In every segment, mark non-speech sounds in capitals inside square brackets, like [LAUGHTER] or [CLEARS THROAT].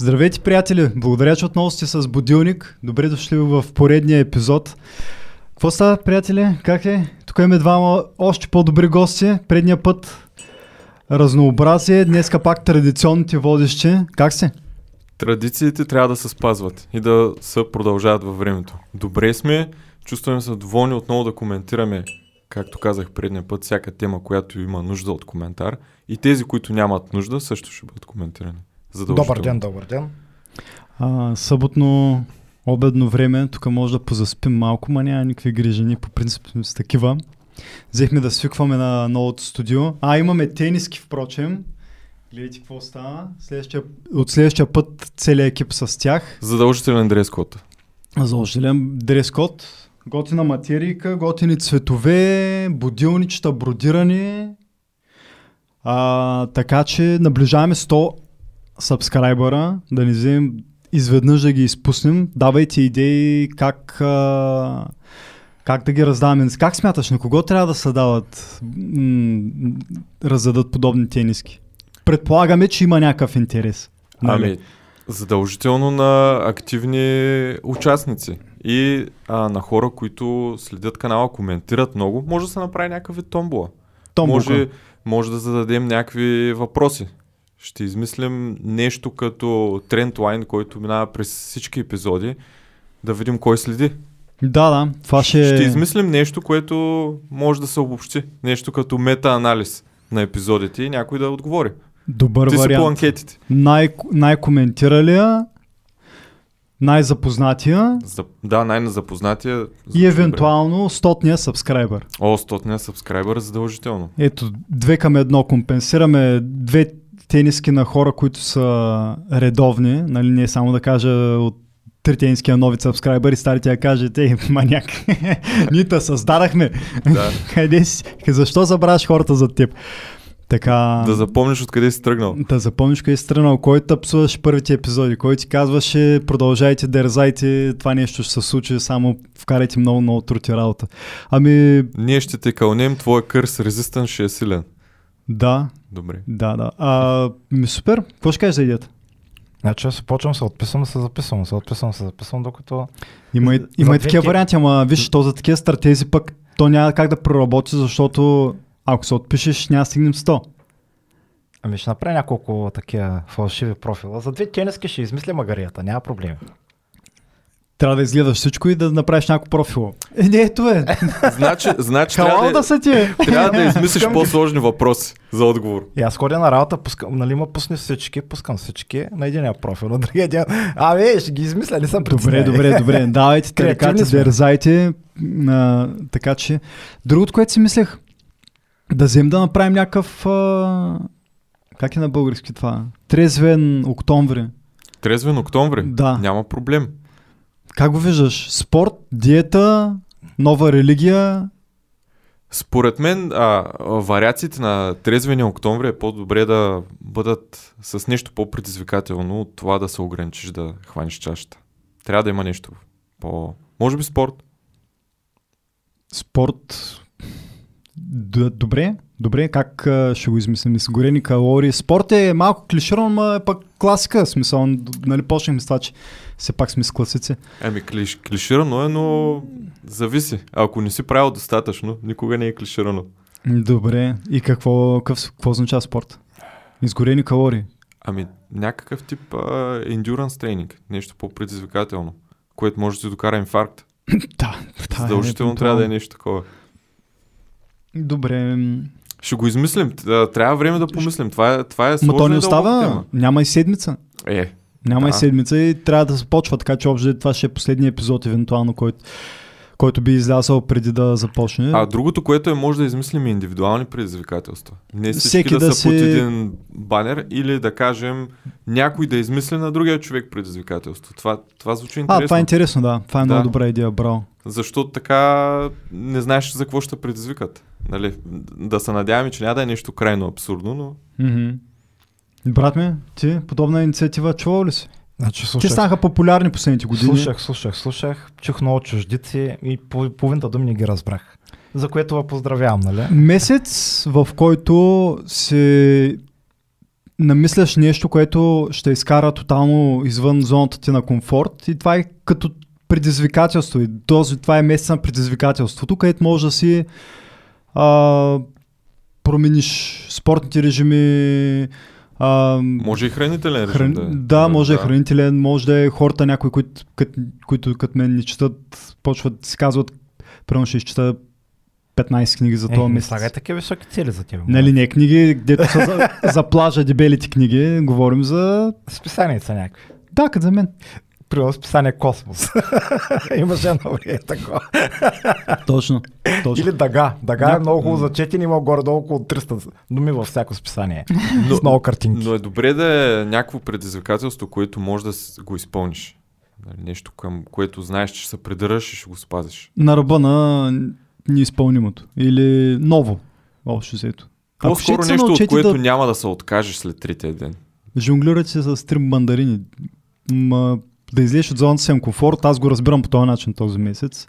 Здравейте, приятели! Благодаря, че отново сте с Будилник. Добре дошли в поредния епизод. Какво става, приятели? Как е? Тук имаме двама още по-добри гости. Предния път разнообразие, днеска пак традиционните водещи. Как се? Традициите трябва да се спазват и да се продължават във времето. Добре сме, чувстваме се доволни отново да коментираме, както казах предния път, всяка тема, която има нужда от коментар. И тези, които нямат нужда, също ще бъдат коментирани. Добър ден, добър ден. А, съботно обедно време, тук може да позаспим малко, ма няма никакви грижи, ние по принцип сме с такива. Взехме да свикваме на новото студио. А, имаме тениски, впрочем. Гледайте какво става. Следващия, от следващия път целият екип с тях. Задължителен дрес код. Задължителен дрес код. Готина материйка, готини цветове, будилничета, бродирани. А, така че наближаваме 100 сабскрайбъра, да не вземем изведнъж да ги изпуснем. Давайте идеи как, а, как да ги раздаваме. Как смяташ, на кого трябва да се дават, м- раздадат подобни тениски? Предполагаме, че има някакъв интерес. Нали? Ами, задължително на активни участници и а, на хора, които следят канала, коментират много. Може да се направи някакъв вид томбола. Томболка. Може, може да зададем някакви въпроси. Ще измислим нещо като трендлайн, който минава през всички епизоди, да видим кой следи. Да, да. Това ще... Ще измислим нещо, което може да се обобщи. Нещо като мета-анализ на епизодите и някой да отговори. Добър Ти си по вариант. анкетите. Най- най-коментиралия, най-запознатия За, да, най-назапознатия. и евентуално стотния сабскрайбър. О, стотния сабскрайбър задължително. Ето, две към едно компенсираме две тениски на хора, които са редовни, нали, не само да кажа от три тениски на нови сабскрайбъри, старите да кажат, ей, маняк, [LAUGHS] ние те създадахме. Да. [LAUGHS] Къде си? Защо забравяш хората за теб? Така... да запомниш откъде си тръгнал. Да запомниш къде си тръгнал, кой тъпсуваш първите епизоди, кой ти казваше продължайте, дерзайте, това нещо ще се случи, само вкарайте много, много труд и работа. Ами, Ние ще те кълнем, твоя кърс резистен ще е силен. Да, Добре. да, да. А, супер, какво ще кажеш за идеята? Значи аз се почвам, се отписвам, се записвам, се отписвам, се записвам, докато... Има, и, има и такива варианти, ама виж, то за такива стратези пък то няма как да проработи, защото ако се отпишеш, няма да стигнем 100. Ами ще направя няколко такива фалшиви профила. За две тениски ще измисля магарията, няма проблеми. Трябва да изгледаш всичко и да направиш някакво профило. Е, не, ето е. Значи, значи трябва, да са ти. е. трябва да измислиш по-сложни въпроси за отговор. И аз ходя на работа, пускам, нали ма пусни всички, пускам всички на единия профил, на другия ден. Абе, ще ги измисля, не съм Добре, добре, добре. [LAUGHS] Давайте сме. дерзайте. А, така че. Другото, което си мислех, да вземем да направим някакъв. А, как е на български това? Трезвен октомври. Трезвен октомври. Да. Няма проблем. Как го виждаш? Спорт, диета, нова религия. Според мен, а, вариациите на трезвения октомври е по-добре да бъдат с нещо по-предизвикателно от това да се ограничиш да хванеш чашата. Трябва да има нещо по... Може би спорт. Спорт. Д- добре, добре, как а, ще го измислим? Изгорени калории. Спорт е малко клиширан, но е пък класика. Смисъл, нали, почнахме с това, че все пак сме с класици. Еми, клиш, клиширано е, но зависи. Ако не си правил достатъчно, никога не е клиширано. Добре. И какво, какво, какво означава спорт? Изгорени калории. Ами, някакъв тип а, endurance тренинг. Нещо по-предизвикателно, което може да ти докара инфаркт. [COUGHS] Да, да. Задължително трябва да е нещо такова. Добре. Ще го измислим. Трябва време да помислим. Това е, това е Ма сложна то не остава. тема. Няма и седмица. Е, Няма и Да. седмица и трябва да се почва, така че общо това ще е последния епизод, евентуално, който, който би излязъл преди да започне. А другото, което е, може да измислим и индивидуални предизвикателства. Не всички Всеки да, да са под си- един банер или да кажем някой да измисли на другия човек предизвикателство. Това, това звучи а, интересно. това е интересно, да. Това е Да. много добра идея, браво. Защото така не знаеш за какво ще предизвикат. Нали? Да се надяваме, че няма да е нещо крайно абсурдно, но Мгм. Брат ми, ти подобна инициатива чувал ли си? Значи Те слушах, станаха популярни последните години. слушах, слушах, слушах, чух много чуждици и по- половината думи не ги разбрах. За което ви поздравявам, нали? Месец, в който се намисляш нещо, което ще изкара тотално извън зоната ти на комфорт и това е като предизвикателство. И този, това е месец на предизвикателството, където може да си а, промениш спортните режими, а, Може и хранителен режим Хран... да е. Да, може да хранителен, може да е хората някои, които, кът, които като мен не четат, почват да си казват, примерно ще изчета 15 книги за този Е, не месец. слагай такива високи цели за теб. Нали, не книги, дето са за, [LAUGHS] за плажа, дебелите книги, говорим за... Списания са някакви. Да, като за мен. Примерно списание Космос. Имаше едно време такова. Точно. точно. Или Дага. Дага Да. е много хубаво за четене, има горе-долу около 300 думи във всяко списание. Но- С много картинки. Но е добре да е някакво предизвикателство, което може да го изпълниш. Нали, Нещо към което знаеш, че ще се придържаш и ще го спазиш. На ръба на неизпълнимото. Или ново, общо взето. По-скоро нещо, от което да няма да се откажеш след третия ден. жонглирате се с три мандарини. Ма, да излезеш от зоната си на комфорт, аз го разбирам по този начин този месец.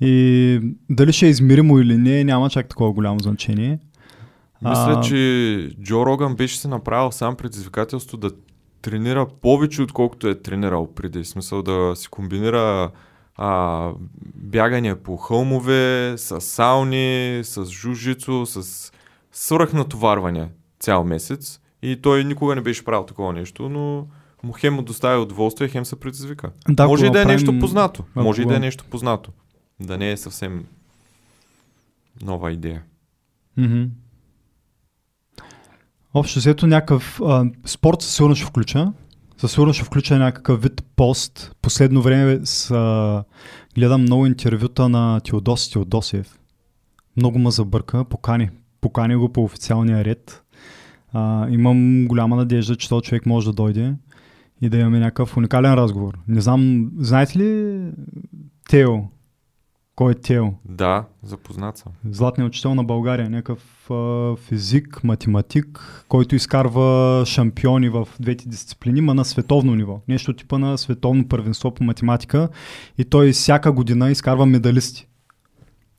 И дали ще е измеримо или не, няма чак такова голямо значение. Мисля, А, че Джо Роган беше се направил сам предизвикателство да тренира повече, отколкото е тренирал преди. В смисъл да си комбинира а, бягане по хълмове, с сауни, с жужицу, с свръхнатоварване цял месец. И той никога не беше правил такова нещо, но му хем му доставя удоволствие, хем се предизвика. Да, Може и да е направим- нещо познато. ако Може и да е го- нещо познато. Да не е съвсем нова идея. Мгм. Общо взето някакъв а, спорт със сигурно ще включа. Със сигурно ще включа някакъв вид пост. Последно време с, а, гледам много интервюта на Теодос Теодосиев. Много ме забърка, покани. Покани го по официалния ред. А, имам голяма надежда, че този човек може да дойде и да имаме някакъв уникален разговор. Не знам, знаете ли Тео? Кой е Тео? Да, запознат съм. Златният учител на България, някакъв а, физик, математик, който изкарва шампиони в двете дисциплини, ма на световно ниво. Нещо типа на световно първенство по математика и той всяка година изкарва медалисти.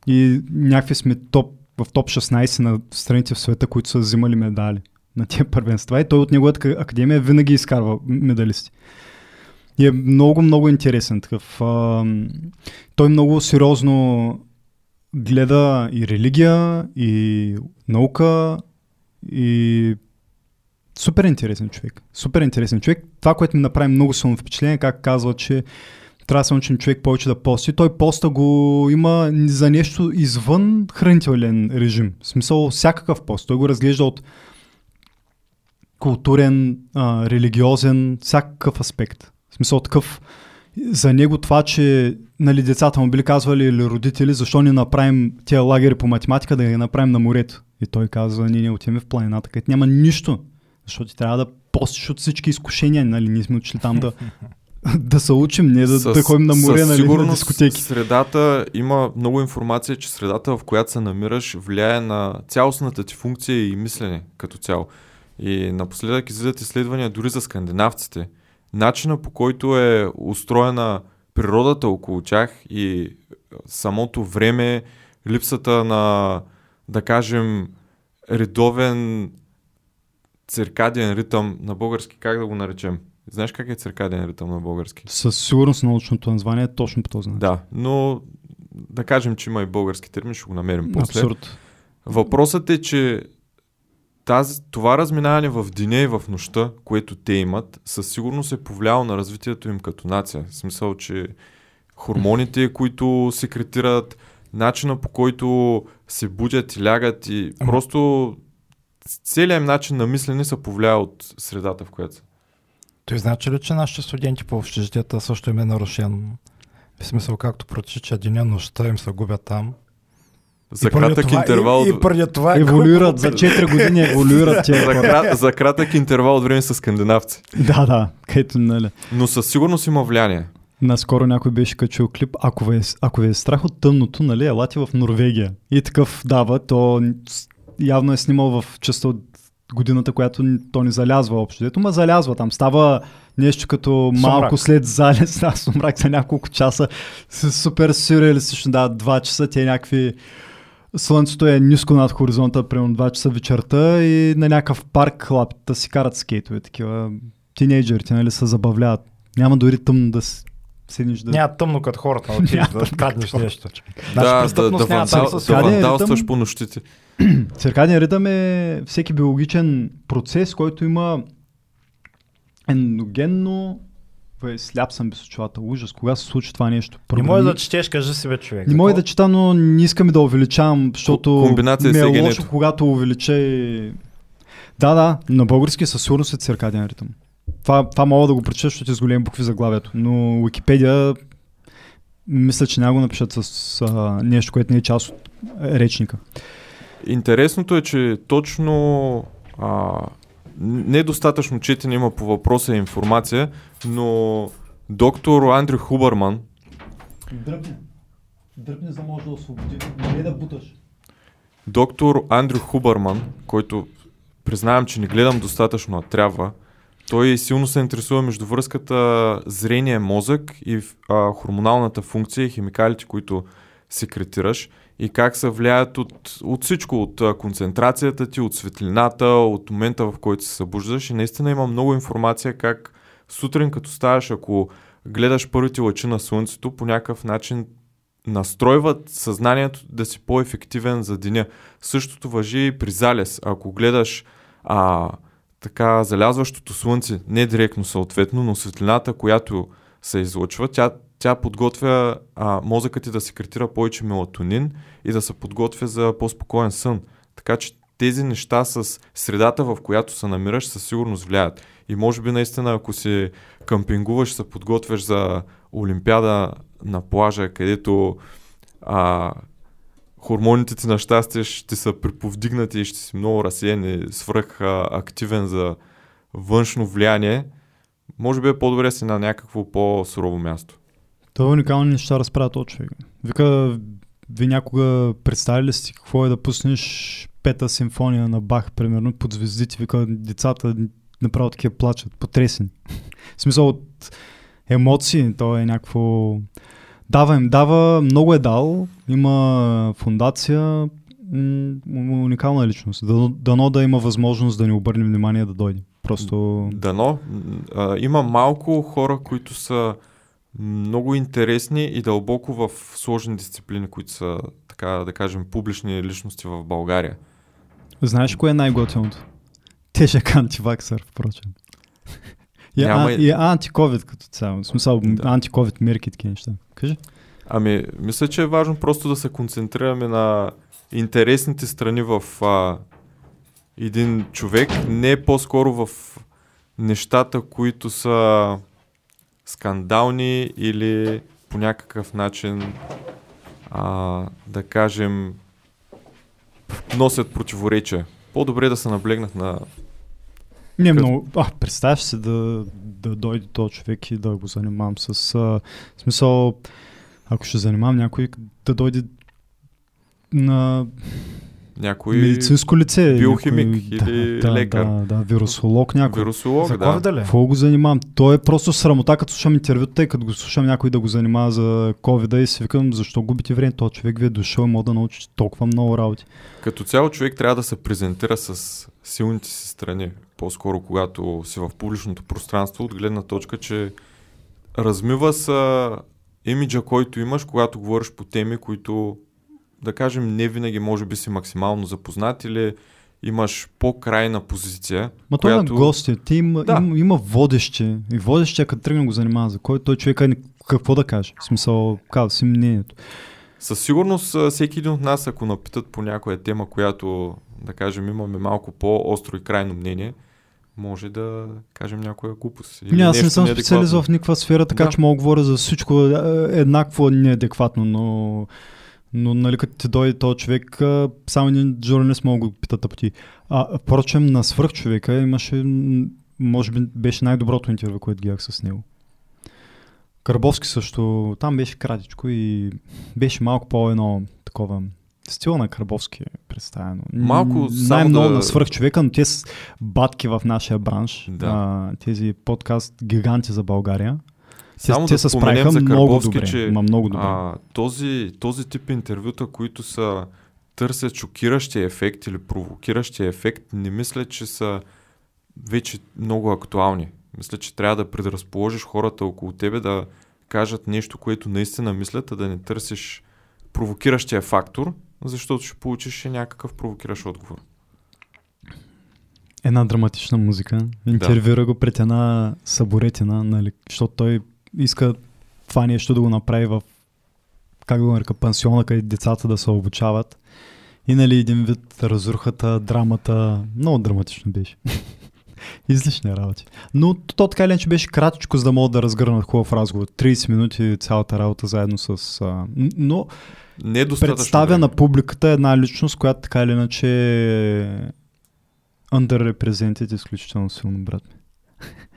И някакви сме топ, в топ 16 на страните в света, които са взимали медали на тия първенства и той от неговата ка- академия винаги изкарва медалисти. И е много, много интересен такъв. А, той много сериозно гледа и религия, и наука, и супер интересен човек. Супер интересен човек. Това, което ми направи много силно впечатление, как казва, че трябва да се научим човек повече да пости. Той поста го има за нещо извън хранителен режим. В смисъл всякакъв пост. Той го разглежда от културен, а, религиозен, всякакъв аспект. В смисъл такъв за него това, че нали, децата му били казвали или родители, защо не направим тия лагери по математика да ги направим на морето. И той казва, ние не отиваме в планината, където няма нищо. Защото ти трябва да постиш от всички изкушения, нали? Ние сме учили там да, [LAUGHS] да се учим, не да, да ходим на море, нали, на дискотеки. Средата има много информация, че средата, в която се намираш, влияе на цялостната ти функция и мислене като цяло. И напоследък излизат изследвания дори за скандинавците. Начина по който е устроена природата около тях и самото време, липсата на, да кажем, редовен циркадиен ритъм на български, как да го наречем? Знаеш как е циркадиен ритъм на български? Със сигурност научното название е точно по този начин. Да, но да кажем, че има и български термин, ще го намерим после. Абсурд. Въпросът е, че тази, това разминаване в деня и в нощта, което те имат, със сигурност е повлияло на развитието им като нация. В смисъл, че хормоните, които секретират, начина по който се будят и лягат и Ама- просто целият им начин на мислене се повлия от средата, в която са. Той значи ли, че нашите студенти по общежитията също им е нарушен? В смисъл, както протича деня, нощта им се губят там. За кратък това- интервал... И, и преди това... е Еволюират, за колко- 4 години еволюират [LAUGHS] тия за, крат, за кратък интервал от време са скандинавци. Да, да, където, нали. Но със сигурност има влияние. Наскоро някой беше качил клип, ако ви, е, ако ви е страх от тъмното, нали, елате в Норвегия. И такъв дава, то явно е снимал в частта от годината, която то не залязва общо. Ето, ма залязва там. Става нещо като малко Сумрак. след залез, [LAUGHS] да, сумрак за няколко часа. С супер сюрреалистично, да, два часа, те някакви слънцето е ниско над хоризонта, примерно 2 часа вечерта и на някакъв парк лапите си карат скейтове, такива тинейджерите, нали, се забавляват. Няма дори тъмно да с- седнеш да... Няма тъмно като хората, да отидеш да краднеш нещо. Да, да, да, да вандалстваш ритъм? по нощите. [CLEARS THROAT] Циркадният ритъм е всеки биологичен процес, който има ендогенно... Бе, сляп съм без очилата. Ужас, кога се случи това нещо? Не може да четеш, кажи си бе човек. Не мога да чета, но не искам и да увеличавам, защото комбинация ми с е лошо, когато увелича и... Да, да, на български със сигурност е циркаден ритъм. Това, това мога да го прочета, защото е с големи букви заглавието. Но Википедия мисля, че няма го напишат с а, нещо, което не е част от речника. Интересното е, че точно а, недостатъчно четене има по въпроса и информация, но доктор Андрю Хубърман, Дръпни. Дръпни, за може да освободи. Не да буташ. доктор Андрю Хубърман, който признавам, че не гледам достатъчно, а трябва, той силно се интересува между връзката зрение-мозък и а, хормоналната функция и химикалите, които секретираш и как се влияят от, от всичко, от концентрацията ти, от светлината, от момента в който се събуждаш и наистина има много информация как сутрин като ставаш, ако гледаш първите лъчи на слънцето, по някакъв начин настройват съзнанието да си по-ефективен за деня. Същото въжи и при залез. Ако гледаш а, така залязващото слънце, не директно съответно, но светлината, която се излъчва, тя, тя подготвя а, мозъкът ти да секретира повече мелатонин и да се подготвя за по-спокоен сън. Така че тези неща с средата, в която се намираш, със сигурност влияят. И може би наистина, ако си къмпингуваш, се подготвяш за Олимпиада на плажа, където а, хормоните ти на щастие ще са приповдигнати и ще си много разсеян и свръх а, активен за външно влияние, може би е по-добре си на някакво по-сурово място. Това е уникални неща разправя този човек. Вика, ви някога представили ли сте какво е да пуснеш пета симфония на Бах, примерно, под звездите, вика, децата направо такива плачат, потресени. [LAUGHS] В смисъл от емоции, то е някакво... Дава им, дава, много е дал, има фундация, м- уникална личност. Дано, да има възможност да ни обърне внимание да дойде. Просто... Дано. има малко хора, които са много интересни и дълбоко в сложни дисциплини, които са, така да кажем, публични личности в България. Знаеш кое е най-готиното? Тежък антиваксър, впрочем. И, Няма а, и- антиковид като цяло. В смисъл, Да. антиковид мерки такива неща. Кажи. Ами, мисля, че е важно просто да се концентрираме на интересните страни в а, един човек, не по-скоро в нещата, които са скандални или по някакъв начин, а, да кажем, носят противоречия. По-добре да се наблегнат на... Не, много... А, представяш се да, да дойде този човек и да го занимавам с... А, смисъл, ако ще занимавам някой, да дойде на някой медицинско лице. биохимик някой, или да, лекар. Да, да, вирусолог някой. вирусолог, За да. Ли? Какво го занимавам? То е просто срамота, като слушам интервюта и като го слушам някой да го занимава за covid и си викам, защо губите време? Този човек ви е дошъл и може да научи толкова много работи. Като цяло човек трябва да се презентира с силните си страни. По-скоро, когато си в публичното пространство, от гледна точка, че размива са имиджа, който имаш, когато говориш по теми, които, да кажем, не винаги може би си максимално запознат или имаш по-крайна позиция. Ма той която... на гости, ти има, Да. има, има водещи. И водещия, като тръгне го занимава, за кой той човека не- какво да каже. В смисъл, казва си мнението. Със сигурност всеки един от нас, ако напитат по някоя тема, която, да кажем, имаме малко по-остро и крайно мнение, може да кажем някоя глупост. Или Не, аз не съм специалист в никаква сфера, така Да. че мога да говоря за всичко е, еднакво неадекватно, но, но нали, като ти дойде този човек, само един журналист мога да го пита тъпти. А, впрочем, на свръхчовека имаше, може би беше най-доброто интервю, което гледах с него. Карбовски също, там беше кратичко и беше малко по-едно такова стила на Карбовски е представено. Малко Най-много да- на свръхчовека, но те са батки в нашия бранш. Да. А, тези подкаст гиганти за България. Само те да се споменем за много добре. че много добре. А, този, този тип интервюта, които са търсят шокиращия ефект или провокиращия ефект, не мисля, че са вече много актуални. Мисля, че трябва да предразположиш хората около тебе да кажат нещо, което наистина мислят, а да не търсиш провокиращия фактор, защото ще получиш някакъв провокиращ отговор. Една драматична музика. Интервюра да. го пред една саборетина, нали, защото той иска това нещо да го направи в как да го нарека, пансиона, където децата да се обучават. И нали един вид разрухата, драмата, много драматично беше. [LAUGHS] Излишни работи. Но то така или иначе беше кратичко, за да могат да разгърнат хубав разговор. 30 минути цялата работа заедно с... А, но Не е представя време. на публиката една личност, която така или иначе е underrepresented изключително силно, брат ми. [LAUGHS]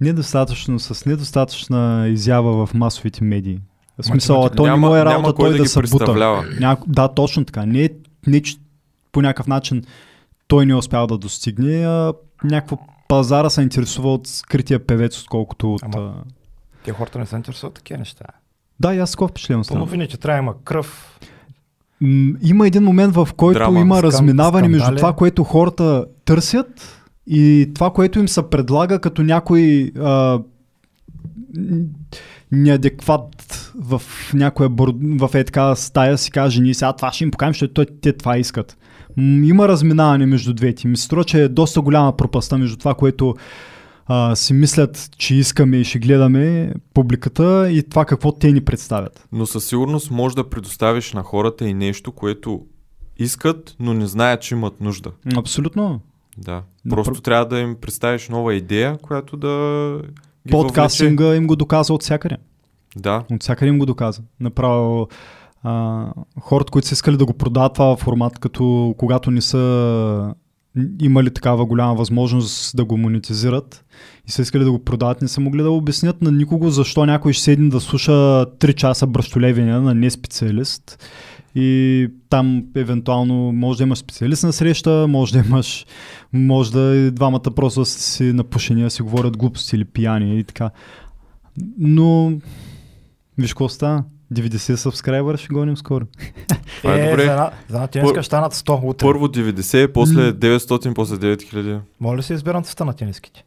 недостатъчно, с недостатъчна изява в масовите медии. В смисъл, а то не му е работа няма той да, да, се бута. Няко... Да, точно така. Не, не че по някакъв начин той не е успял да достигне, а някакво пазара се интересува от скрития певец, отколкото от... Ама- А... Те хората не се интересуват такива неща. Да, и аз такова впечатление По ставам. новините трябва има кръв. М, Има един момент, в който Драма. има Скан- разминаване между скандали. това, което хората търсят и това, което им се предлага като някой а, неадекват в някоя в е така стая си каже, ние сега това ще им покажем, защото те това искат. Има разминаване между двете. Ми се струва, че е доста голяма пропаста между това, което а, си мислят, че искаме и ще гледаме публиката и това какво те ни представят. Но със сигурност може да предоставиш на хората и нещо, което искат, но не знаят, че имат нужда. Абсолютно. Да. Просто пр- трябва да им представиш нова идея, която да ги въвлече. Подкастинга им го доказа от всякъде. Да. От всякъде им го доказа. Направо а, хората, които са искали да го продават това формат, като когато не са имали такава голяма възможност да го монетизират и са искали да го продават, не са могли да обяснят на никого защо някой ще седне да слуша 3 часа бръщолевения на не специалист и там евентуално може да имаш специалист на среща, може да имаш, може да и двамата просто си напушени, да си говорят глупости или пияни и така. Но виж какво става? 90 сабскрайбъра ще гоним скоро. [LAUGHS] Това е е, добре. за една, за тениска Пър- ще станат 100 утре. Първо 90, после 900, после 9000. Моля се изберат цвета на тениските?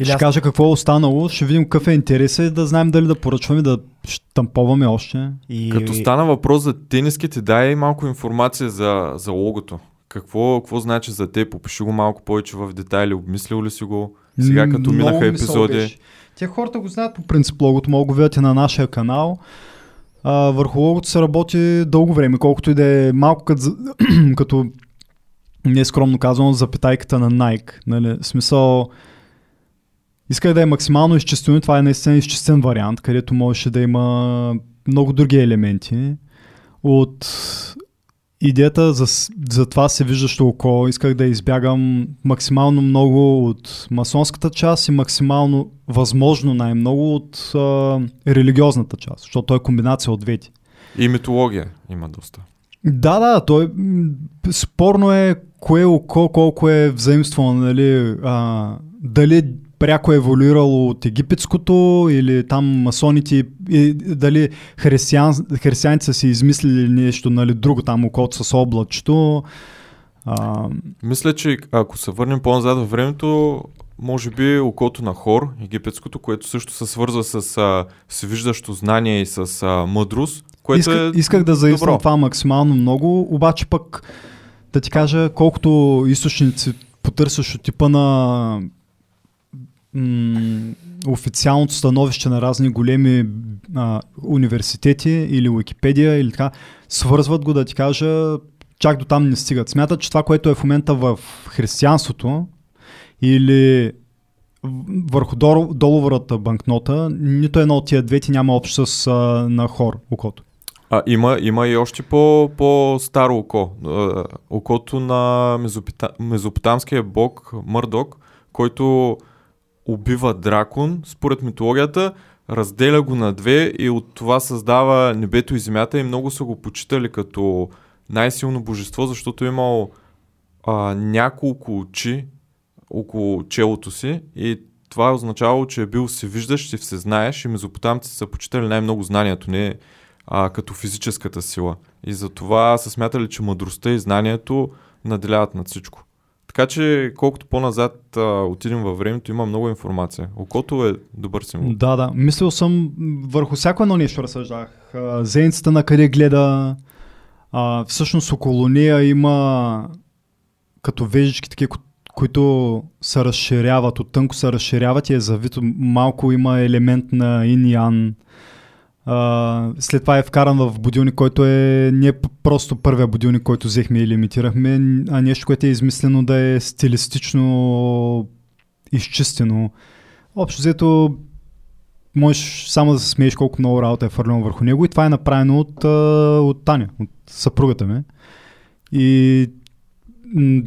Или ще аз кажа какво е останало, ще видим какъв е интересът и да знаем дали да поръчваме, да штамповаме още. и... Като стана въпрос за тениските, дай малко информация за, за логото. Какво, какво значи за теб? Опиши го малко повече в детайли. Обмислил ли си го? Сега като Много минаха епизоди. беше. Те хората го знаят по принцип логото, могат го видят и на нашия канал. А, върху логото се работи дълго време, колкото и да е малко като, [CLEARS THROAT] като не е казано, запитайката на Nike. Нали? В смисъл, исках да е максимално изчистено, това е наистина изчистен вариант, където можеше да има много други елементи. От идеята за, за това се виждащо око, исках да избягам максимално много от масонската част и максимално възможно най-много от а, религиозната част, защото той е комбинация от двете. И митология има доста. Да, да, той спорно е кое око, колко е взаимствано, нали, а, дали пряко еволюирало от египетското или там масоните, и, дали християн, християните са си измислили нещо, нали, друго там окото с облачето. А, Мисля, че ако се върнем по-назад във времето, може би окото на Хор, египетското, което също се свързва с а, всевиждащо знание и с а, мъдрост, което исках, е исках да заисна това максимално много, обаче пък да ти кажа колкото източници потърсиш от типа на м- официалното становище на разни големи а, университети или Уикипедия или така, свързват го да ти кажа, чак до там не стигат. Смятат, че това, което е в момента в християнството или върху дол- доларовата банкнота, нито едно от тия двете няма общо с а, на хор окото. А, има, има и още по, по-старо око. Окото на мезопита, мезопотамския бог Мърдок, който убива дракон, според митологията, разделя го на две и от това създава небето и земята и много са го почитали като най-силно божество, защото е имал а, няколко очи около челото си и това е означавало, че е бил всевиждащ и всезнаеш и мезопотамците са почитали най-много знанието, не а, като физическата сила. И затова са смятали, че мъдростта и знанието наделяват над всичко. Така че колкото по-назад а, отидем във времето, има много информация. Окото е добър символ. Да, да. Мислил съм върху всяко едно нещо разсъждах. А, Зеницата на къде гледа. А, всъщност около нея има като вежички, такива, ко- които се разширяват, от тънко се разширяват и е завито. Малко има елемент на ин ян. А, след това е вкаран в будилник, който е не просто първия будилник, който взехме и лимитирахме, а нещо, което е измислено да е стилистично изчистено. Общо взето можеш само да се смееш колко много работа е фърлено върху него и това е направено от, от Таня, от съпругата ми. И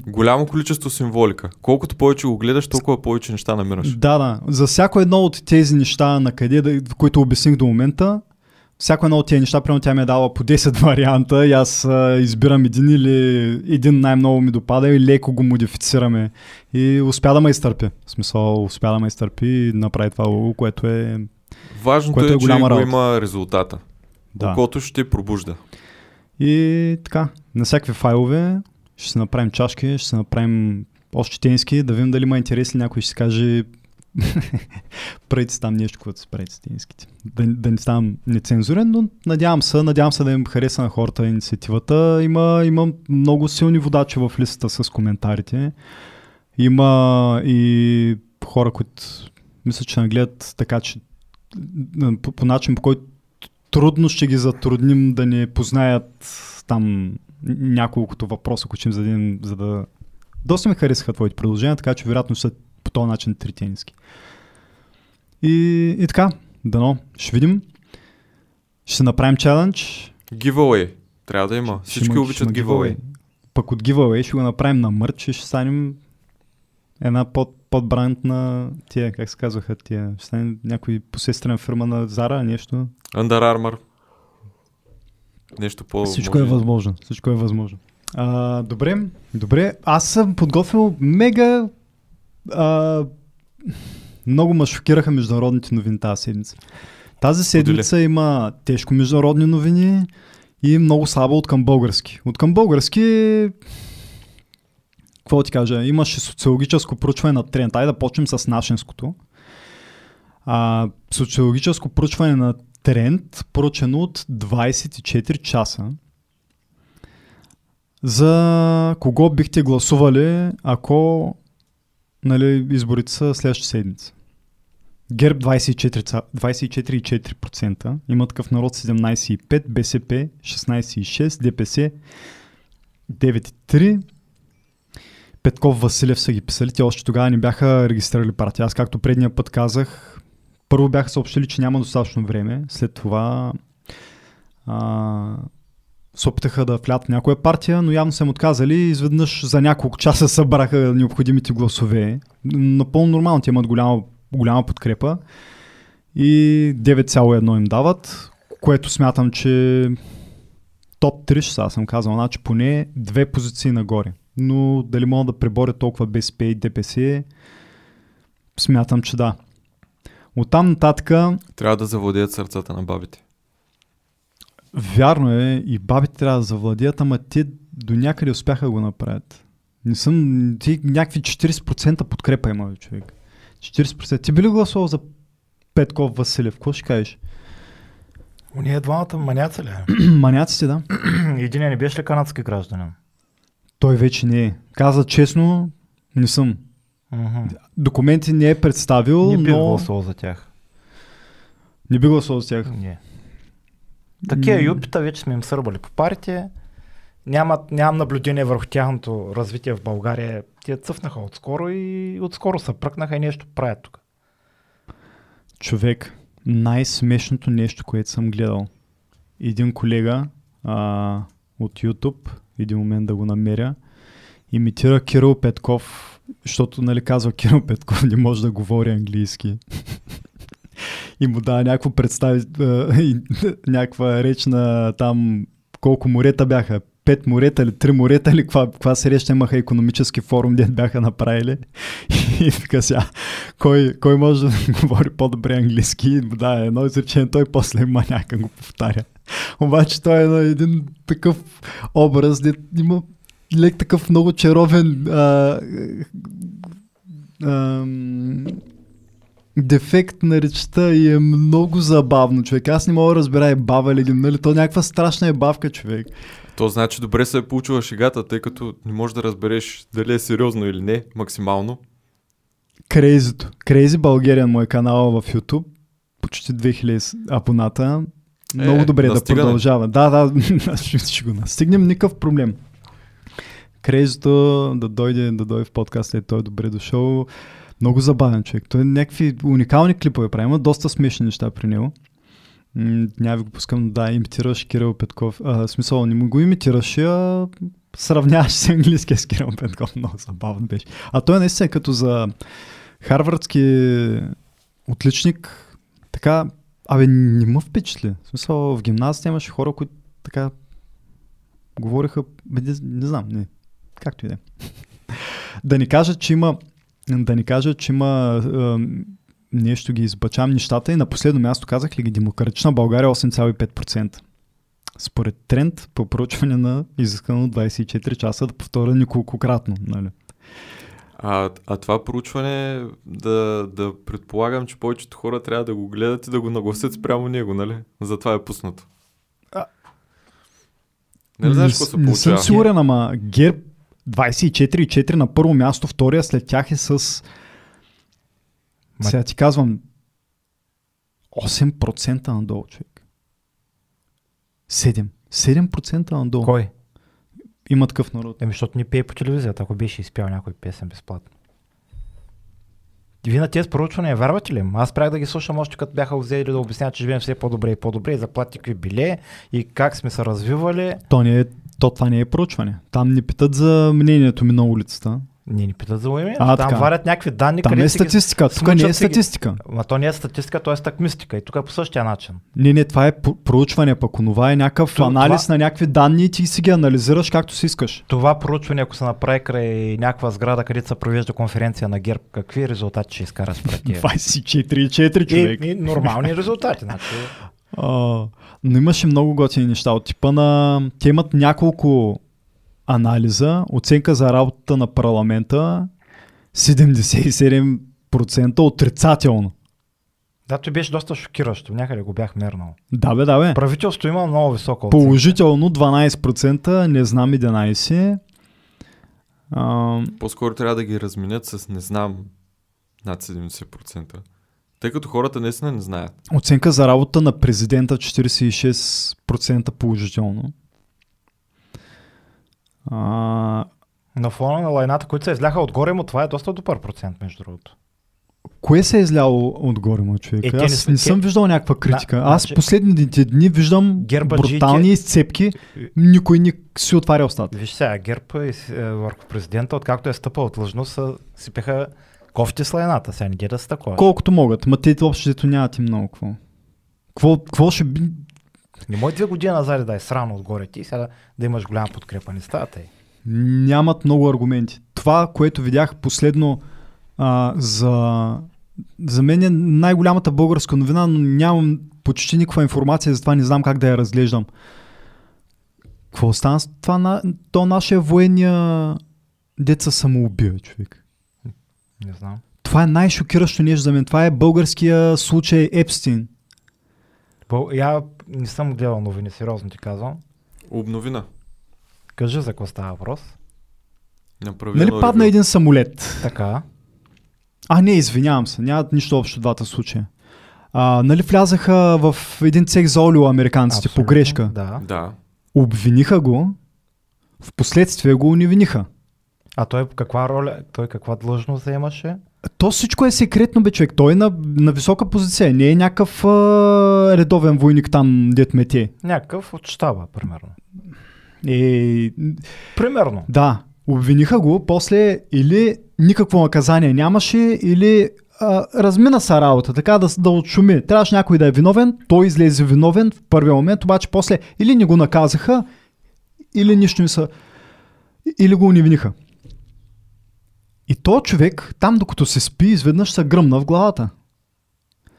Голямо количество символика. Колкото повече го гледаш, толкова повече неща намираш. Да, да. За всяко едно от тези неща, на къде, които обясних до момента, всяко едно от тези неща, примерно тя ми е дала по 10 [LAUGHS] варианта и аз а, избирам един или един най-много ми допада и леко го модифицираме. И успя да ме изтърпи. В смисъл, успя да ме изтърпи и направи това лого, което е... Важното Което е, е че голяма го има резултата. Да. Окото ще пробужда. И така, на всякакви файлове ще си направим чашки, ще си направим още тенски, да видим дали има интерес или някой ще си каже [LAUGHS] правите там нещо, което се правите с тенските. Да, да не ставам нецензурен, но надявам се, надявам се да им хареса на хората инициативата. Има, има много силни водачи в листата с коментарите. Има и хора, които мисля, че нагледат така, че по, по начин, по който трудно ще ги затрудним да не познаят там няколкото въпроса, които ще им зададем, за да... Доста ми харесаха твоите предложения, така че вероятно са по този начин три тениски. И, и така, дано, ще видим. Ще направим чалендж. Giveaway. Трябва да има. Ще Всички има- обичат има giveaway. Пък от giveaway ще го направим на мърч и ще станем една под, подбранд на тия, как се казваха тия, ще стане някой посестрена фирма на Зара, нещо. Under Armour. Нещо по... Всичко е възможно. Всичко е възможно. А, добре, добре. Аз съм подготвил мега... А, много ме шокираха международните новини тази седмица. Тази седмица има тежко международни новини и много слабо от към български. От към български... Какво ти кажа? Имаше социологическо проучване на тренд. Айде да почнем с нашинското. А, социологическо проучване на тренд, поръчено от 24 часа. За кого бихте гласували, ако нали, изборите са следващата седмица? ГЕРБ 24, ца- 24,4%, има такъв народ 17,5%, БСП 16,6%, ДПС 9,3%, Петков Василев са ги писали, те още тогава не бяха регистрирали партия. Аз както предния път казах, първо бяха съобщили, че няма достатъчно време, след това а, се опитаха да влят някоя партия, но явно са им отказали изведнъж за няколко часа [LAUGHS] събраха необходимите гласове. Напълно нормално, те имат голяма, голяма подкрепа и 9,1 им дават, което смятам, че топ 3 ще съм казал, значи поне две позиции нагоре. Но дали могат да преборят толкова БСП и ДПС, смятам, че да. Оттам нататък Трябва да завладеят сърцата на бабите. Вярно е, и бабите трябва да завладеят, ама те до някъде успяха да го направят. Не съм... Ти някакви 40% подкрепа има, човек. 40%. Ти би ли гласувал за Петков Василев? Какво ще кажеш? Уния двамата маняца ли? [CLEARS THROAT] Маняците, да. [CLEARS THROAT] Един не беше ли канадски гражданин? Той вече не е. Каза честно, не съм. Мгм. Документи не е представил, Не но... гласувал за тях. Не би гласувал за тях. Не. Такива М. юпита вече сме им сърбали по партия. Нямат, нямам наблюдение върху тяхното развитие в България. Те цъфнаха отскоро и отскоро се пръкнаха и нещо правят тук. Човек, най-смешното нещо, което съм гледал. Един колега а, от YouTube, един момент да го намеря, имитира Кирил Петков, защото нали казва [LAUGHS] Кирил Петков не може да говори английски. И му дава някакво представи, [LAUGHS] някаква реч на там колко морета бяха. пет морета или три морета или каква, каква среща имаха економически форум, дед бяха направили. [LAUGHS] И така сега, кой, кой може да [LAUGHS] говори по-добре английски? Да, едно изречение, той после има някак го повтаря. Обаче той е на един такъв образ, де има лек такъв много чаровен а, а, дефект на речта и е много забавно, човек. Аз не мога да разбера е бава ли, нали? То някаква страшна е бавка, човек. То значи добре се е получила шегата, тъй като не можеш да разбереш дали е сериозно или не, максимално. Крейзито. Крейзи България, мой канал в YouTube. Почти 2000 абоната. Много Е, добре да настигане. продължава. Да, да, [LAUGHS] ще, ще го настигнем, никакъв проблем. Крейзито да дойде, да дойде в подкаста и той е добре дошъл. Много забавен човек. Той е някакви уникални клипове прави. Има доста смешни неща при него. М, няма ви го пускам, да, имитираш Кирил Петков. А, смисъл, не му го имитираш, а сравняваш се английския с Кирил Петков. Много забавно беше. А той наистина е като за харвардски отличник, така, абе, не ме впечатли. В смисъл, в гимназията имаше хора, които така говориха, не, не знам, не, както и да е. [LAUGHS] да ни кажат, че има да ни кажат, че има е, нещо ги избачам нещата и на последно място казах ли ги демократична България 8,5%. Според тренд по проучване на изискано 24 часа да повторя неколкократно. Нали? А, а това проучване, да, да предполагам, че повечето хора трябва да го гледат и да го нагласят спрямо него, нали? Затова е пуснато. А- Не знаеш не, какво се не съм получава. сигурен, ама ГЕРБ 24,4 на първо място, втория след тях е с... Сега ти казвам 8% надолу, човек. 7. 7% надолу. Кой? Има такъв народ. Еми, защото ни пее по телевизията, ако беше изпял някой песен безплатно. Вие на тези проучвания вярвате ли? Аз спрях да ги слушам още като бяха взели да обясняват, че живеем все по-добре и по-добре и заплати какви биле и как сме се развивали. То, не е, то това не е проучване. Там ни питат за мнението ми на улицата. Ние ни питат за. А, Там така. варят някакви данни, Там е статистика. Тук не е си ги. статистика. Ма то не е статистика, то е стакмистика. И тук е по същия начин. Не, не, това е проучване, пък онова е някакъв То- анализ това- на някакви данни и ти си ги анализираш както си искаш. Това проучване, ако се направи край някаква сграда, където се провежда конференция на ГЕРБ, какви резултати ще изкара според [LAUGHS] тия? 24,4 човек. И, и нормални резултати. Значи, но имаше много готини неща от типа на... Те имат няколко анализа, оценка за работата на парламента 77% отрицателно. да, той беше доста шокиращо. Някъде го бях мернал. Да бе, да бе. Правителството има много висока оценка. Положително 12%, не знам 11%. А, По-скоро трябва да ги разменят с не знам над 70%. Тъй като хората наистина не знаят. оценка за работа на президента 46% положително. А, На фона на лайната, които се изляха отгоре му, това е доста добър процент, между другото. Кое се е изляло отгоре му човек? Е, Аз не не, съм виждал някаква критика. Да, Аз значи- последните дни виждам Гербаджиите- брутални изцепки. Никой не си отваря устата. Виж сега, ГЕРБ и, е, върху президента, откакто е стъпал от длъжност, са- сипеха кофти с лайната. Сега не ги да са такова. Колкото могат. Ма те общо нямат и много. Какво? Какво, какво ще би... Не може две години назад да е срано отгоре ти, сега да, да имаш голяма подкрепа. Не става тъй. Нямат много аргументи. Това, което видях последно а, за... За мен е най-голямата българска новина, но нямам почти никаква информация, затова не знам как да я разглеждам. Какво стана с това? На... То нашия военния деца самоубива, човек. Не знам. Това е най-шокиращо нещо за мен. Това е българския случай Епстин. Бъл... Я не съм гледал новини, сериозно ти казвам. Обновина. Кажи за какво става въпрос. Направи Нали едно падна един самолет? Така. А, не, извинявам се. Нямат нищо общо двата случая. А, нали влязаха в един цех за олио американците по грешка. Да. Да. Обвиниха го, в последствие го уневиниха. А той каква роля, той каква длъжност заемаше? То всичко е секретно, бе, човек. Той е на, на висока позиция. Не е някакъв а, редовен войник там, дет мете. Някакъв от щаба, примерно. Е, Примерно. да, обвиниха го, после или никакво наказание нямаше, или а, размина са работа, така да, да отшуми. Трябваше някой да е виновен, той излезе виновен в първия момент, обаче после или не го наказаха, или нищо не са, или го унивниха. И то човек, там докато се спи, изведнъж се гръмна в главата.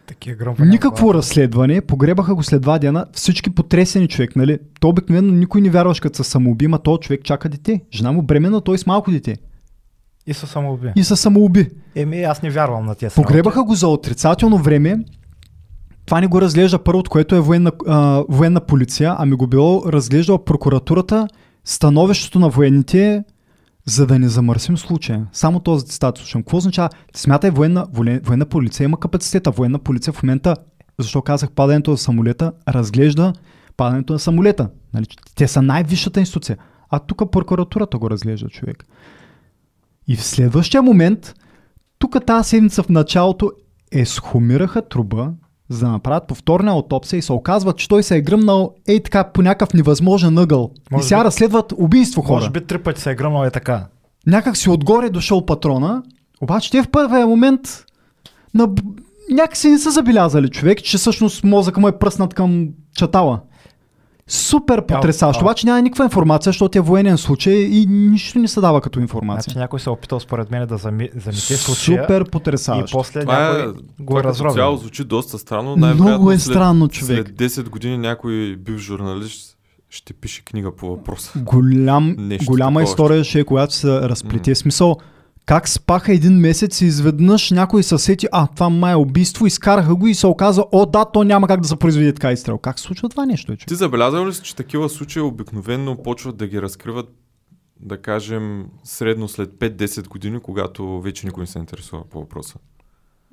Такива гръмвания. Никакво разследване, погребаха го след два дена, всички потресени човек, нали? То обикновено никой не вярваш като се самоуби, ма то човек чака дете. Жена му бремена, той с малко дете. И се самоуби. И се самоуби. Еми, аз не вярвам на тези Погребаха го за отрицателно време. Това не го разглежда първото, което е военна, а, военна полиция, ами го било разглеждала прокуратурата. Становището на военните за да не замърсим случая. Само този цитат слушам. Какво означава? Смятай, военна, военна, полиция има капацитета. Военна полиция в момента, защо казах падането на самолета, разглежда падането на самолета. Нали? Те са най-висшата институция. А тук прокуратурата го разглежда човек. И в следващия момент, тук тази седмица в началото е схумираха труба, за да направят повторна аутопсия и се оказва, че той се е гръмнал ей така по някакъв невъзможен ъгъл. Може и сега би- разследват убийство хора. Може би три пъти се е гръмнал е така. Някак си отгоре е дошъл патрона, обаче те в първия момент на... някакси не са забелязали човек, че всъщност мозъка му е пръснат към чатала. Супер потрясаващо, обаче няма никаква информация, защото е военен случай и нищо не се дава като информация. Значи някой се е опитал според мен да зами, замете случая Супер и потрясаващо. после Това е, някой го това е като разровил. цяло звучи доста странно. Много е след, странно, човек. След 10 години някой бив журналист ще пише книга по въпроса. Голям, Нещо голяма такова история ще е, когато се разплете. Смисъл, как спаха един месец и изведнъж някой се сети, а, това май е убийство, изкараха го и се оказа, о да, то няма как да се произведе така изстрел. Как се случва това нещо, е, човек? Ти забелязал ли си, че такива случаи обикновенно почват да ги разкриват, да кажем, средно след 5-10 години, когато вече никой не се интересува по въпроса?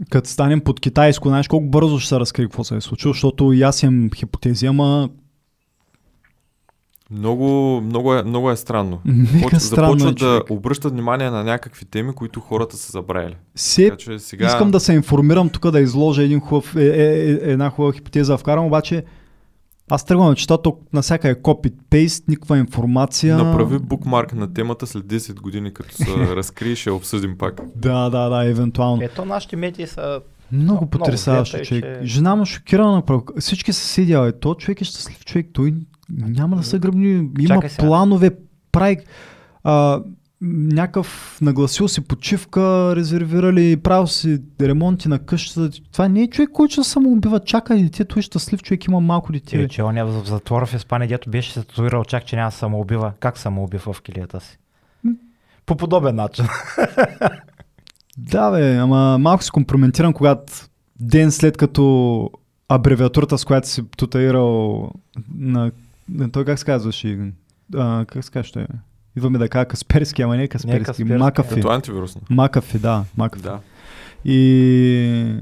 Като станем под китайско, знаеш колко бързо ще се разкрие какво се е случило, защото и аз имам хипотези, ама Много, много, е, много е странно. [LAUGHS] нека Поч- странно е, започват да човек. обръщат внимание на някакви теми, които хората са забравили. Се, Така че сега... искам да се информирам тук да изложа един хубав, е, е, е, една хубава хипотеза да вкарам, обаче аз тръгвам да чета, то насяка е копи-пейст, никаква информация. Направи букмарк на темата след 10 години, като се [LAUGHS] разкрие, ще обсъдим пак. Да, да, да, евентуално. Ето нашите медии са... Много потрясаващо, е, човек. че- Жена му шокирана направо. Всички са седяли. То човек е щастлив човек. Той няма да се гръбни. Има Чакай планове. Прави а, някакъв нагласил си почивка, резервирали, правил си ремонти на къщата. Това не е човек, който ще се самоубива. Чака детето е щастлив човек, има малко дете. Е, че он е в затвора в Испания, дето беше се татуирал чак, че няма самоубива. Как самоубива в килията си? По подобен начин. [LAUGHS] Да, бе, ама малко се компрометирам, когато ден след като абревиатурата, с която си тутаирал на... той как се казваше? А, как се казваше? той? Идваме да кажа Касперски, ама не е Касперски. Касперски, Макафи. Като антивирусно. Макафи, да. Макафи. Да. И...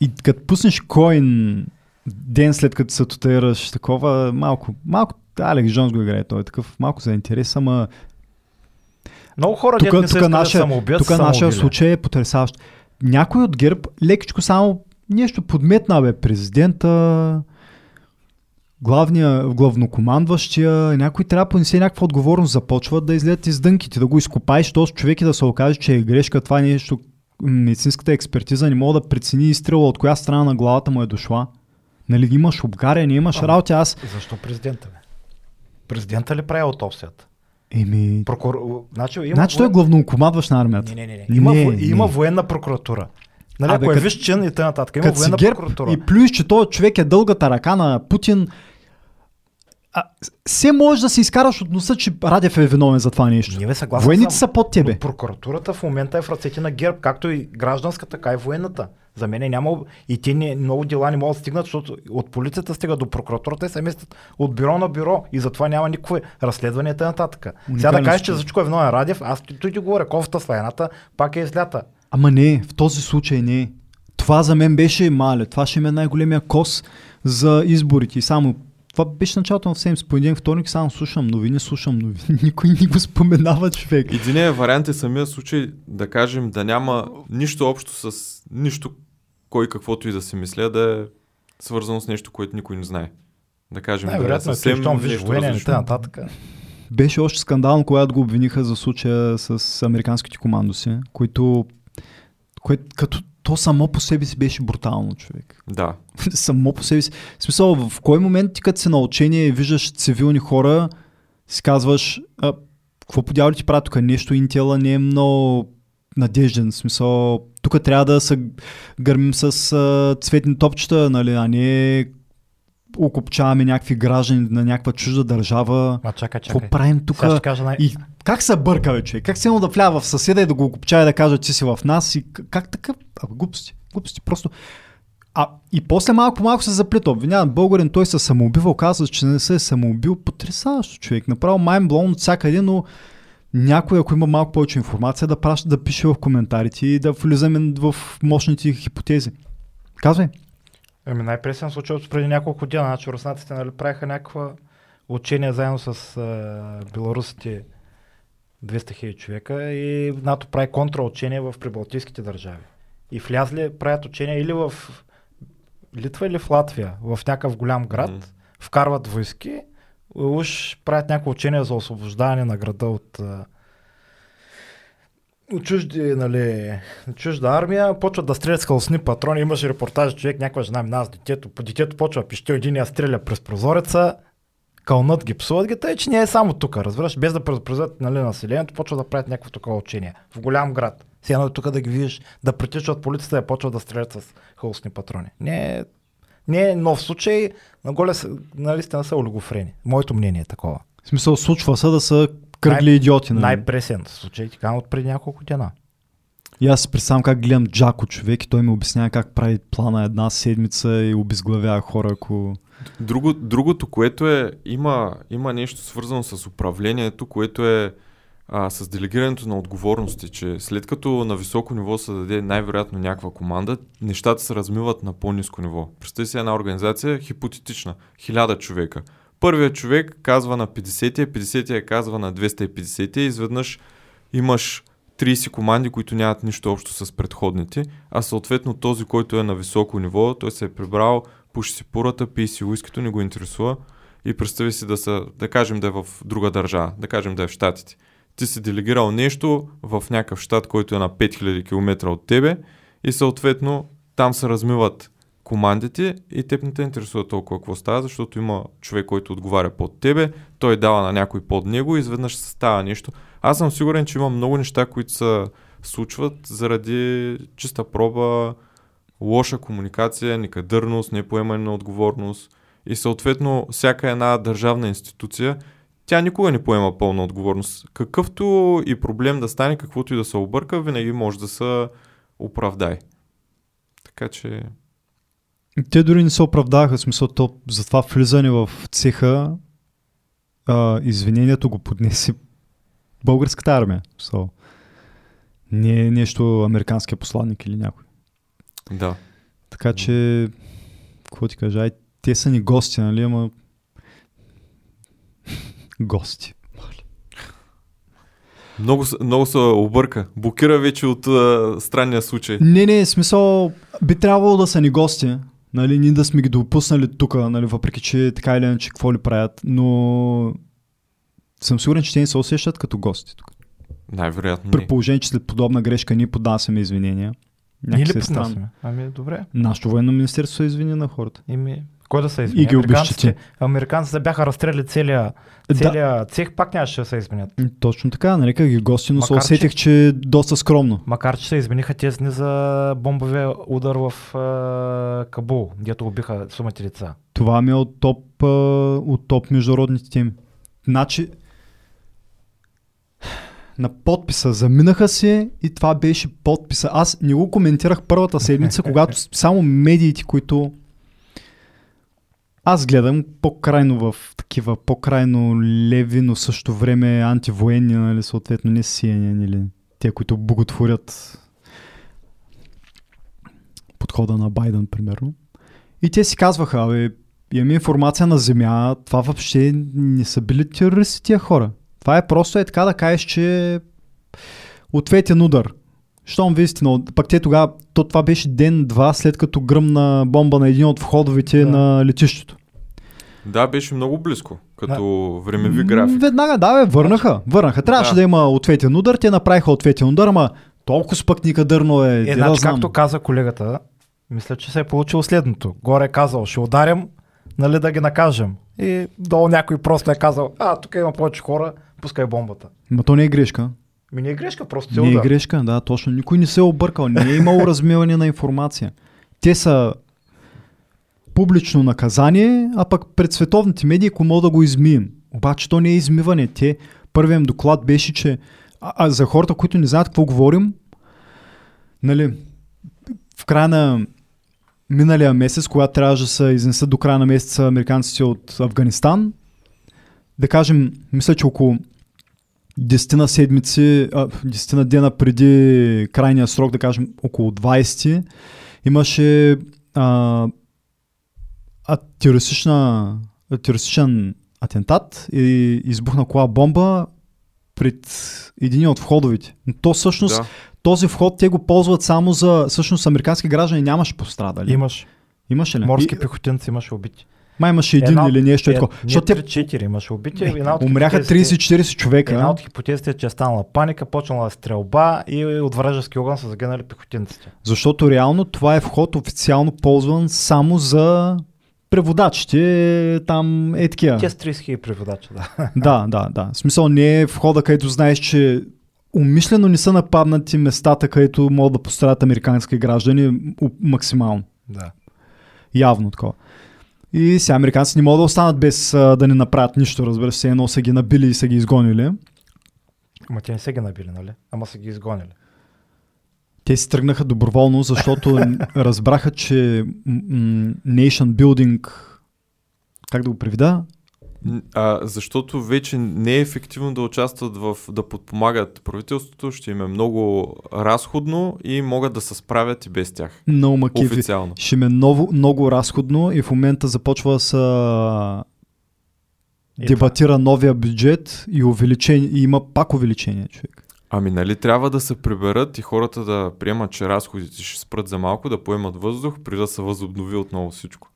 И като пуснеш коин ден след като се тутаираш такова, малко, малко, Алекс Джонс го играе, той е такъв малко за интерес, ама Много хора, тук, не тук, искат да тук нашия случай е потрясаващ. Някой от ГЕРБ лекичко само нещо подметна, бе, президента, главния, главнокомандващия, някой трябва да понесе някаква отговорност, започват да излезат из дънките, да го изкопаеш този човек и да се окаже, че е грешка, това нещо, м, медицинската експертиза не мога да прецени изстрела от коя страна на главата му е дошла. Нали, имаш обгаряне, имаш Ама- работа, аз... Защо президента, бе? Президента ли прави аутопсията? Еми... Прокур... Значи, има Значи той е главнокомандващ на армията. Не, не, не. не. Има, Не, во... не. има военна прокуратура. Нали, Абе, ако е виж чин и т.н. Има военна прокуратура. и плюс, че този човек е дългата ръка на Путин, а, все можеш да се изкараш от носа, че Радев е виновен за това нещо. Бе съгласен Военните съм. са под тебе. Прокуратурата в момента е в ръцете на ГЕРБ, както и гражданска, така и военната. За мен е няма... И те не, много дела не могат да стигнат, защото от полицията стига до прокуратурата и се местят от бюро на бюро и затова няма никакво разследване и т.н. Сега да кажеш, че за всичко е виновен Радев, аз ти, ти, ти говоря, кофта с лайната пак е излята. Ама не, в този случай не. Това за мен беше мале. Това ще ми е най-големия кос за изборите. И само това беше началото на седмица, понеделник, вторник, само слушам новини, слушам новини. [LAUGHS] Никой не го споменава, човек. Единият вариант е самия случай, да кажем, да няма нищо общо с нищо, кой каквото и да си мисля, да е свързано с нещо, което никой не знае. Да кажем, да е е, съвсем щом виж нещо военен и т.н. Беше още скандално, когато го обвиниха за случая с американските командоси, които, което, като то само по себе си беше брутално, човек. Да. [LAUGHS] само по себе си. В смисъл, в кой момент ти като си на учение и виждаш цивилни хора, си казваш, а, какво по дяволи ти прави тук? Нещо Интела не е много надежден. В смисъл, тук трябва да се гърмим с а, цветни топчета, нали, а не окопчаваме някакви граждани на някаква чужда държава. А чакай, Какво чакай. правим тук? Най... И как се бърка, бе, човек? Как се да влява в съседа и да го окопчава и да каже, че си в нас? И как така? А, глупости. Глупости. Просто. А, и после малко по малко се заплита. Обвиняван българин, той се самоубивал, казва, че не се е самоубил. Потрясаващо човек. Направо майнблоун от всякъде, но някой, ако има малко повече информация, да, праща, да пише в коментарите и да влизаме в мощните хипотези. Казвай. Ами най-пресен случай от преди няколко дена. Значи руснаците нали, правиха някаква учение заедно с а, беларусите 200 хиляди човека и НАТО прави контраучение в прибалтийските държави. И влязли, правят учения или в Литва или в Латвия, в някакъв голям град, М. вкарват войски, уж правят някакво учение за освобождаване на града от, а, чужди, нали, чужда армия, почват да стрелят с халосни патрони. Имаше репортаж, човек, някаква жена минава с детето, по детето почва пище, един я стреля през прозореца, кълнат ги, псуват ги, тъй, че не е само тук, разбираш, без да предупредят нали, населението, почва да правят някакво такова учение в голям град. Сега едно е тук да ги видиш, да притичат полицията и почват да стрелят с халосни патрони. Не е, не е нов случай, на голе нали, сте са олигофрени. Моето мнение е такова. В смисъл, случва се да са кръгли идиоти. Нали? Най-пресен случай, така от преди няколко дена. И аз си представям как гледам Джако човек и той ми обяснява как прави плана една седмица и обезглавява хора, ако... Друго, другото, което е, има, има нещо свързано с управлението, което е а, с делегирането на отговорности, че след като на високо ниво се даде най-вероятно някаква команда, нещата се размиват на по-низко ниво. Представи си една организация, хипотетична, хиляда човека. Първият човек казва на 50-тия, 50-тия казва на 250-тия и изведнъж имаш 30 команди, които нямат нищо общо с предходните, а съответно този, който е на високо ниво, той се е прибрал, пуши си пурата, пие си уискито, не го интересува и представи си да, са, да кажем да е в друга държава, да кажем да е в Штатите. Ти си делегирал нещо в някакъв щат, който е на 5000 км от тебе и съответно там се размиват командите и теб не те интересува толкова какво става, защото има човек, който отговаря под тебе, той дава на някой под него и изведнъж се става нещо. Аз съм сигурен, че има много неща, които се случват заради чиста проба, лоша комуникация, некадърност, непоемане на отговорност и съответно всяка една държавна институция, тя никога не поема пълна отговорност. Какъвто и проблем да стане, каквото и да се обърка, винаги може да се оправдай. Така че Те дори не се оправдаха, в смисъл, то, за това влизане в цеха, а, извинението го поднесе българската армия. So, не е нещо американския посланник или някой. да. Така че, какво ти кажа, ай, те са ни гости, нали, ама... [LAUGHS] гости. Много, се- много се обърка. Блокира вече от а, странния случай. Не, не, смисъл, би трябвало да са ни гости, нали, ние да сме ги допуснали тук, нали, въпреки че така или иначе какво ли правят, но съм сигурен, че те не се усещат като гости тук. Най-вероятно При положение, че след подобна грешка ние поднасяме извинения. Ние ли е поднасяме? Ами добре. Нашето военно министерство се извини на хората. Ими, кой да се извини? И ги Американците, американците бяха разстреляли целия, Да, целия цех, пак нямаше да се изменят. точно така, нарека ги гости, но се Макар, че- усетих, че е доста скромно. Макар, че се извиниха тези дни за бомбовия удар в е, Кабул, дето убиха сумати деца. Това ми е от топ, а, от топ международните теми. Значи, на подписа заминаха се и това беше подписа. Аз не го коментирах първата седмица, [LAUGHS] когато само медиите, които аз гледам по-крайно в такива по-крайно леви, но също време антивоенни, нали, съответно не CNN или те, които боготворят подхода на Байден, примерно. И те си казваха, абе, имаме информация на земя, това въобще не са били терористи тия хора. Това е просто е така да кажеш, че ответен удар. Щом ви истина, пък те тогава, то това беше ден-два след като гръмна бомба на един от входовете Да. на летището. Да, беше много близко, като времеви график. Веднага, да, бе, върнаха. Върнаха. Трябваше да. Да. има ответен удар, те направиха ответен удар, ама толкова спък никадърно е. Е, да значи, знам. както каза колегата, мисля, че се е получило следното. Горе е казал, ще ударим, нали да ги накажем. и долу някой просто е казал, а, тук има повече хора, пускай бомбата. Ма то не е грешка. Ми не е грешка, просто цел Не е да. грешка, да, точно. Никой не се е объркал. Не е имало размиване на информация. Те са публично наказание, а пък пред световните медии, ако мога да го измием. Обаче то не е измиване. Те, първият доклад беше, че а, а за хората, които не знаят какво говорим, нали, в края на миналия месец, когато трябваше да се изнесат до края на месеца американците от Афганистан, да кажем, мисля, че около 10 на седмици, а, 10 на дена преди крайния срок, да кажем около 20, имаше а, а, терористична, терористичен атентат и избухна кола бомба пред един от входовите. Но то всъщност, Да. този вход те го ползват само за, всъщност американски граждани нямаше пострадали. Имаш Имаше ли? морски И- пехотинци, имаше убити. Май имаше един Една или нещо е, такова. не Защото те 3-4 имаше убити. Една от умряха хипотезите- 30-40 човека. Една от хипотезите е, че е станала паника, почнала стрелба и от вражески огън са загинали пехотинците. Защото реално това е вход официално ползван само за преводачите, там е такива. Те с 30 хиляди преводача, да. [LAUGHS] Да, да, да. В смисъл не е входа, където знаеш, че умишлено не са нападнати местата, където могат да пострадат американски граждани максимално. да. Явно такова. И сега американците не могат да останат без а, да не направят нищо, разбира се, едно са ги набили и са ги изгонили. Ама те не са ги набили, нали? Ама са ги изгонили. Те си тръгнаха доброволно, защото [LAUGHS] разбраха, че nation building, как да го приведа, Н- А, защото вече не е ефективно да участват в да подпомагат правителството, ще им е много разходно и могат да се справят и без тях. много макеви. Официално. Ще ме много, много разходно и в момента започва да И дебатира новия бюджет и увеличение, и има пак увеличение, човек. Ами нали трябва да се приберат и хората да приемат, че разходите ще спрат за малко, да поемат въздух, преди да се възобнови отново всичко.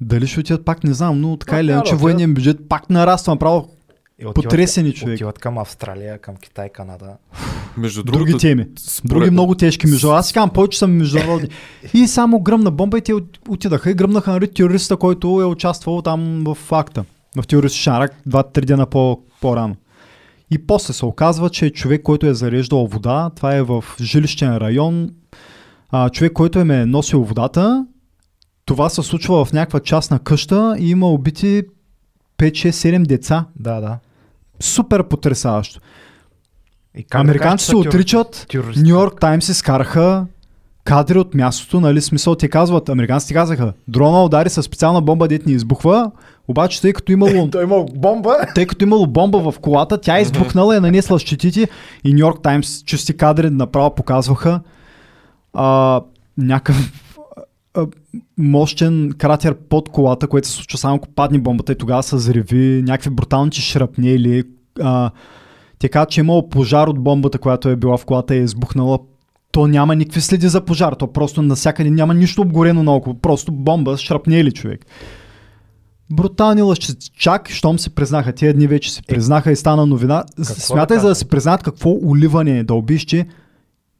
Дали ще отидат пак, не знам, но така или да иначе военният бюджет пак нараства направо И отиват, потресени човек. отиват към Австралия, към Китай, Канада. Между Други другото, теми. според- Други много тежки между. Аз си казвам, повече са международни. И само гръмна бомба и те от- отидаха и гръмнаха нали, терориста, който е участвал там в факта. В терористичен рак 2-3 дена по, по-рано. И после се оказва, че човек, който е зареждал вода, това е в жилищен район, а, човек, който е носил водата, това се случва в някаква частна къща и има убити 5-6-7 деца. Да, да. Супер потрясаващо. И как Американците се отричат? Нью Йорк Таймс изкараха кадри от мястото, нали, смисъл те казват, американците казаха, дрона удари с специална бомба, дет ни избухва, обаче тъй като имало, Той имал бомба. тъй като имало бомба в колата, тя е избухнала и е нанесла щитите и Нью Йорк Таймс чисти кадри направо показваха а, някакъв а, мощен кратер под колата, което се случва само ако падне бомбата и тогава се взриви, някакви брутални шрапнели. А, казват, че е имало пожар от бомбата, която е била в колата и е избухнала. То няма никакви следи за пожар, то просто навсякъде няма нищо обгорено наоколо, просто бомба с шрапнели човек. Брутални лъжци. Чак, щом се признаха, тия дни вече се признаха и стана новина. да Смятай, за да се признаят какво уливане е да убиш, че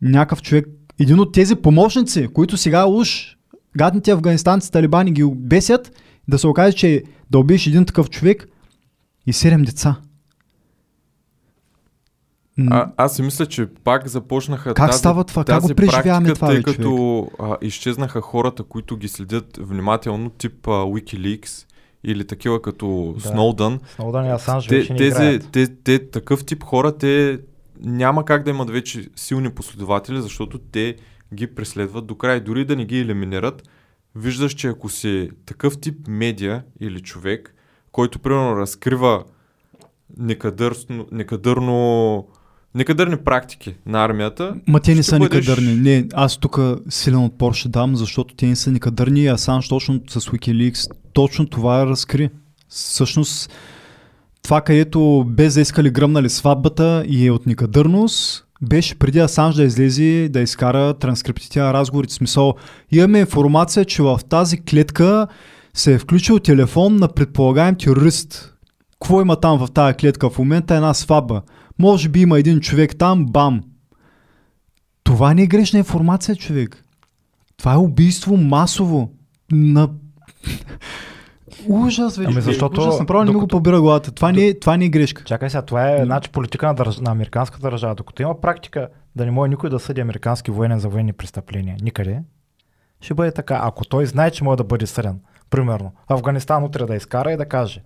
някакъв човек, един от тези помощници, които сега уж гадните афганистанци талибани ги бесят, да се окаже, че да убиеш един такъв човек и седем деца. М, А, аз си мисля, че пак започнаха Как тази, става това? Как тази го преживяваме това, тъй като а, изчезнаха хората, които ги следят внимателно, тип а, Wikileaks или такива като Да. Сноудън. Сноудън и Асанж Те, вече тези, те, те, такъв тип хора, те няма как да имат вече силни последователи, защото те ги преследват до край. Дори да не ги елиминират, виждаш, че ако си такъв тип медия или човек, който примерно разкрива некадърно, некадърно, некадърни практики на армията, Ма те не са бъдеш- никадърни. Не, аз тук силен отпор ще дам, защото те не са никадърни и Асанж точно с Wikileaks точно това разкри. Всъщност, това където без да искали гръмнали сватбата и е от никадърност, беше преди Асанж да излезе да изкара транскриптите на разговорите. Смисъл, имаме информация, че в тази клетка се е включил телефон на предполагаем терорист. Какво има там в тази клетка? В момента е една сватба. Може би има един човек там, бам. Това не е грешна информация, човек. Това е убийство масово. На... [LAUGHS] Ужас, вече. Ами защото- Ужас, направо не ми го побира главата. Това, не, е- това не е грешка. Чакай сега, това е значи, политика на, държ... на американската държава. Докато има практика да не може никой да съди американски военен за военни престъпления никъде, ще бъде така. Ако той знае, че може да бъде съден, примерно, Афганистан утре да изкара и да каже,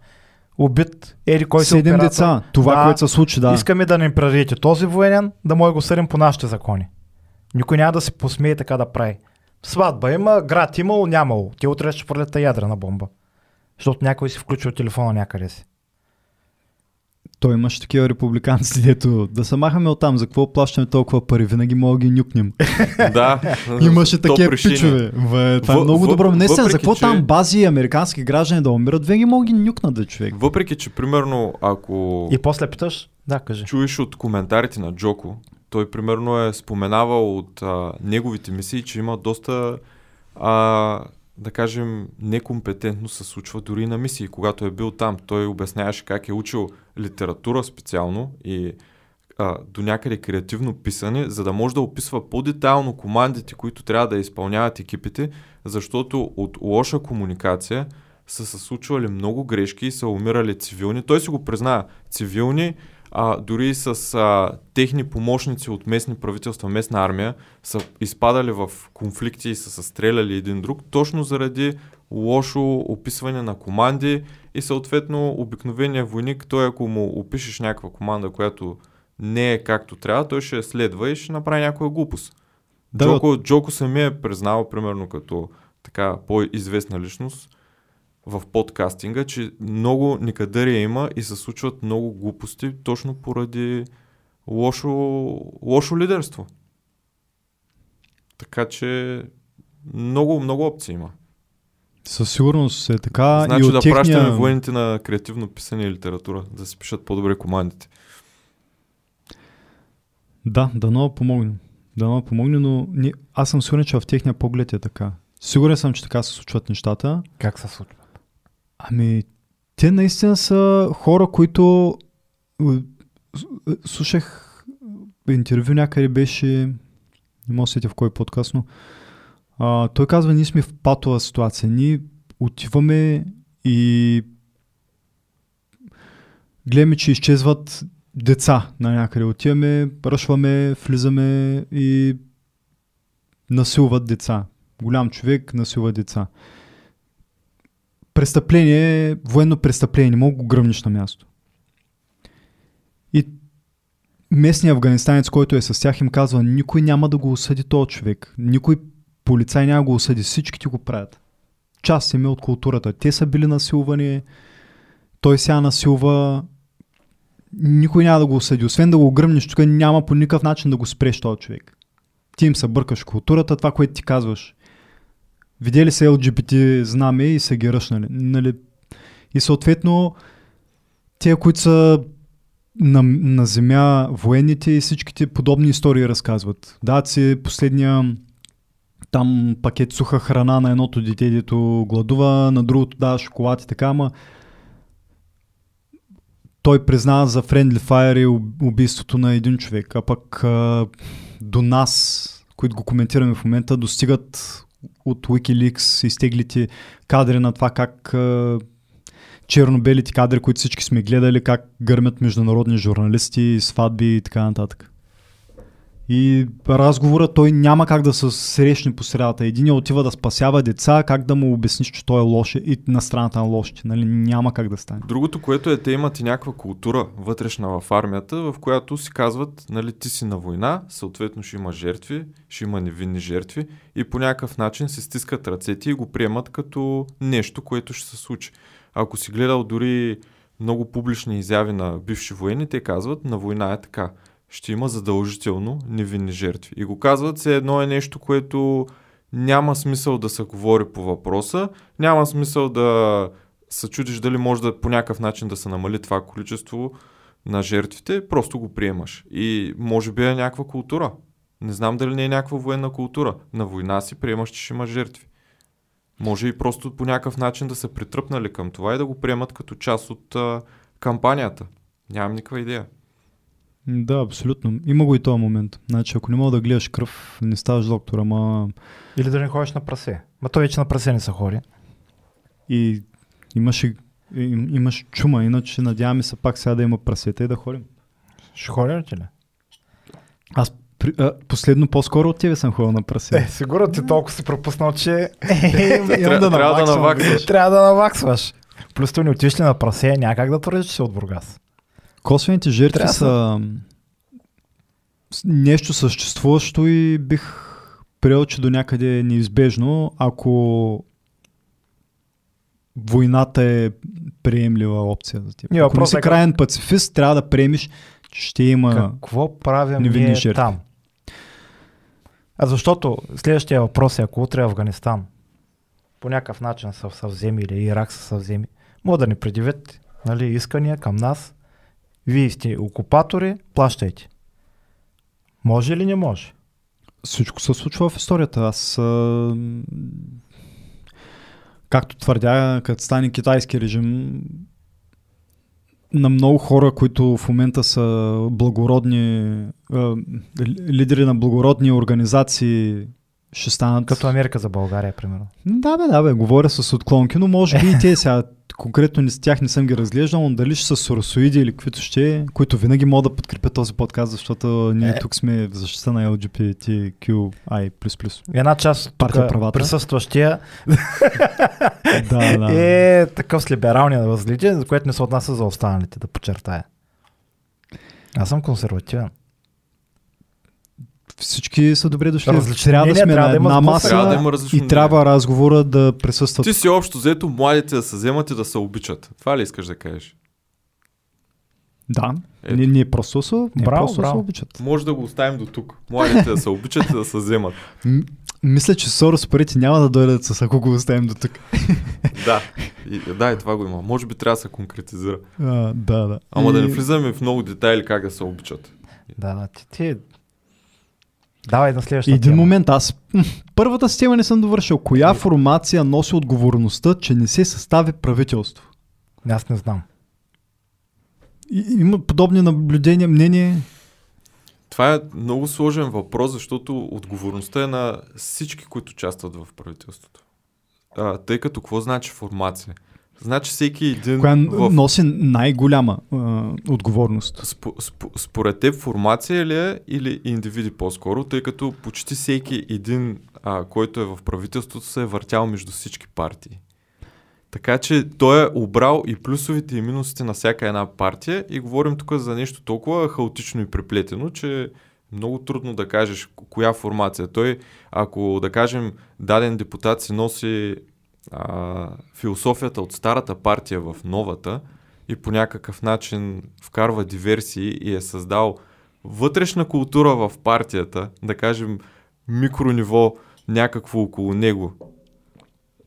убит, еди кой си Седем оператор, деца. Това, Да. което се случи, да. Искаме да не предадете този военен, да може да го съдим по нашите закони. Никой няма да се посмее така да прави. Сватба има, град имало, нямало. Те утре ще пролета ядрена бомба. Защото някой си включил телефона някъде си. Той имаше такива републиканци, дето да се махаме оттам, за какво плащаме толкова пари, винаги мога да ги нюкнем. [LAUGHS] да. Имаше такива пичове. В, това е Въ- много въп- добро. Не сега, за какво че- там бази американски граждани да умират, винаги мога да ги нюкнат, да човек. Въпреки, че примерно, ако И после питаш, да, кажи. чуеш от коментарите на Джоко, той примерно е споменавал от а, неговите мисии, че има доста, а, да кажем, некомпетентно се случва дори на мисии. Когато е бил там, той обясняваше как е учил литература специално и а, до някъде креативно писане, за да може да описва по-детайлно командите, които трябва да изпълняват екипите, защото от лоша комуникация са се случвали много грешки и са умирали цивилни. Той си го признава. Цивилни, а, дори с а, техни помощници от местни правителства, местна армия, са изпадали в конфликти и са се стреляли един друг, точно заради лошо описване на команди и съответно обикновения войник, той ако му опишеш някаква команда, която не е както трябва, той ще я следва и ще направи някоя глупост. Да, Джоко, Джоко сами е признал, примерно като така по-известна личност в подкастинга, че много никъдърия има и се случват много глупости точно поради лошо, лошо лидерство. Така че много, много опции има. Със сигурност е така. значи и от да техния... пращаме военните на креативно писане и литература, да си пишат по-добре командите. Да, дано помогне. Дано помогне, но аз съм сигурен, че в техния поглед е така. Сигурен съм, че така се случват нещата. Как се случва? Ами, те наистина са хора, които... е, Слушах интервю някъде беше... Не мога сетя в кой подкаст, но... А, той казва, ние сме в патова ситуация. Ние отиваме и гледаме, че изчезват деца на някъде. Отиваме, ръшваме, влизаме и насилват деца. Голям човек насилва деца. Престъпление, военно престъпление, не мога го гръмнеш на място. И местният афганистанец, който е с тях, им казва, никой няма да го осъди този човек. Никой полицай няма да го осъди. Всички ти го правят. Част им е от културата. Те са били насилвани, той сега насилва, никой няма да го осъди. Освен да го гръмнеш, тук няма по никакъв начин да го спреш този човек. Ти им се бъркаш културата, това, което ти казваш. Видели се LGBT знаме и са ги ръшнали. Нали? И съответно, те, които са на, на земя, военните и всичките подобни истории разказват. Дават си последния там пакет суха храна на едното дете, дето гладува, на другото дава шоколад и така, ама той признава за Friendly Fire и уб- убийството на един човек, а пък а, до нас, които го коментираме в момента, достигат от Wikileaks изтеглите кадри на това как черно-белите кадри, които всички сме гледали, как гърмят международни журналисти, сватби и така нататък. И разговора той няма как да се срещне по средата. Единият отива да спасява деца, как да му обясниш, че той е лош и на страната на лошите. Нали? Няма как да стане. Другото, което е, те имат и някаква култура вътрешна в армията, в която си казват, нали, ти си на война, съответно ще има жертви, ще има невинни жертви и по някакъв начин се стискат ръцете и го приемат като нещо, което ще се случи. Ако си гледал дори много публични изяви на бивши военни, те казват, на война е така. Ще има задължително невинни жертви. И го казват, все едно е нещо, което няма смисъл да се говори по въпроса, няма смисъл да се чудиш дали може да по някакъв начин да се намали това количество на жертвите, просто го приемаш. И може би е някаква култура. Не знам дали не е някаква военна култура. На война си приемаш, че ще има жертви. Може и просто по някакъв начин да се притръпнали към това и да го приемат като част от а, кампанията. Нямам никаква идея. Да, абсолютно. Има го и този момент. Значи, ако не мога да гледаш кръв, не ставаш доктор, ама Или да не ходиш на прасе. Ма той вече на прасе не се ходи. и, Имаше, им, имаш чума, иначе надяваме се пак сега да има прасета и да ходим. Ще ходим ли? Аз при, а, последно по-скоро от тебе съм ходил на Е, прасета. сигурно ти толкова си пропуснал, че Тря- трябва да наваксваш. трябва да наваксваш. Плюс то не отиш ли на прасе, някак да твърдиш, че си от Бургас. Косвените жертви Трябва са нещо съществуващо и бих приел, че до някъде е неизбежно, ако войната е приемлива опция за теб. Ако не си е крайен пацифист, трябва да приемиш, че ще има... Какво правим ние жертви. там? А защото следващия въпрос е, ако утре Афганистан по някакъв начин са съвземи или Ирак са съвземи, могат да ни предявят нали, искания към нас. Вие сте окупатори, плащайте. Може или не може? Всичко се случва в историята. Аз а... както твърдя, като стане китайски режим, на много хора, които в момента са благородни, лидери на благородни организации, ще станат... Като Америка за България, примерно. Да, бе, да, бе, говоря с отклонки, но може би и [LAUGHS] те сега, конкретно не с тях не съм ги разглеждал, но дали ще са соросоиди или каквито ще, които винаги могат да подкрепят този подкаст, защото ние Е. тук сме в защита на LGBTQI++. Една част Партия тук правата. присъстващия [LAUGHS] да, да. е такъв с либералния възгледи, за което не се отнася за останалите, да подчертая. Аз съм консервативен. Всички са добре дошли. Различни трябва да сме трябва на да една сблъсък. маса Трябва да има различно и трябва разговора да присъства. Ти си общо взето младите да се вземат и да се обичат. Това ли искаш да кажеш? Да, Ето. ние, ние просто са, ние Браво, просто браво. се обичат. Може да го оставим до тук. Младите да се обичат и да се вземат. М- мисля, че Сорос парите няма да дойдат с ако го оставим до тук. [LAUGHS] Да. И, да, и това го има. Може би трябва да се конкретизира. А, да, да. Ама И- да не влизаме в много детайли как да се обичат. Да, да, ти, ти... Давай на следващата Един тема. момент, аз [LAUGHS] първата система не съм довършил. Коя формация носи отговорността, че не се състави правителство? Аз не знам. И, има подобни наблюдения, мнение. Това е много сложен въпрос, защото отговорността е на всички, които участват в правителството. А, тъй като какво значи формация? Значи всеки един Коя в... носи най-голяма а, отговорност? Спо, спо, според теб формация ли е или индивиди по-скоро, тъй като почти всеки един, а, който е в правителството, се е въртял между всички партии. Така че той е обрал и плюсовите и минусите на всяка една партия и говорим тук за нещо толкова хаотично и преплетено, че много трудно да кажеш ко- коя формация. Той, ако да кажем даден депутат си носи а, философията от старата партия в новата и по някакъв начин вкарва диверсии и е създал вътрешна култура в партията, да кажем микрониво някакво около него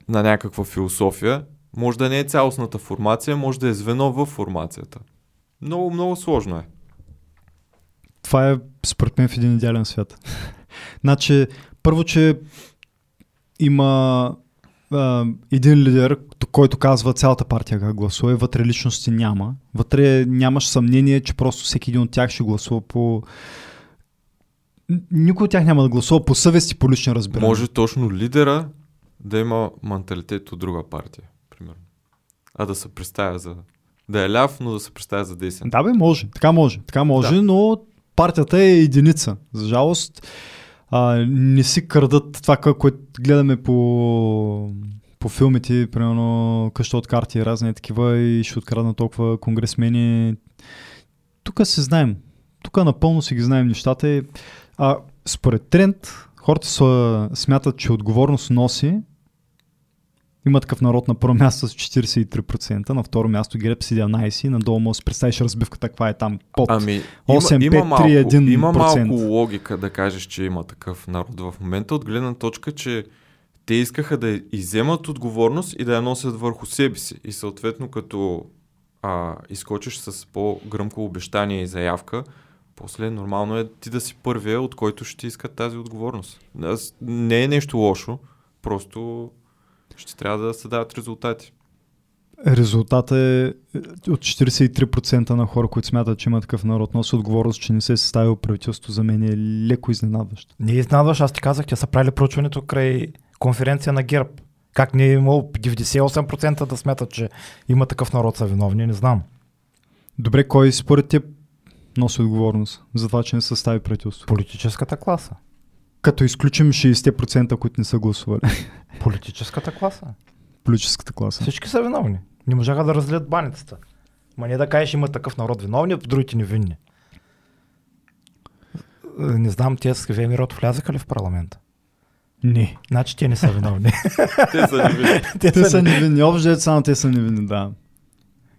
на някаква философия, може да не е цялостната формация, може да е звено в формацията. Много, много сложно е. Това е според мен в един идеален свят. [LAUGHS] значи, първо, че има а, един лидер, който казва цялата партия как гласува вътре личности няма. Вътре нямаш съмнение, че просто всеки един от тях ще гласува по... Никой от тях няма да гласува по съвест и по лични разбирания. Може точно лидера да има менталитет от друга партия, примерно. А да се представя за... Да е ляв, но да се представя за десен. Да бе, може. Така може. Така може, Да. но партията е единица. За жалост а, не си крадат това, което гледаме по, по филмите, примерно къща от карти и разни такива и ще откраднат толкова конгресмени. Тук се знаем. Тук напълно си ги знаем нещата. А, според тренд, хората са, смятат, че отговорност носи има такъв народ на първо място с 43%, на второ място ГЕРБ с 11%, и надолу може да представиш разбивката каква е там под. Ами, има, 8, има, 5, малко, 3, 1%. има малко логика да кажеш, че има такъв народ в момента, от гледна точка, че те искаха да иземат отговорност и да я носят върху себе си. И съответно, като а, изкочиш с по-гръмко обещание и заявка, после нормално е ти да си първия, от който ще ти искат тази отговорност. Не е нещо лошо, просто ще трябва да се дават резултати. Резултатът е е, от 43% на хора, които смятат, че има такъв народ, носи отговорност, че не се е съставил правителство, за мен е леко изненадващо. Не изненадваш, аз ти казах, че са правили проучването край конференция на ГЕРБ. Как не е имало 98% да смятат, че има такъв народ са виновни, не знам. Добре, кой според теб носи отговорност за това, че не състави правителство? Политическата класа. Като изключим 60%, които не са гласували. [LAUGHS] Политическата класа. Политическата класа. Всички са виновни. Не можаха да разлият баницата. Ма не да кажеш има такъв народ виновни, а другите невинни. Не знам, те с ВМРО влязаха ли в парламента? Не. Значи те не са виновни. [LAUGHS] Те са невинни. Те са невинни. Общо само те са невинни, да.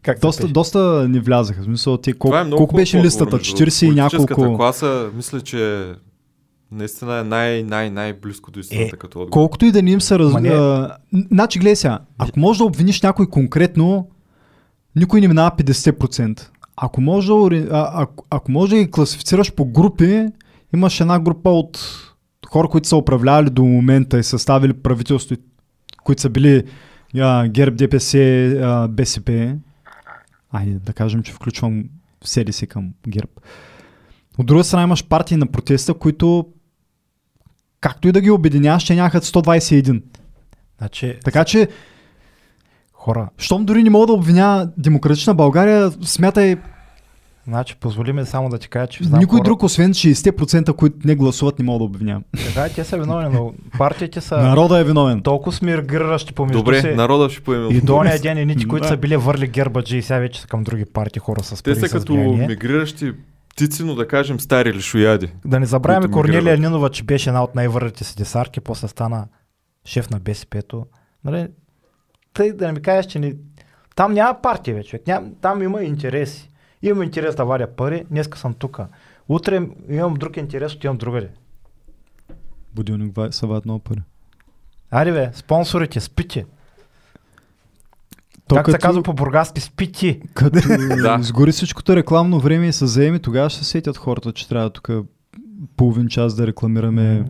Как Доста, пише? доста не влязаха. В смисъл, те колко, е колко беше листата? отговор, между 40 и няколко. класа, мисля, че наистина е най, най, най близко до истината Е, като отговор. Колкото и да не им се раз... Не. Значи, гледай сега, ако можеш да обвиниш някой конкретно, никой не минава 50%. Ако може да, а, ако, ако може да ги класифицираш по групи, имаш една група от хора, които са управлявали до момента и съставили правителство, които са били а, ГЕРБ, ДПС, а, БСП. Айде да кажем, че включвам СДС към ГЕРБ. От друга страна имаш партии на протеста, които както и да ги обединяваш, ще някакът 121. Значи, Така че, хора, щом дори не мога да обвиня Демократична България, смятай значи, позволи ми само да ти кажа, че знам никой хора, друг, освен 60%, които не гласуват, не мога да обвинявам. Така, те са виновни, но партиите са Народа е виновен. толкова смиргиращи помежду Добре, си. народа ще поеме И до ден едните, [LAUGHS] които Да. са били върли гербаджи и сега вече са към други партии хора с Те са като мигриращи птици, но да кажем стари лишояди. Да не забравяме Корнелия. Нинова, че беше една от най-върнатите си десарки, после стана шеф на БСП-то. Нали? Тъй да не ми кажеш, че не... там няма партия вече. човек. Ням... Там има интереси. Имам интерес да варя пари, днеска съм тук. Утре имам друг интерес, отивам другаде. Будилник са ваят много пари. Ари бе, спонсорите, спите. То как се като- казва по бургаски, спити. Като [LAUGHS] Да. изгори всичкото рекламно време и се заеме, тогава ще се сетят хората, че трябва тук половин час да рекламираме.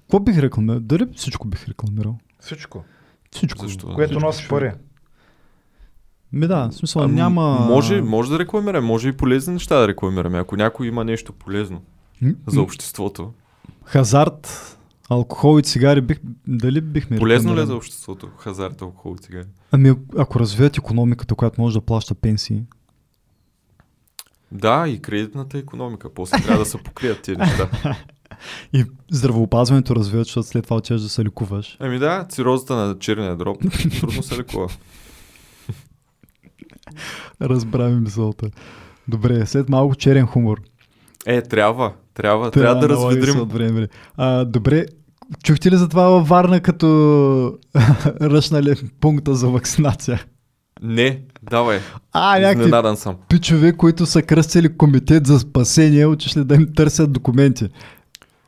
Какво бих рекламирал? Дали всичко бих рекламирал? Всичко. Всичко. Защо? Което Всичко носи пари. Ми да, в смисъл А, няма... Може, може да рекламираме, може и полезни неща да рекламираме, ако някой има нещо полезно М- за обществото. Хазарт, алкохол и цигари, бих, дали бихме Полезно ли е за обществото? Хазарт, алкохол и цигари. Ами ако развият економиката, която може да плаща пенсии, Да, и кредитната економика. После трябва да се покрият тези неща. [LAUGHS] и здравеопазването развият, защото след това отиваш да се лекуваш. Ами да, цирозата на черния дроб [LAUGHS] трудно се лекува. Разбраме мисълта. Добре, след малко черен хумор. Е, трябва. Трябва, трябва, да налаги се разведрим. Време. А, добре, чухте ли за това във Варна, като [LAUGHS] ръчнали пункта за вакцинация? Не, давай. А, някакви съм. пичове, които са кръстили комитет за спасение, отишли да им търсят документи.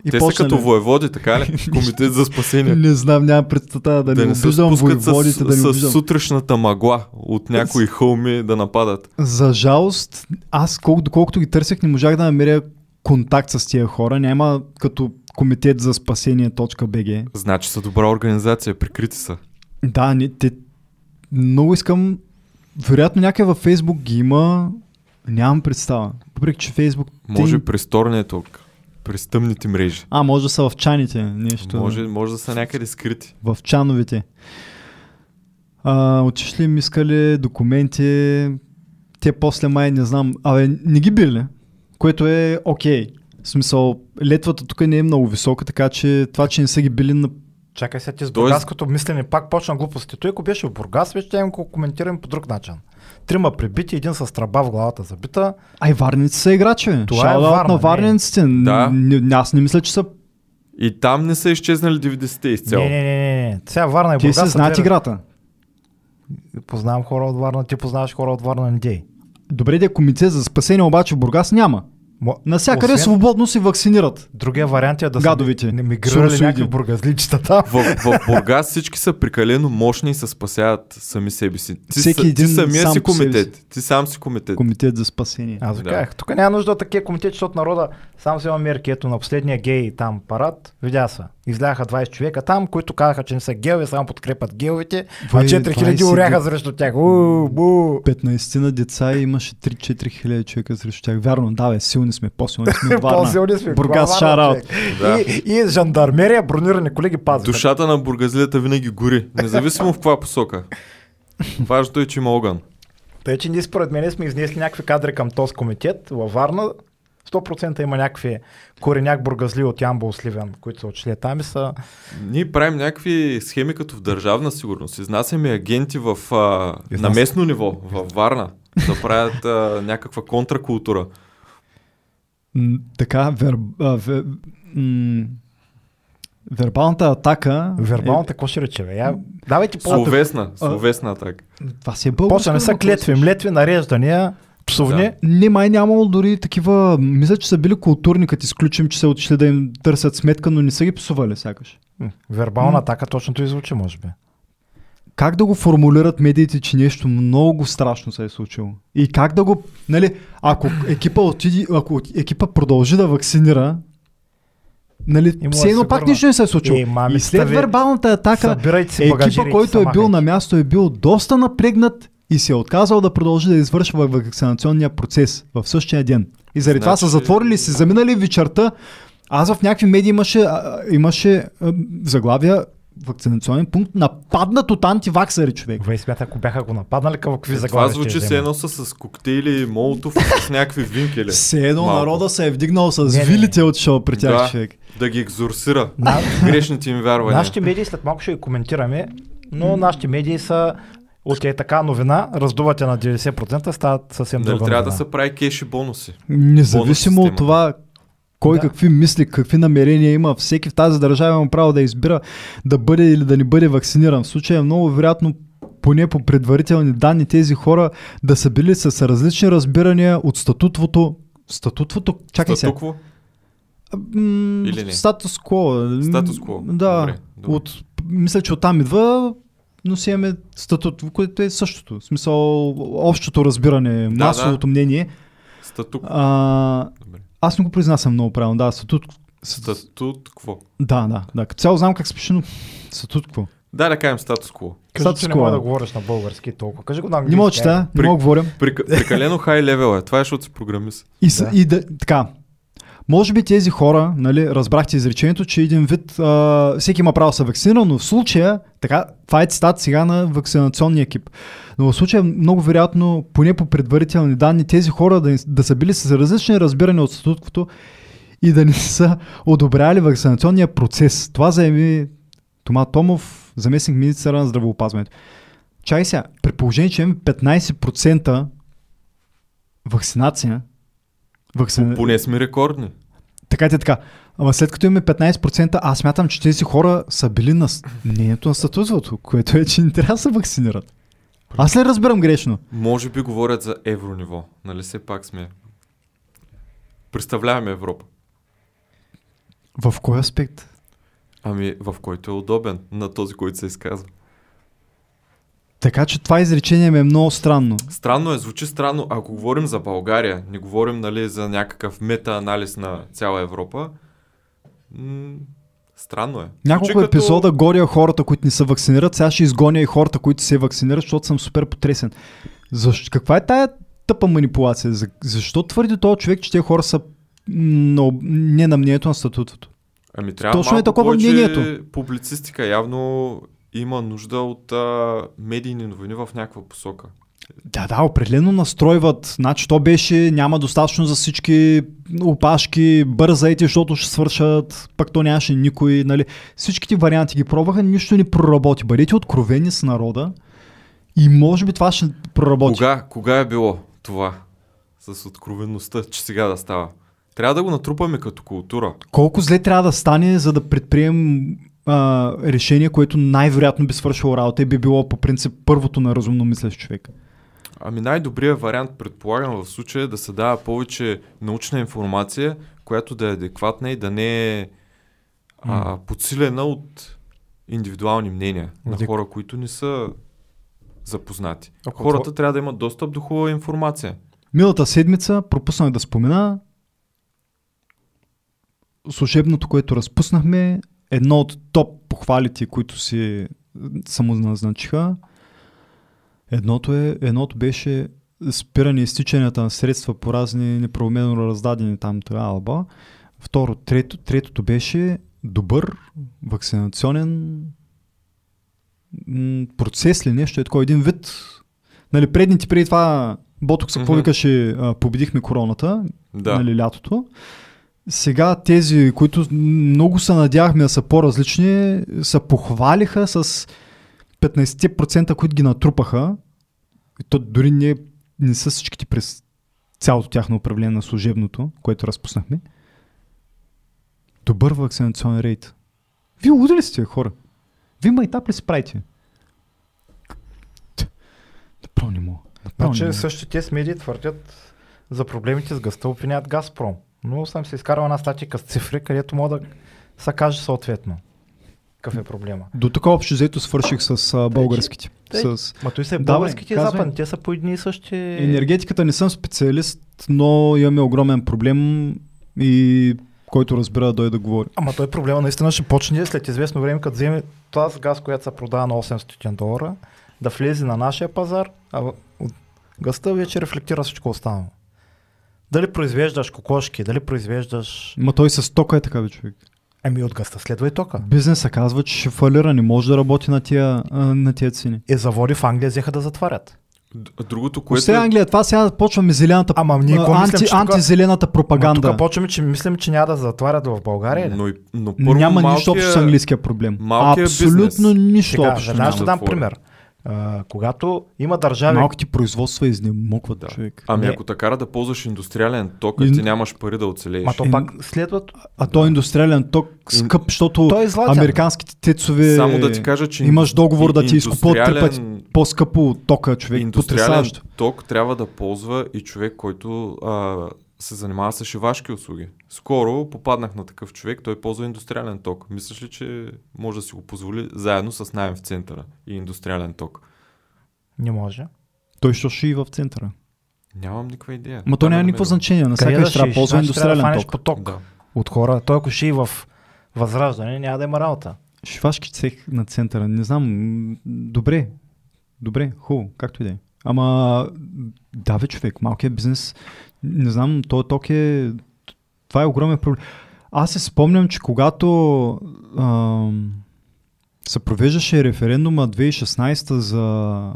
И Те са почнали- като воеводи, така ли? [LAUGHS] Комитет за спасение. Не знам, нямам представа да, да не обиждам воеводите, с, да не с обиждам. сутрешната мъгла от някои хълми да нападат. За жалост, аз колко, доколкото ги търсех, не можах да намеря контакт с тия хора. Няма като комитет за спасение.bg. Значи са добра организация, прикрити са. Да, не, те, много искам, вероятно някъде във Фейсбук ги има, нямам представа. Въпреки, че Фейсбук... Може те... през торнеток, през тъмните мрежи. А, може да са в чаните, нещо. Може, може да са някъде скрити. В чановете. А, отишли им искали документи, те после май не знам, абе не ги били, което е окей. В смисъл, летвата тук не е много висока, така че това, че не са ги били на... Чакай сега ти с бургаското мислене пак почна глупости. Той ако беше в Бургас, вече ще го коментираме по друг начин. Трима прибити, един с тръба в главата забита. Ай, варници са играчи. Това е Shout out Варна, на не. варниците. Да. Н- Аз не мисля, че са... И там не са изчезнали 90-те изцяло. Не, не, не, не. Сега Варна и Бургас си са знаят две- играта. Познавам хора от Варна, ти познаваш хора от Варна, не дей. Добре, де комитет за спасение обаче в Бургас няма. Мо- Навсякъде освен- свободно се вакцинират. Другия вариант е да Гадовите. са ми- мигрирали някакви бургазличета там. В, в Бургас всички са прекалено мощни и се спасяват сами себе си. Ти, Всеки са, един ти самия сам си комитет. Ти сам си комитет. Комитет за спасение. Аз ви Да. казах, тук няма нужда от такива комитети, защото народа сам взема мерки. Ето на последния гей там парад, видя са. Изляха 20 човека там, които казаха, че не са геови, само подкрепят геовите, а Бе, 4000 20 оряха срещу тях. У, бу. 15 на деца и имаше 3-4 хиляди човека срещу тях. Вярно, да, бе, силни сме, по-силни сме. [LAUGHS] По-силни сме. Бургас, шараут. Да. И, и жандармерия, бронирани колеги пазят. Душата на бургазлията винаги гори, независимо в каква посока. Важното е, че има огън. Тъй, че ние според мен сме изнесли някакви кадри към този комитет във Варна. 100% има някакви кореняк бургазли от Ямбол Сливен, които са отшли там и са... Ние правим някакви схеми като в държавна сигурност. Изнасяме агенти в, а, на Изнас- местно ниво, в Варна, да правят а, някаква контракултура. М, така, вер, а, ве, м, вербалната атака... Вербалната, какво ще рече, бе? Я... Давайте по... Словесна, словесна атака. Е, това си е българско. После не са клетви, млетви, нареждания, псовни. Да. Не, май нямало дори такива... Мисля, че са били културни, като изключим, че са отишли да им търсят сметка, но не са ги псували сякаш. Вербална атака точното иззвучи, може би. Как да го формулират медиите, че нещо много страшно се е случило? И как да го... Нали, ако екипа, отиди, ако екипа продължи да вакцинира, нали, все едно пак нищо не се е случило. Е, мами, и след стави- вербалната атака, екипа, който е бил на махайте. място, е бил доста напрегнат и се е отказал да продължи да извършва вакцинационния процес в същия ден. И заради това са Значи- затворили, се заминали вечерта. Аз в някакви медии имаше, имаше заглавия вакцинационен пункт нападнат от антиваксари човек. Вей смята, ако бяха го нападнали, какви Е, Това заглавия звучи ще се едно са с коктейли, молотов, [LAUGHS] с някакви винкели. Все едно Малко. народа се е вдигнал с Не, не. вилите е отишъл при тях Да. човек. Да ги екзорсира. На- Грешните им вярвания. Нашите медии след малко ще ги коментираме, но нашите медии са от е така новина, раздувате на 90%, стават съвсем друга трябва да новина. се прави кеш и бонуси. Независимо Бонус от това кой Да. какви мисли, какви намерения има, всеки в тази държава има право да избира да бъде или да не бъде вакциниран. В случая е много вероятно поне по предварителни данни тези хора да са били с различни разбирания от статутвото. Статутвото, чакай сега. Статукво? М, Или не? Статус кво. Статус кво. Да. Добре, добре. От, мисля, че оттам идва, но си имаме статут, което е същото. В смисъл, общото разбиране, Да, масовото мнение. Статук. А, аз не го произнасям много правилно. Да, статут. Статут кво? Да, да, да. Като цяло знам как се пише, но статут какво? Да, да кажем статус кво. Кажи, Статус че не мога да говориш на български толкова. Кажи го на английски. Не мога да чета, не мога да говоря. Прекалено хай левел е. Това е, защото си програмист. И, да. Да. и да, така. Може би тези хора, нали, разбрахте изречението, че един вид а, всеки има право да се вакцинира, но в случая, така, това е цитат сега на вакцинационния екип. Но в случая много вероятно, поне по предварителни данни, тези хора да, да са били с различни разбирания от статутквото и да не са одобряли вакцинационния процес. Това заяви Тома Томов, заместник министъра на здравеопазването. Чай сега, при положение, че имаме 15% вакцинация, вакцина... Поне сме рекордни. Така и така. Ама след като имаме 15%, аз смятам, че тези хора са били на мнението на статутството, което е, че не трябва да се вакцинират. Аз ли разбирам грешно? Може би говорят за еврониво. Нали все пак сме... Представляваме Европа. В кой аспект? Ами, в който е удобен на този, който се изказва. Така че това изречение ми е много странно. Странно е, звучи странно. Ако говорим за България, не говорим нали, за някакъв мета-анализ на цяла Европа, м- странно е. Няколко Звучи като- епизода горя хората, които не се вакцинират, сега ще изгоня и хората, които се вакцинират, защото съм супер потресен. Защо? Каква е тая тъпа манипулация? За, защо твърди този човек, че тези хора са на, не на мнението на статутото? Ами трябва Точно е малко такова повече мнението. публицистика. Явно има нужда от а, медийни новини в някаква посока. Да, да, определено настройват. Значи то беше, няма достатъчно за всички опашки, бързайте, защото ще свършат, пък то нямаше никой, нали. Всичките варианти ги пробваха, нищо не проработи. Бъдете откровени с народа и може би това ще проработи. Кога, кога е било това с откровенността, че сега да става? Трябва да го натрупаме като култура. Колко зле трябва да стане, за да предприем а, решение, което най-вероятно би свършило работа и би било по принцип първото на разумно мислещ човек. Ами най-добрият вариант, предполагам в случая, е да се дава повече научна информация, която да е адекватна и да не е а, подсилена от индивидуални мнения на Адек- хора, които не са запознати. Ако Хората това- трябва да имат достъп до хубава информация. Миналата седмица пропуснах да спомена служебното, което разпуснахме едно от топ похвалите, които си самоназначиха, едното, е, едното беше спиране изтичанията на средства по разни неправомерно раздадени там алба. Второ, трето, третото беше добър вакцинационен процес ли нещо, е такова един вид. Нали, предните преди това Ботокса, какво Мгм. викаше, победихме короната, Да. нали, лятото. Сега тези, които много се надявахме да са по-различни, се похвалиха с 15%, които ги натрупаха. И то дори не, не са всичките през цялото тяхно управление на служебното, което разпуснахме. Добър вакцинационен рейд. Вие луди ли сте, хора? Вие майтап ли правите? Направо не мога. Направо не Значи мога. те с медии твърдят за проблемите с гъста обвиняват Газпром. Но съм се изкарал една статика с цифри, където мога да се каже съответно. Какъв е проблема? До тук общо взето свърших с а, българските. Тъй. С Ма той са българските и западни, те са по едни и същи. енергетиката не съм специалист, но имаме огромен проблем и който разбира да дойде да говори. Ама той проблема наистина ще почне след известно време, като вземе тази газ, която се продава на 800 долара, да влезе на нашия пазар, а от гъста вече рефлектира всичко останало. Дали произвеждаш кокошки, дали произвеждаш... Ма той с тока е така, бе, човек. Еми от гъста следва и тока. Бизнеса казва, че ще фалира, не може да работи на тия, на тия цени. Е, заводи в Англия взеха да затварят. Другото, Което... Сега Англия, това сега почваме зелената, Ама ние а, анти, че тук- антизелената пропаганда. тук почваме, че мислим, че няма да затварят в България. Но, но първо Няма малкия... нищо общо с английския проблем. малкия Абсолютно бизнес. нищо Сега, общо. ще дам пример. А, когато има държави, Малките производства изнемогват, Да. човек. Ами Не. ако те кара да ползваш индустриален ток, а Ин- ти нямаш пари да оцелееш. ма то пак следват... А то индустриален ток скъп, защото Той е златен. американските тецове Само да ти кажа, че имаш договор да ти ин- изкупуват три пъти индустриален- по-скъпо от тока, човек. Индустриален Потрясаващо. ток трябва да ползва и човек, който а, се занимава с шивашки услуги. Скоро попаднах на такъв човек, той ползва индустриален ток. Мислиш ли, че може да си го позволи заедно с найем в центъра и индустриален ток? Не може. Той ще ши и в центъра. Нямам никаква идея. Ма то няма да никакво значение. Навсякъде да ще трябва ползва Значи индустриален ток. поток Да. от хора. Той ако ще и в възраждане, няма да има работа. Шивашки цех на центъра. Не знам. Добре. Добре, хубаво, както и да е. Ама, да бе, човек, малкият бизнес, не знам, този ток е... Това е огромен проблем. Аз се спомням, че когато ам, се провеждаше референдума 2016 за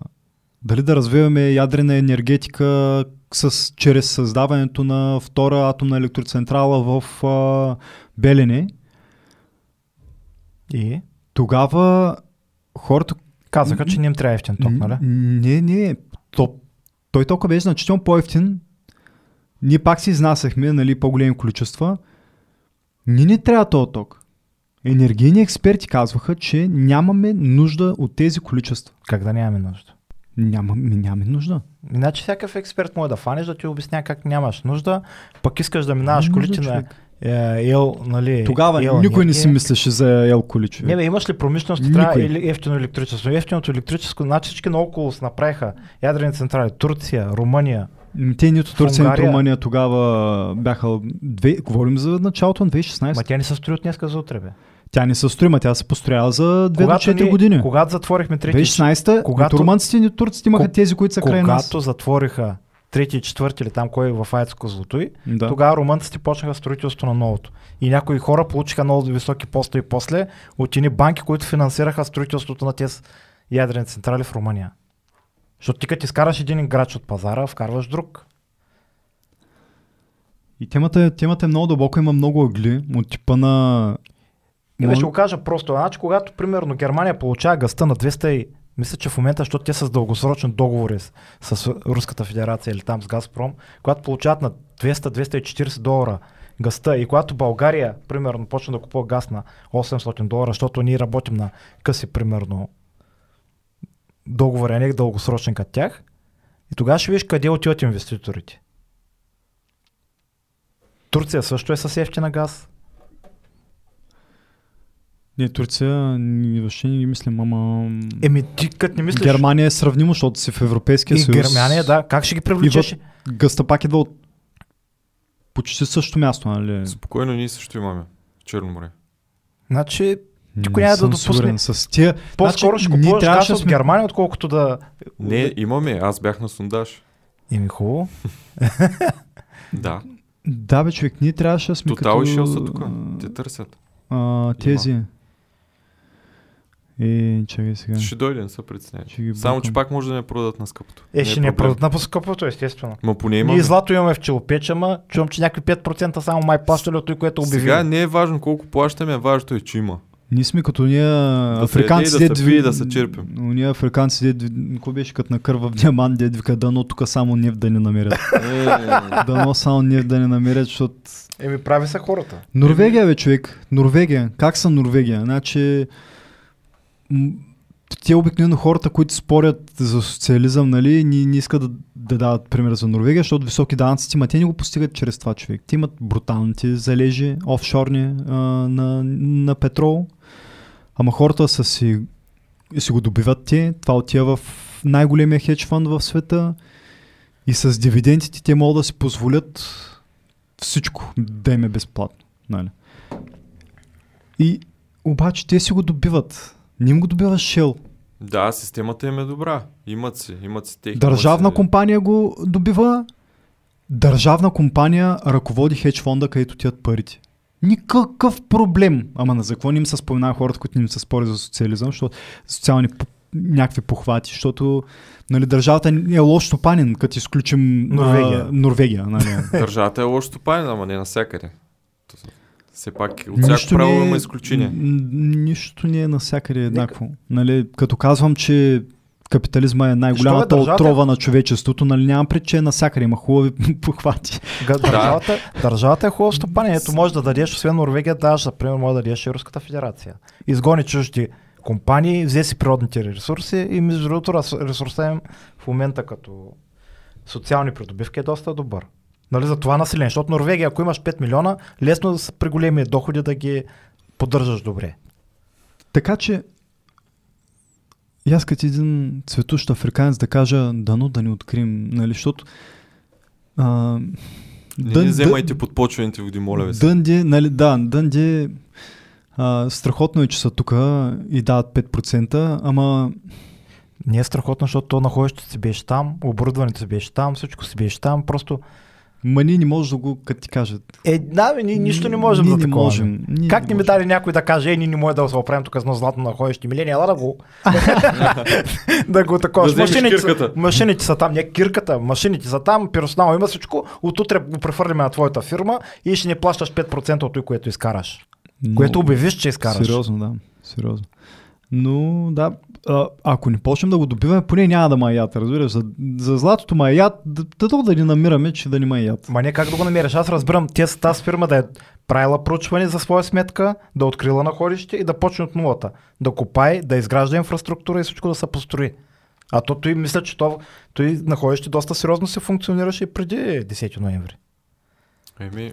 дали да развиваме ядрена енергетика с, чрез създаването на втора атомна електроцентрала в а, Белене, И тогава хората... казаха, че не им трябва ефтин ток, нали? Не, не. То, той тока беше значително по-ефтин. Ние пак си изнасяхме нали, по-големи количества. Ни не трябва този ток. Енергийни експерти казваха, че нямаме нужда от тези количества. Как да нямаме нужда? Няма, нямаме нужда. Иначе всякакъв експерт може да фанеш да ти обясня как нямаш нужда, пък искаш да минаваш колите на е, ел, нали, Тогава ел никой не си мислеше за ел коли, човек. Не бе, имаш ли промишленост, Никой. трябва или ефтино електричество. Ефтиното електричество, значи всички наоколо се направиха ядрени централи. Турция, Румъния. М, Те нито Турция, нито. Румъния тогава бяха... Две... Говорим за началото на 2016. Ма тя не се строи от днеска за утре, бе. Тя не се строи, ма тя се построява за 2 до Когато 4 ние- години. Когато затворихме трети 2016-та, когато- нито румънците, нито турците имаха тези, които са край нас. когато затвориха трети и четвърти или там кой е в Айцко Златои, Да. тогава румънците почнаха строителството на новото. И някои хора получиха много високи постове после от едни банки, които финансираха строителството на тези ядрени централи в Румъния. Защото ти като изкараш един играч от пазара, вкарваш друг. И темата, е- темата е много дълбоко, има много ъгли от типа на... И ще го кажа просто. Значи, когато, примерно, Германия получава гъста на 200 и... Мисля, че в момента, защото те с дългосрочни договори с, с Руската федерация или там с Газпром, когато получават на 200-240 долара гъста и когато България, примерно, почне да купува газ на 800 долара, защото ние работим на къси, примерно, договори, а не дългосрочни като тях, и тогава ще видиш къде отиват инвеститорите. Турция също е с ефтина газ. Не, Турция, ни, въобще не ги мислим, ама... Еми, ти като не мислиш... Германия е сравнимо, защото си в Европейския И съюз. Германия, да. Как ще ги привлечеш? Гъста пак идва от почти същото място, нали? Спокойно ние също имаме. Черно море. Значи, Никой няма да допусне. сигурен. С тия... По-скоро Значи, ще купуваш газ от Германия, отколкото да... Не, имаме. Аз бях на сондаж. Еми хубаво. [LAUGHS] Да. Да, бе, човек, ние трябваше да сме Тотал като... и Шел са тук. Те търсят. А, тези. Е, чакай сега. Ще дойде, не се притеснявай. Ще Само, че пак може да не продадат на скъпото. Е, ще е ни проблем. продадат на по-скъпото, естествено. Ма поне Ние имаме. злато имаме в челопеч, ама чувам, че някакви 5% само май плащали от той, което обяви. Сега не е важно колко плащаме, важното е, че има. Ние сме като ние се африканци, и да дед се ви- пие и да се черпим. Ние африканци, дед, какво беше като на кърва в диамант, дед вика, дано тук само нефт да не намерят. [LAUGHS] дано само нефт да не намерят, защото... Еми прави са хората. Норвегия, бе, човек. Норвегия. Как са Норвегия? Значи... Те обикновено хората, които спорят за социализъм, нали, не, не искат да, да дават пример за Норвегия, защото високи данъците, ма те не го постигат чрез това човек. Те имат бруталните залежи, офшорни а, на, на петрол, ама хората са си, си го добиват те, това отива в най-големия хедж фонд в света и с дивидендите те могат да си позволят всичко да им е безплатно. Нали? И обаче те си го добиват. Не им го добива Shell. Да, системата им е добра. Имат си, имат си техни. Държавна си... компания го добива. Държавна компания ръководи хедж фонда, където тият парите. Никакъв проблем. Ама на за какво не им се споменава хората, които не им се спори за социализъм, защото социални някакви похвати, защото нали, държавата е лош стопанин, като изключим Норвегия. Норвегия нали. [LAUGHS] Държавата е лош стопанин, ама не навсякъде. Все пак от всяко правило има изключение. Нищо не е навсякъде еднакво. Нали, като казвам, че капитализма е най-голямата държавата- отрова на човечеството, нали, нямам пред, че е навсякъде има хубави [LAUGHS] похвати. Държавата, държавата е хубаво стопане. Ето може да дадеш, освен Норвегия, даваш, за пример, може да дадеш и Руската федерация. Изгони чужди компании, взе си природните ресурси и между другото рес- ресурса им в момента като социални придобивки е доста добър. Нали, за това население, защото Норвегия, ако имаш 5 милиона, лесно да са при големи доходи да ги поддържаш добре. Така че, и аз като един цветущ африканец да кажа, дано да не открием, нали, защото а, Не ни вземайте подпочвените води, моля ви се. Дънди, нали, да, Дънди, а, страхотно е, че са тук и дават 5%, ама Не е страхотно, защото то находището си беше там, оборудването си беше там, всичко си беше там, просто... ма ние не може да го, като ти кажат. Е, да, бе, ние нищо не можем ние за не такова. можем. Ние Как не ми даде някой да каже, е, ние не може да се оправим тук с едно златно находище. Милени, ела да го. [LAUGHS] да го такова. Да машините, са, машините са там, не кирката, машините са там, персонал има всичко. От утре го прехвърляме на твоята фирма и ще не плащаш 5% от той, което изкараш. Но- Което обявиш, че изкараш. Сериозно, да. Сериозно. Но да, а, ако не почнем да го добиваме, поне няма да маят, разбираш. За, за златото маят, да, да, да ни намираме, че да ни маят. Ма не как да го намериш. Аз разбирам тя, тази фирма да е правила проучване за своя сметка, да е открила находище и да почне от нулата. Да копае, да изгражда инфраструктура и всичко да се построи. А то той мисля, че то, той находище доста сериозно се функционираше и преди 10 ноември. Еми,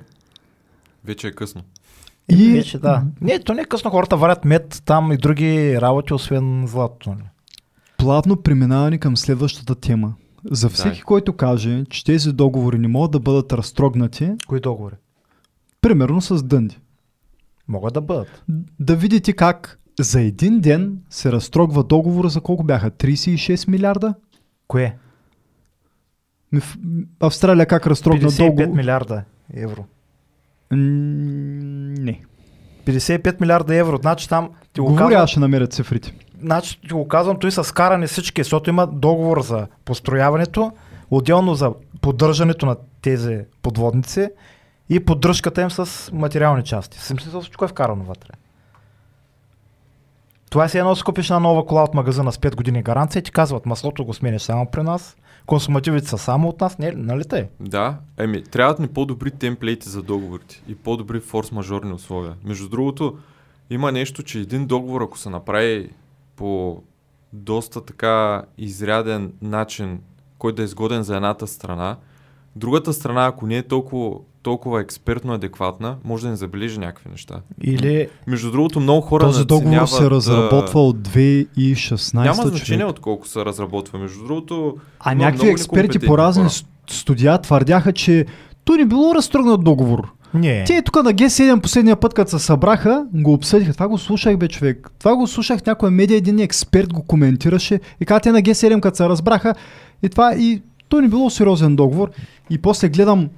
вече е късно. И... И- Вече, да. Не, то не е късно. Хората варят мед там и други работи, освен златото. нали? Плавно преминаване към следващата тема. За всеки, Да. който каже, че тези договори не могат да бъдат разтрогнати, Кои договори? примерно с Дънди. Могат да бъдат. Да видите как за един ден се разтрогва договор за колко бяха? 36 милиарда? Кое? Австралия как разтрогна 55 договор? милиарда евро. М. 55 милиарда евро. Значи там ти го Говоря, казвам, аз ще намеря цифрите. значи ти го казвам, той са скарани всички, защото има договор за построяването, отделно за поддържането на тези подводници и поддръжката им с материални части. В смисъл всичко е вкарано вътре. Това си едно скупиш на нова кола от магазина с 5 години гаранция и ти казват, маслото го сменяш само при нас, консумативите са само от нас, не, нали те? Да, еми, трябват ни по-добри темплейти за договорите и по-добри форс-мажорни условия. Между другото, има нещо, че един договор, ако се направи по доста така изряден начин, който да е изгоден за едната страна, другата страна, ако не е толкова, толкова експертно адекватна, може да не забележи някакви неща. Или Между другото, много хора Този договор се разработва от 2016 Няма човек. значение от колко се разработва. Между другото, А някакви експерти по разни хора. студия твърдяха, че то не било разтрогнат договор. Не. Те тук на Г7 последния път, като се събраха, го обсъдиха. Това го слушах, бе, човек. Това го слушах някоя медия, един експерт го коментираше. И каза те на Г7, като се разбраха. И това, и то не било сериозен договор. И после гледам,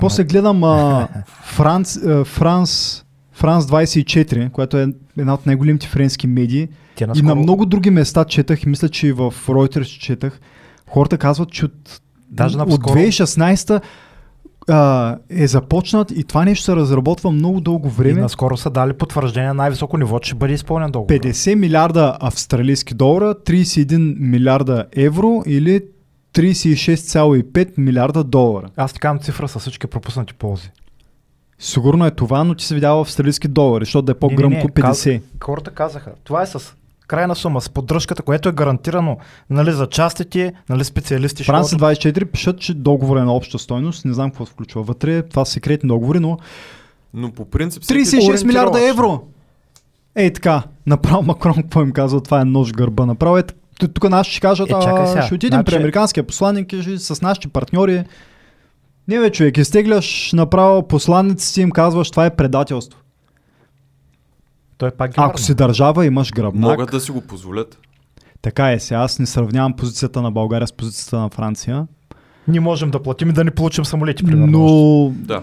после гледам а, [LAUGHS] Франц, а, Франс, Франс 24, която е една от най-големите френски медии. Те И на наскоро- много други места четах, и мисля, че и в Reuters четах, хората казват, че от, Даже от наскоро- 2016 а, е започнат и това нещо се разработва много дълго И време. наскоро са дали потвърждение на най-високо ниво, че ще бъде изпълнен договор. 50 милиарда австралийски долара, 31 милиарда евро или 36,5 милиарда долара. Аз ти казвам цифра с всички пропуснати ползи. Сигурно е това, но ти се видява в австралийски долари, защото да е по-гръмко не, не, 50. Хората казаха, това е с крайна сума, с поддръжката, което е гарантирано нали, за частите, нали, специалисти. ходят. 24 пишат, че договор е на обща стойност. Не знам какво включва вътре. Това са секретни договори, но Но по принцип... всеки- 36 милиарда евро! Ей така, направо Макрон, какво им казва, това е нож гърба. Направо е, тук наши ще кажат, Е, а, ще отидем значи- при американския посланник и с нашите партньори. Не бе, човек, изтегляш направо посланниците им казваш, това е предателство. Той е пак ги Ако си държава, имаш гръбнак. Могат да си го позволят. Така е, сега аз не сравнявам позицията на България с позицията на Франция, Ние можем да платим и да не получим самолети, примерно. но Да.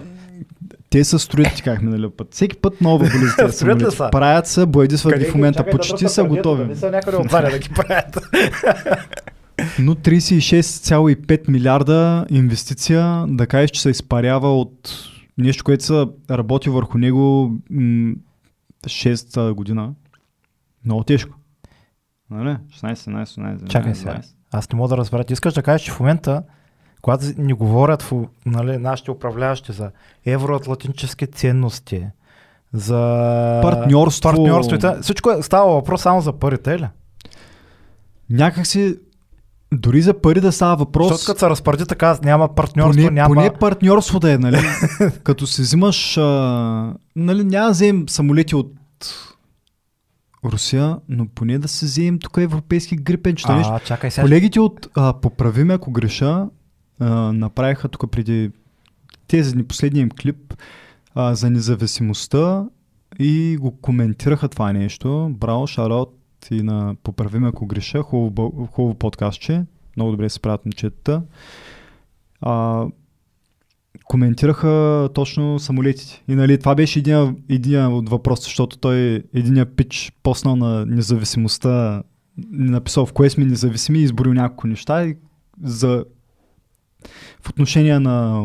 Те се строят, ти казахме нали път. Всеки път нова [LAUGHS] ли самолети. са? Правят се, боядисват ги в момента, Чакай да почти дръпнат са готови. Да не са някъде отваря да ги правят. [LAUGHS] Но 36,5 милиарда инвестиция, да кажеш, че се изпарява от нещо, което са работи върху него м- 6 година. Много тежко. Нали? 16, 17, 18, Чакай 19, сега. 20. Аз не мога да разбера. Ти искаш да кажеш, че в момента, когато ни говорят в, нали, нашите управляващи за евроатлантически ценности, за Партньорство. партньорство и т.н., всичко е, става въпрос само за парите, е ли? Някак си, дори за пари да става въпрос, Защото като се разпореди така, няма партньорство, поне, няма... поне партньорство да е, нали? [LAUGHS] Като си взимаш, а, нали, няма да вземем самолети от Русия, но поне да си вземем тук европейски грипенчета. нещо. а, чакай сега. Колегите от а, Поправиме, ако греша, направиха тук преди тези дни последния им клип а, за независимостта и го коментираха това нещо. Браво, шараут и на Поправиме, ако греша. Хубаво, хубаво подкастче. Много добре се правят момчетата. А, коментираха точно самолетите. И нали, това беше един, един от въпросите, защото той единия пич поснал на независимостта написал в кое сме независими и изборил няколко неща и за в отношение на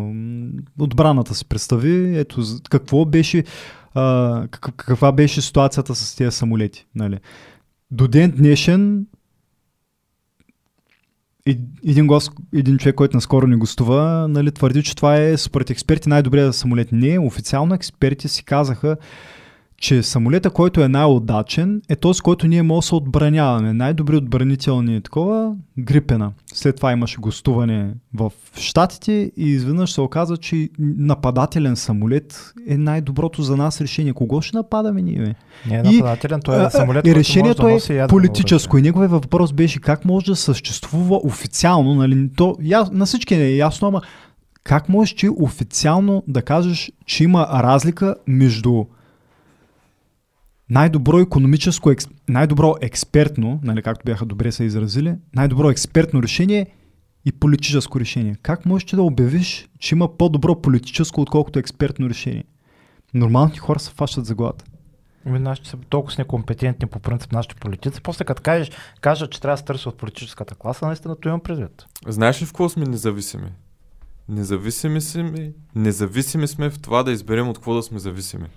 отбраната си представи, ето какво беше а, как, каква беше ситуацията с тези самолети. Нали. До ден днешен един, гост, един човек, който наскоро ни гостува, нали, твърди, че това е според експерти най-добрият самолет. Не, официално експерти си казаха, че самолета, който е най-удачен, е този, който ние може да се отбраняваме. Най-добри отбранителни е такова, Грипена. След това имаше гостуване в Штатите и изведнъж се оказа, че нападателен самолет е най-доброто за нас решение. Кого ще нападаме ние? Не е И, нападателен, той А, е самолет, и решението може да е политическо. И неговият въпрос беше как може да съществува официално, нали, то, я, на всички не е ясно, ама как можеш ти официално да кажеш, че има разлика между най-добро економическо, най-добро експертно, нали, както бяха добре се изразили, най-добро експертно решение и политическо решение. Как можеш да обявиш, че има по-добро политическо, отколкото експертно решение? Нормалните хора се фащат за главата. Ами, нашите са толкова са некомпетентни по принцип нашите политици. После като кажеш, кажат, че трябва да се търси от политическата класа, наистина то имам предвид. Знаеш ли в какво сме независими? Независими сме, независими сме в това да изберем от какво да сме зависими.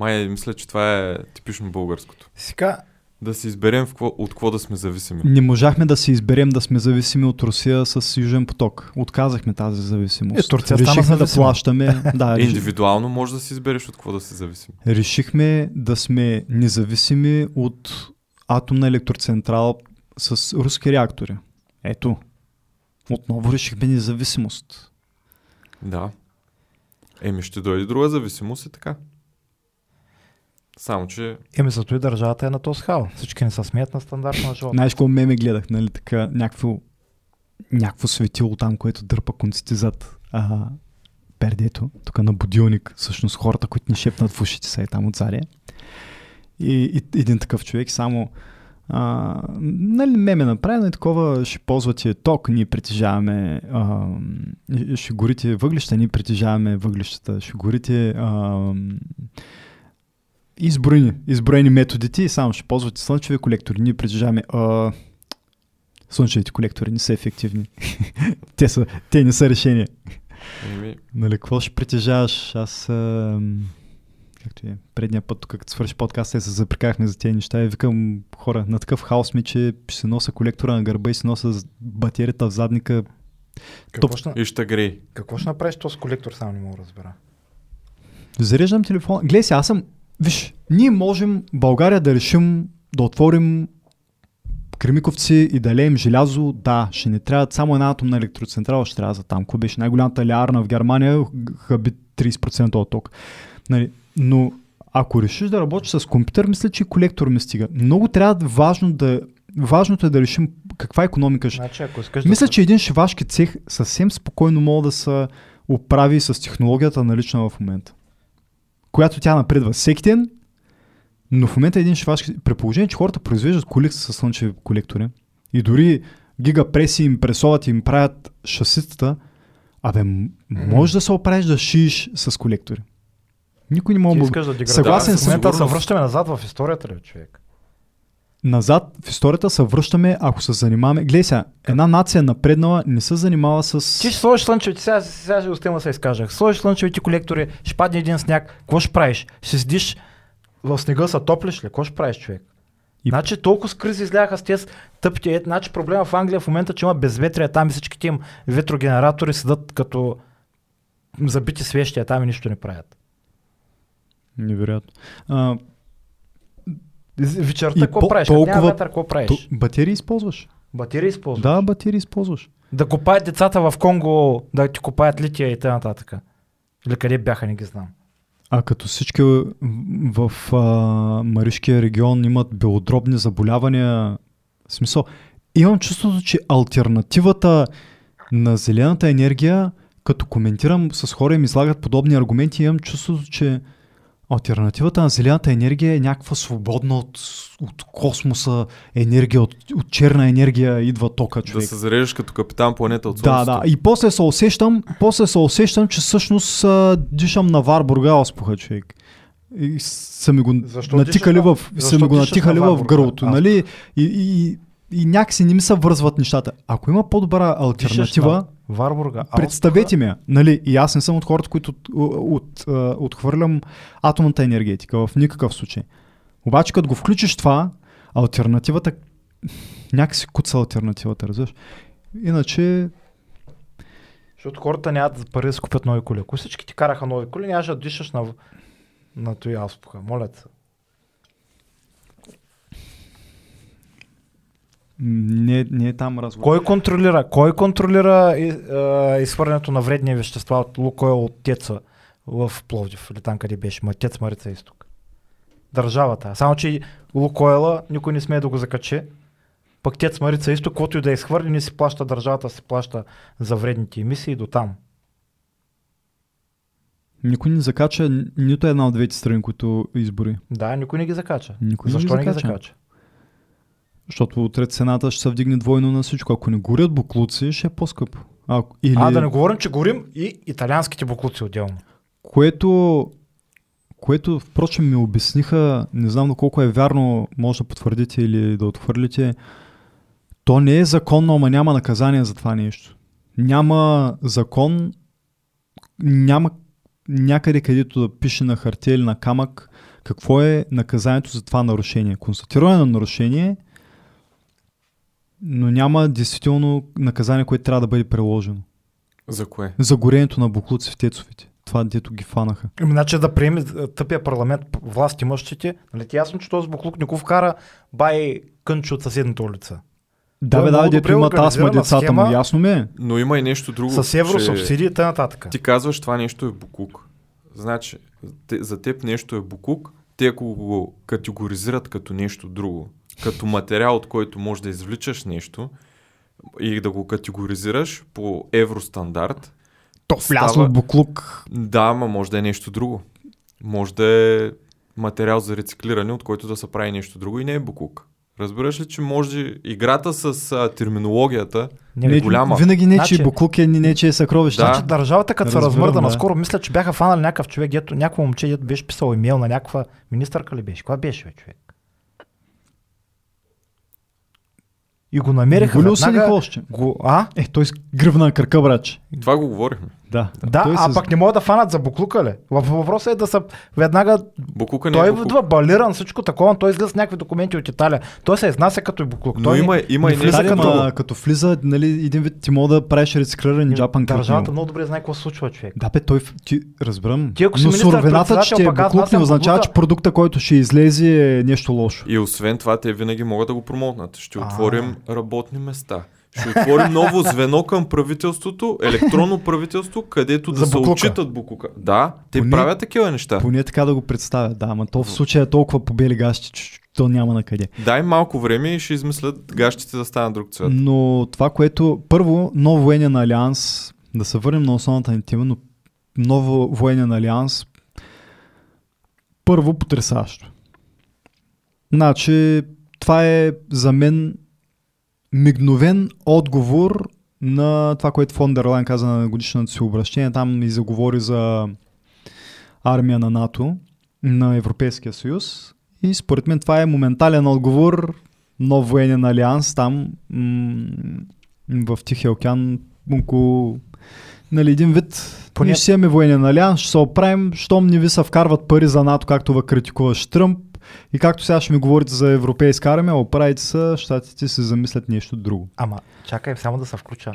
Май, мисля, че това е типично българското. Сега, Да си изберем в какво, от какво да сме зависими. Не можахме да се изберем да сме зависими от Русия с Южен поток. Отказахме тази зависимост. Е, Турция стана Решихме да плащаме. да, [LAUGHS] Индивидуално може да си избереш от какво да си зависим. решихме да сме независими от атомна електроцентрала с руски реактори. Ето. Отново решихме независимост. Да. Еми ще дойде друга зависимост и така. Само, че еми зато и държавата е на този хал. Всички не са смеят на стандарт на живота. Знаеш какво меме гледах, нали така, някакво, някакво светило там, което дърпа конците зад а, пердето, тук на будилник, всъщност хората, които ни шепнат в ушите са и там отзади. И, и един такъв човек само а, нали, меме направено и такова, ще ползвате ток, ние притежаваме, а, ще горите въглища, ние притежаваме въглищата, ще горите а, изброени, изброени методите и само ще ползвате слънчеви колектори, ние притежаваме а, слънчевите колектори не са ефективни. [LAUGHS] те, са, те не са решение. Еми, Нали, какво ще притежаваш? Аз, а, както е, предния път, като свърши подкаста, се запрекахме за тези неща и викам хора, на такъв хаос ми, че ще се носа колектора на гърба и се носа батерията в задника. Какво, Топ. ще, и ще грей. какво ще направиш този колектор, само не мога да разбера. Зареждам телефона. Гледай си, аз съм... Виж, ние можем България да решим да отворим Кремиковци и да леем желязо, да, ще ни трябва само една атомна електроцентрала, ще трябва за там. Кой беше най-голямата лярна в Германия, хаби 30% от ток. Нали, но ако решиш да работиш с компютър, мисля, че и колектор ми стига. Много трябва важно да Важното е да решим каква економика ще. Значи, ако искаш Мисля, да... че един шивашки цех съвсем спокойно мога да се оправи с технологията налична в момента. Която тя напредва всеки ден, но в момента един шивашки, при положение, че хората произвеждат коли с слънчеви колектори и дори гигапреси им пресоват и им правят шаситата, абе, м- можеш да се оправиш да шиеш с колектори. Никой не мога да... искаш да. Съгласен в момента се връщаме назад в историята ли, човек? Назад в историята се връщаме, ако се занимаваме. Гледай сега, една нация напреднала не се занимава с... Ти ще сложиш слънчевите, сега, сега ще да се изкажах. Сложиш слънчевите колектори, ще падне един сняг. Какво ще правиш? Ще седиш в снега, се топлиш ли? Какво ще правиш, човек? И-. Значи толкова с кризи изляха с тези тъпите. Ето, значи проблема в Англия в момента, че има безветрие, там и всичките им ветрогенератори седат като забити свещи, а там и нищо не правят. Невероятно. А, Вечерта какво правиш? Като няма толкова- ветър, какво правиш? то, батерии използваш? Батерии използваш? Да, батерии използваш. Да копаят децата в Конго, да ти копаят лития и т.н. Или къде бяха, не ги знам. А като всички в, в а, Маришкия регион имат белодробни заболявания, в смисъл, имам чувството, че альтернативата на зелената енергия, като коментирам с хора и ми излагат подобни аргументи, имам чувството, че альтернативата на зелената енергия е някаква свободна от, от космоса енергия, от, от черна енергия идва тока, Да човек. се зареждаш като капитан планета от Да, Слънцето. да. И после се усещам, после се усещам, че всъщност а, дишам на Варбурга Оспуха, човек. И са ми го Защо натикали дишаш в, са ми го натикали на в гърлото, нали? И, и, и някакси не ми се вързват нещата. Ако има по-добра альтернатива, Варбурга. представете ми. Нали? И аз не съм от хората, които от, от, от, отхвърлям атомната енергетика в никакъв случай. Обаче като го включиш това, альтернативата някакси куца альтернативата, разбираш? Иначе Защото хората нямат пари да си купят нови коли. Ако всички ти караха нови коли, нямаше да дишаш на, на ауспуха. Моля те. Не, не е там разговор. Кой контролира? Кой контролира и, а, изхвърлянето на вредни вещества от Лукойл от Теца в Пловдив или там къде беше? Ма Тец Марица изток. Държавата. Само, че Лукойла никой не смее да го закачи. Пък Тец Марица изток, каквото и да изхвърли, не си плаща държавата, си плаща за вредните емисии до там. Никой не закача нито една от двете страни, които избори. Да, никой не ги закача. Никой Защо не не ги закача. Защото утре цената ще се вдигне двойно на всичко. Ако не горят буклуци, ще е по-скъпо. А, или... А, да не говорим, че горим и италианските буклуци отделно. Което, което, впрочем, ми обясниха, не знам доколко е вярно, може да потвърдите или да отхвърлите, то не е законно, ама няма наказание за това нещо. Няма закон, няма някъде, където да пише на хартия или на камък какво е наказанието за това нарушение. Констатиране на нарушение, но няма действително наказание, което трябва да бъде приложено. За кое? За горението на буклуци в тецовете. Това дето ги фанаха. Ами, Значи да приеме тъпия парламент, власт имащите, нали ти е ясно, че този буклук не го вкара бай кънче от съседната улица. Да, Той бе, е да, дето имат астма децата схема. му, ясно ми е. Но има и нещо друго. С евросубсидии че и т.н. Ти казваш, това нещо е букук. Значи, те, за теб нещо е букук, те ако го категоризират като нещо друго, като материал, от който можеш да извличаш нещо и да го категоризираш по евростандарт, То влясно буклук. Да, ама може да е нещо друго. Може да е материал за рециклиране, от който да се прави нещо друго и не е буклук. Разбираш ли, че може играта с а, терминологията Не, е голяма. Винаги не, Значи- че буклук е, не, че е съкровище. Да. Значи държавата, като се размърда да. наскоро, мисля, че бяха фанали някакъв човек, дето някакво момче, дето беше писал имейл на някаква министърка ли беше? Коя беше, бе, човек? И го намериха Го ли осъдиха веднага. още? Го, а? Е, той с гръбна на кръка, брач. Това го говорихме. Да. Да, той а с- пък не могат да фанат за буклука ли? Въп- Въпросът е да са веднага... Буклука не Той е е буклук. балиран, всичко такова, той излиза с някакви документи от Италия. Той се изнася като и буклук. Но той има, не, има не и влиза като- ама като влиза, нали, един вид ти мога да правиш рециклиран джапан към Държавата много добре знае какво се случва, човек. Да, бе, той, ти, разбирам. Ти, ако си Но суровината, че ти е буклук, не означава, буклука. че продукта, който ще излезе е нещо лошо. И освен това, те винаги могат да го промотнат. Ще отворим работни места. Ще отворим ново звено към правителството, електронно правителство, където да се отчитат буклука. Да, те Поне- правят такива неща. Поне така да го представя, да, ама то в случая е толкова побели гащи, че то няма на къде. Дай малко време и ще измислят гащите да станат друг цвет. Но това, което първо, нов военен алианс, да се върнем на основната ни тема, но ново военен алианс, първо потрясащо. Значи, това е за мен мигновен отговор на това, което фон дер Лайн каза на годишната си обращение. Там и заговори за армия на НАТО, на Европейския съюз. И според мен това е моментален отговор нов военен алианс там м- в Тихия океан около нали, един вид Поне... ние ще имаме военен алианс, ще се оправим, щом не ви се вкарват пари за НАТО, както ва критикуваш Тръмп и както сега ще ми говорите за европейска армия, оправите се, щатите се замислят нещо друго. Ама, чакай само да се включа.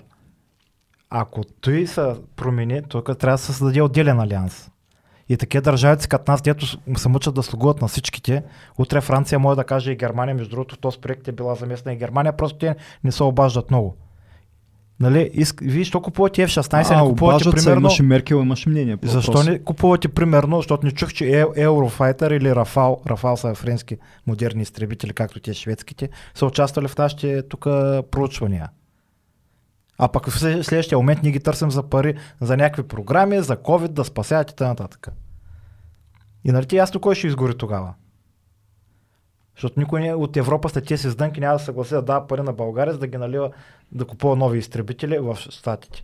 Ако той се промени, тук трябва да се създаде отделен алианс. И такива държавици като нас, дето се мъчат да слугуват на всичките, утре Франция може да каже и Германия, между другото, в този проект е била заместна и Германия, просто те не се обаждат много. Нали, иск... вие що купувате F-16, а, не купувате обаждат се, примерно... имаше Меркел, имаше мнение. по Защо не купувате примерно, защото не чух, че е, Eurofighter или Рафал, Рафал са френски модерни изтребители, както те шведските, са участвали в нашите тук проучвания. А пък в след- следващия момент ние ги търсим за пари, за някакви програми, за COVID, да спасяват и т.н. И нали ти е ясно кой ще изгори тогава? Защото никой не, от Европа след тези издънки няма да съгласи да дава пари на България, за да ги налива да купува нови изтребители в Штатите.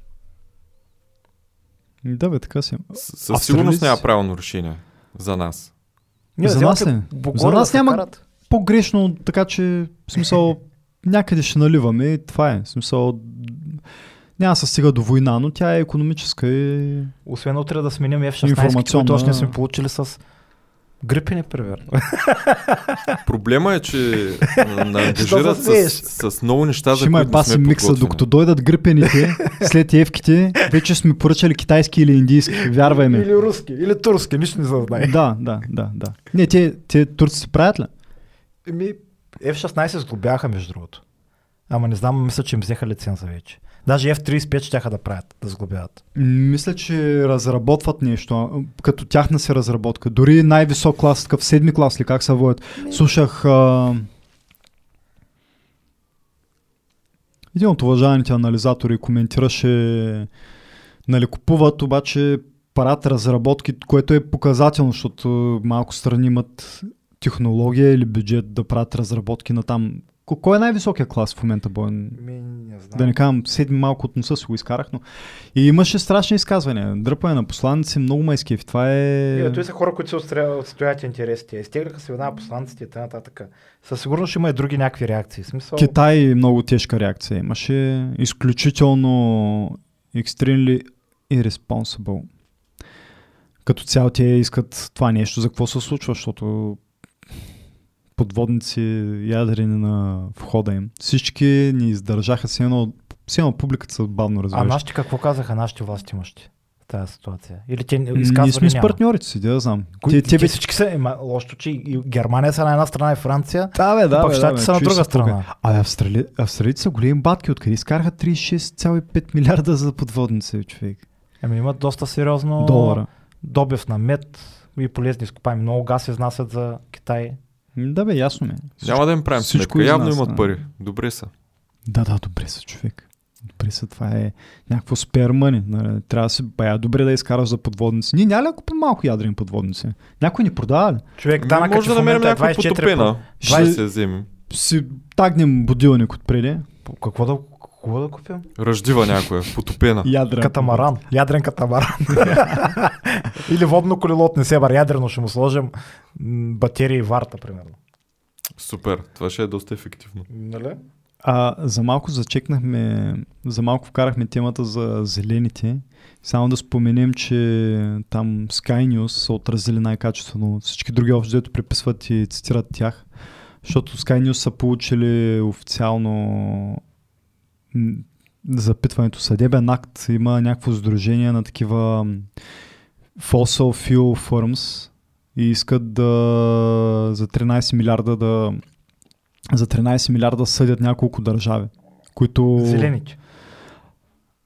Да, бе, така си. С- Със сигурност няма правилно решение за нас. Ние За нас е. За да нас се няма- карат. По-грешно, така че, в смисъл, някъде ще наливаме и това е. В смисъл, няма да се стига до война, но тя е економическа и... Освен утре да сменим F-16, Информационна- които още не сме получили с грипини, примерно. [LAUGHS] Проблема е, че на- [LAUGHS] ангажират се смееш? с, с много неща, за Ще има които е паси сме микса, подготвени. докато дойдат грипените, след евките, вече сме поръчали китайски или индийски, вярвай ме. Или руски, или турски, нищо не се знае. Да, да, да, да. Не, те, те турци правят ли? Еми, F-16 сглобяха, между другото. Ама не знам, мисля, че им взеха лиценза вече. Даже F-35 ще да правят, да сглобяват. Мисля, че разработват нещо, като тяхна се разработка. Дори най-висок клас, такъв седми клас ли, как се водят. Слушах а... един от уважаемите анализатори коментираше нали, купуват, обаче правят разработки, което е показателно, защото малко страни имат технология или бюджет да правят разработки на там. Ко- Кой е най-високия клас в момента, Боен? Ми, не знам. Да не казвам, седми малко от носа си го изкарах, но и имаше страшни изказвания. Дръпане на посланици, много изкефи. Това е... Е, той са хора, които се отстоя- отстоят интересите. Изтегляха се една посланците и т.н. Със сигурност ще има и други някакви реакции. Смисъл, Китай много тежка реакция имаше. Изключително extremely irresponsible. Като цяло те искат това нещо. За какво се случва, защото подводници ядрени на входа им. Всички ни издържаха се едно, все едно публиката се бавно а развежда. нашите какво казаха, нашите власти имащи тази ситуация? Или те изказвали Ние сме с партньорите си, да знам. Кои, Те, те, те, всички са, ема, лошото, че и Германия са на една страна и Франция, Да, бе, да, пък щатите да, бе, са на друга страна. А австрали... австралийците са големи батки, откъде изкараха 36,5 милиарда за подводници, човек. Ами имат доста сериозно Долара. добив на мед и полезни изкопаеми. Много газ изнасят за Китай. М, Да бе, ясно ми. е. Няма да им правим всичко сметка. Явно изнася. имат пари. Добре са. Да, да, добре са, човек. преса, това е някакво спермани. Нали? Трябва да си бая добре да изкараш за подводници. Ние няма ли да купим малко ядрени подводници? Някой ни продава ли? Човек, Ами, данъкът може да намерим е някаква 24%. потопена. Ще 20 се вземем. Си тагнем будилник отпреди. Какво да, какво да купим? Ръждива някоя, потопена. Ядрен. Катамаран. Ядрен катамаран. [LAUGHS] Или водно колело от Несебър. Ядрено ще му сложим батерии и варта, примерно. Супер, това ще е доста ефективно. Нали? А, за малко зачекнахме, за малко вкарахме темата за зелените. Само да споменем, че там Sky News са отразили най-качествено. Всички други общо дето приписват и цитират тях. Защото Sky News са получили официално запитването съдебен акт. Има някакво сдружение на такива fossil fuel firms и искат да за 13 милиарда да за 13 милиарда съдят няколко държави, които... Зелените.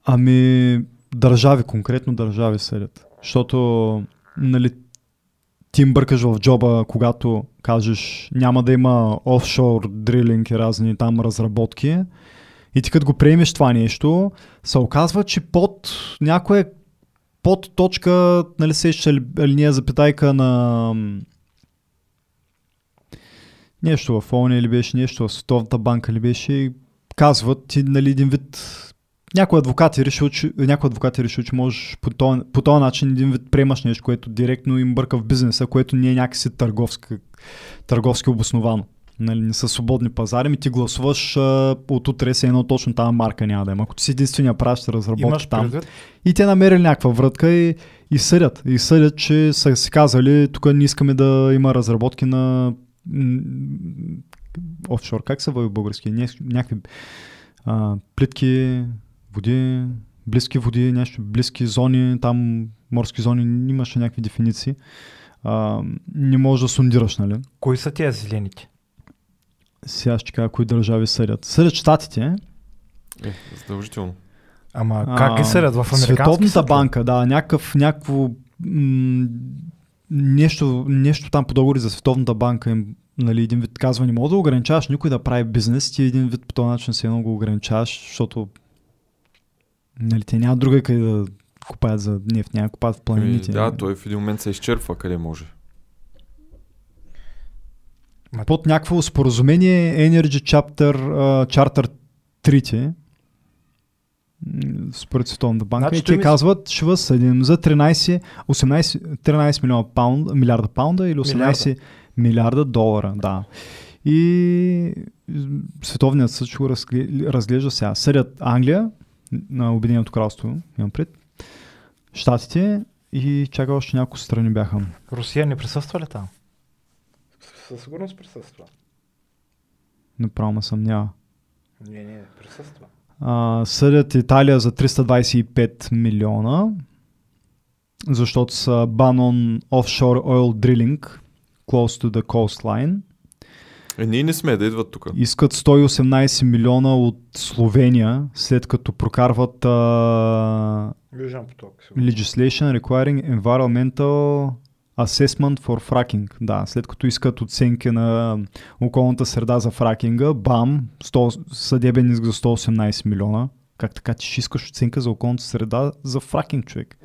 Ами, държави, конкретно държави съдят. Защото, нали, ти им бъркаш в джоба, когато кажеш няма да има офшор дрилинг и разни там разработки. И ти като го приемеш това нещо, се оказва, че под някоя под точка, нали сещаш али- алинея запитайка на нещо в ООН или беше нещо в Световната банка ли беше, казват ти нали един вид някой адвокат е решил, че, някой адвокат е решил, че можеш по този, по този начин един вид приемаш нещо, което директно им бърка в бизнеса, което не е някакси търговски, търговски обосновано. Нали, не са свободни пазари, ми ти гласуваш а, от утре се едно точно тази марка няма да има. Ако ти си единствения правиш разработки Имаш там. предвид? И те намерили някаква вратка и, и съдят. И съдят, че са си казали, тук не искаме да има разработки на офшор. Как се въви български? Ня- Някакви а, плитки, води, близки води, нещо, близки зони, там морски зони, имаше някакви дефиниции. А, не можеш да сундираш, нали? Кои са тия зелените? Сега ще кажа кои държави съдят. Съдят щатите, Е, задължително. Ама как ги съдят в американски Световната съд банка, да, някакъв, някакво м- нещо, нещо там по договори за Световната банка им, нали, един вид казва, не мога да ограничаваш никой да прави бизнес, ти един вид по този начин се едно го ограничаваш, защото нали, те няма друга къде да купаят за нефт, няма купаят в Ами, планините. да, той в един момент се изчерпва къде може. Под някакво споразумение Energy Chapter, uh, Charter 3 м, според Световната банка Значи и те ми- казват, ще възсъдим за 13, 18, 13 милиона паунд, милиарда паунда или 18 милиарда, долара. Да. И Световният съд ще го разгле- разглежда сега. Съдят Англия, на Обединеното кралство, имам пред, Штатите и чака още няколко страни бяха. Русия не присъства ли там? Със сигурност присъства. Направо ме съмнява. Не, не, присъства. А, съдят Италия за 325 милиона, защото са ban on offshore oil drilling close to the coastline. Е, ние не сме да идват тук. Искат 118 милиона от Словения, след като прокарват а, Южен поток. legislation requiring environmental assessment for fracking. Да, след като искат оценки на околната среда за фракинга, бам, 100, съдебен иск за 118 милиона. Как така ти ще искаш оценка за околната среда за фракинг, човек?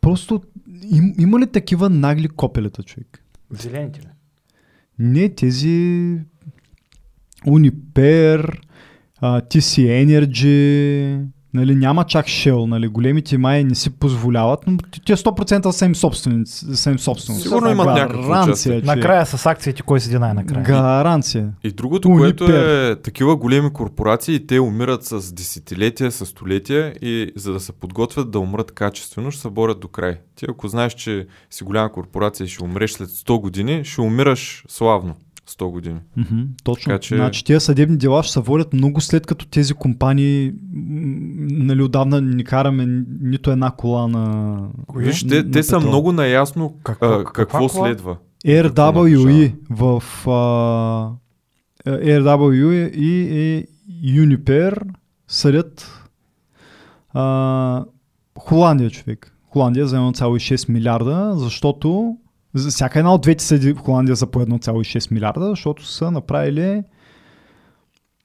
Просто им, има ли такива нагли копелета, човек? Зелените ли? Не, тези а, TC Energy, нали, няма чак Shell, нали, големите май не си позволяват, но те 100% са им собственици, са им. Сигурно имат Гаранция, че- Накрая с акциите кой седи най-накрая? Гаранция. И другото, Унипер. което е такива големи корпорации, те умират с десетилетия, с столетия и за да се подготвят да умрат качествено, ще се борят до край. Ти ако знаеш, че си голяма корпорация и ще умреш след 100 години, ще умираш славно 100 години. Мгм, точно. Така че- Значи тези съдебни дела ще се водят много след като тези компании нали, отдавна не караме нито една кола на... Кои? Виж, на- те, на те са много наясно Какво- а, какво следва. RWE в а, е, RWE и, и Uniper съдят а, Холандия, човек. Холандия за 1,6 милиарда, защото за всяка една от двете съди в Холандия за по 1,6 милиарда, защото са направили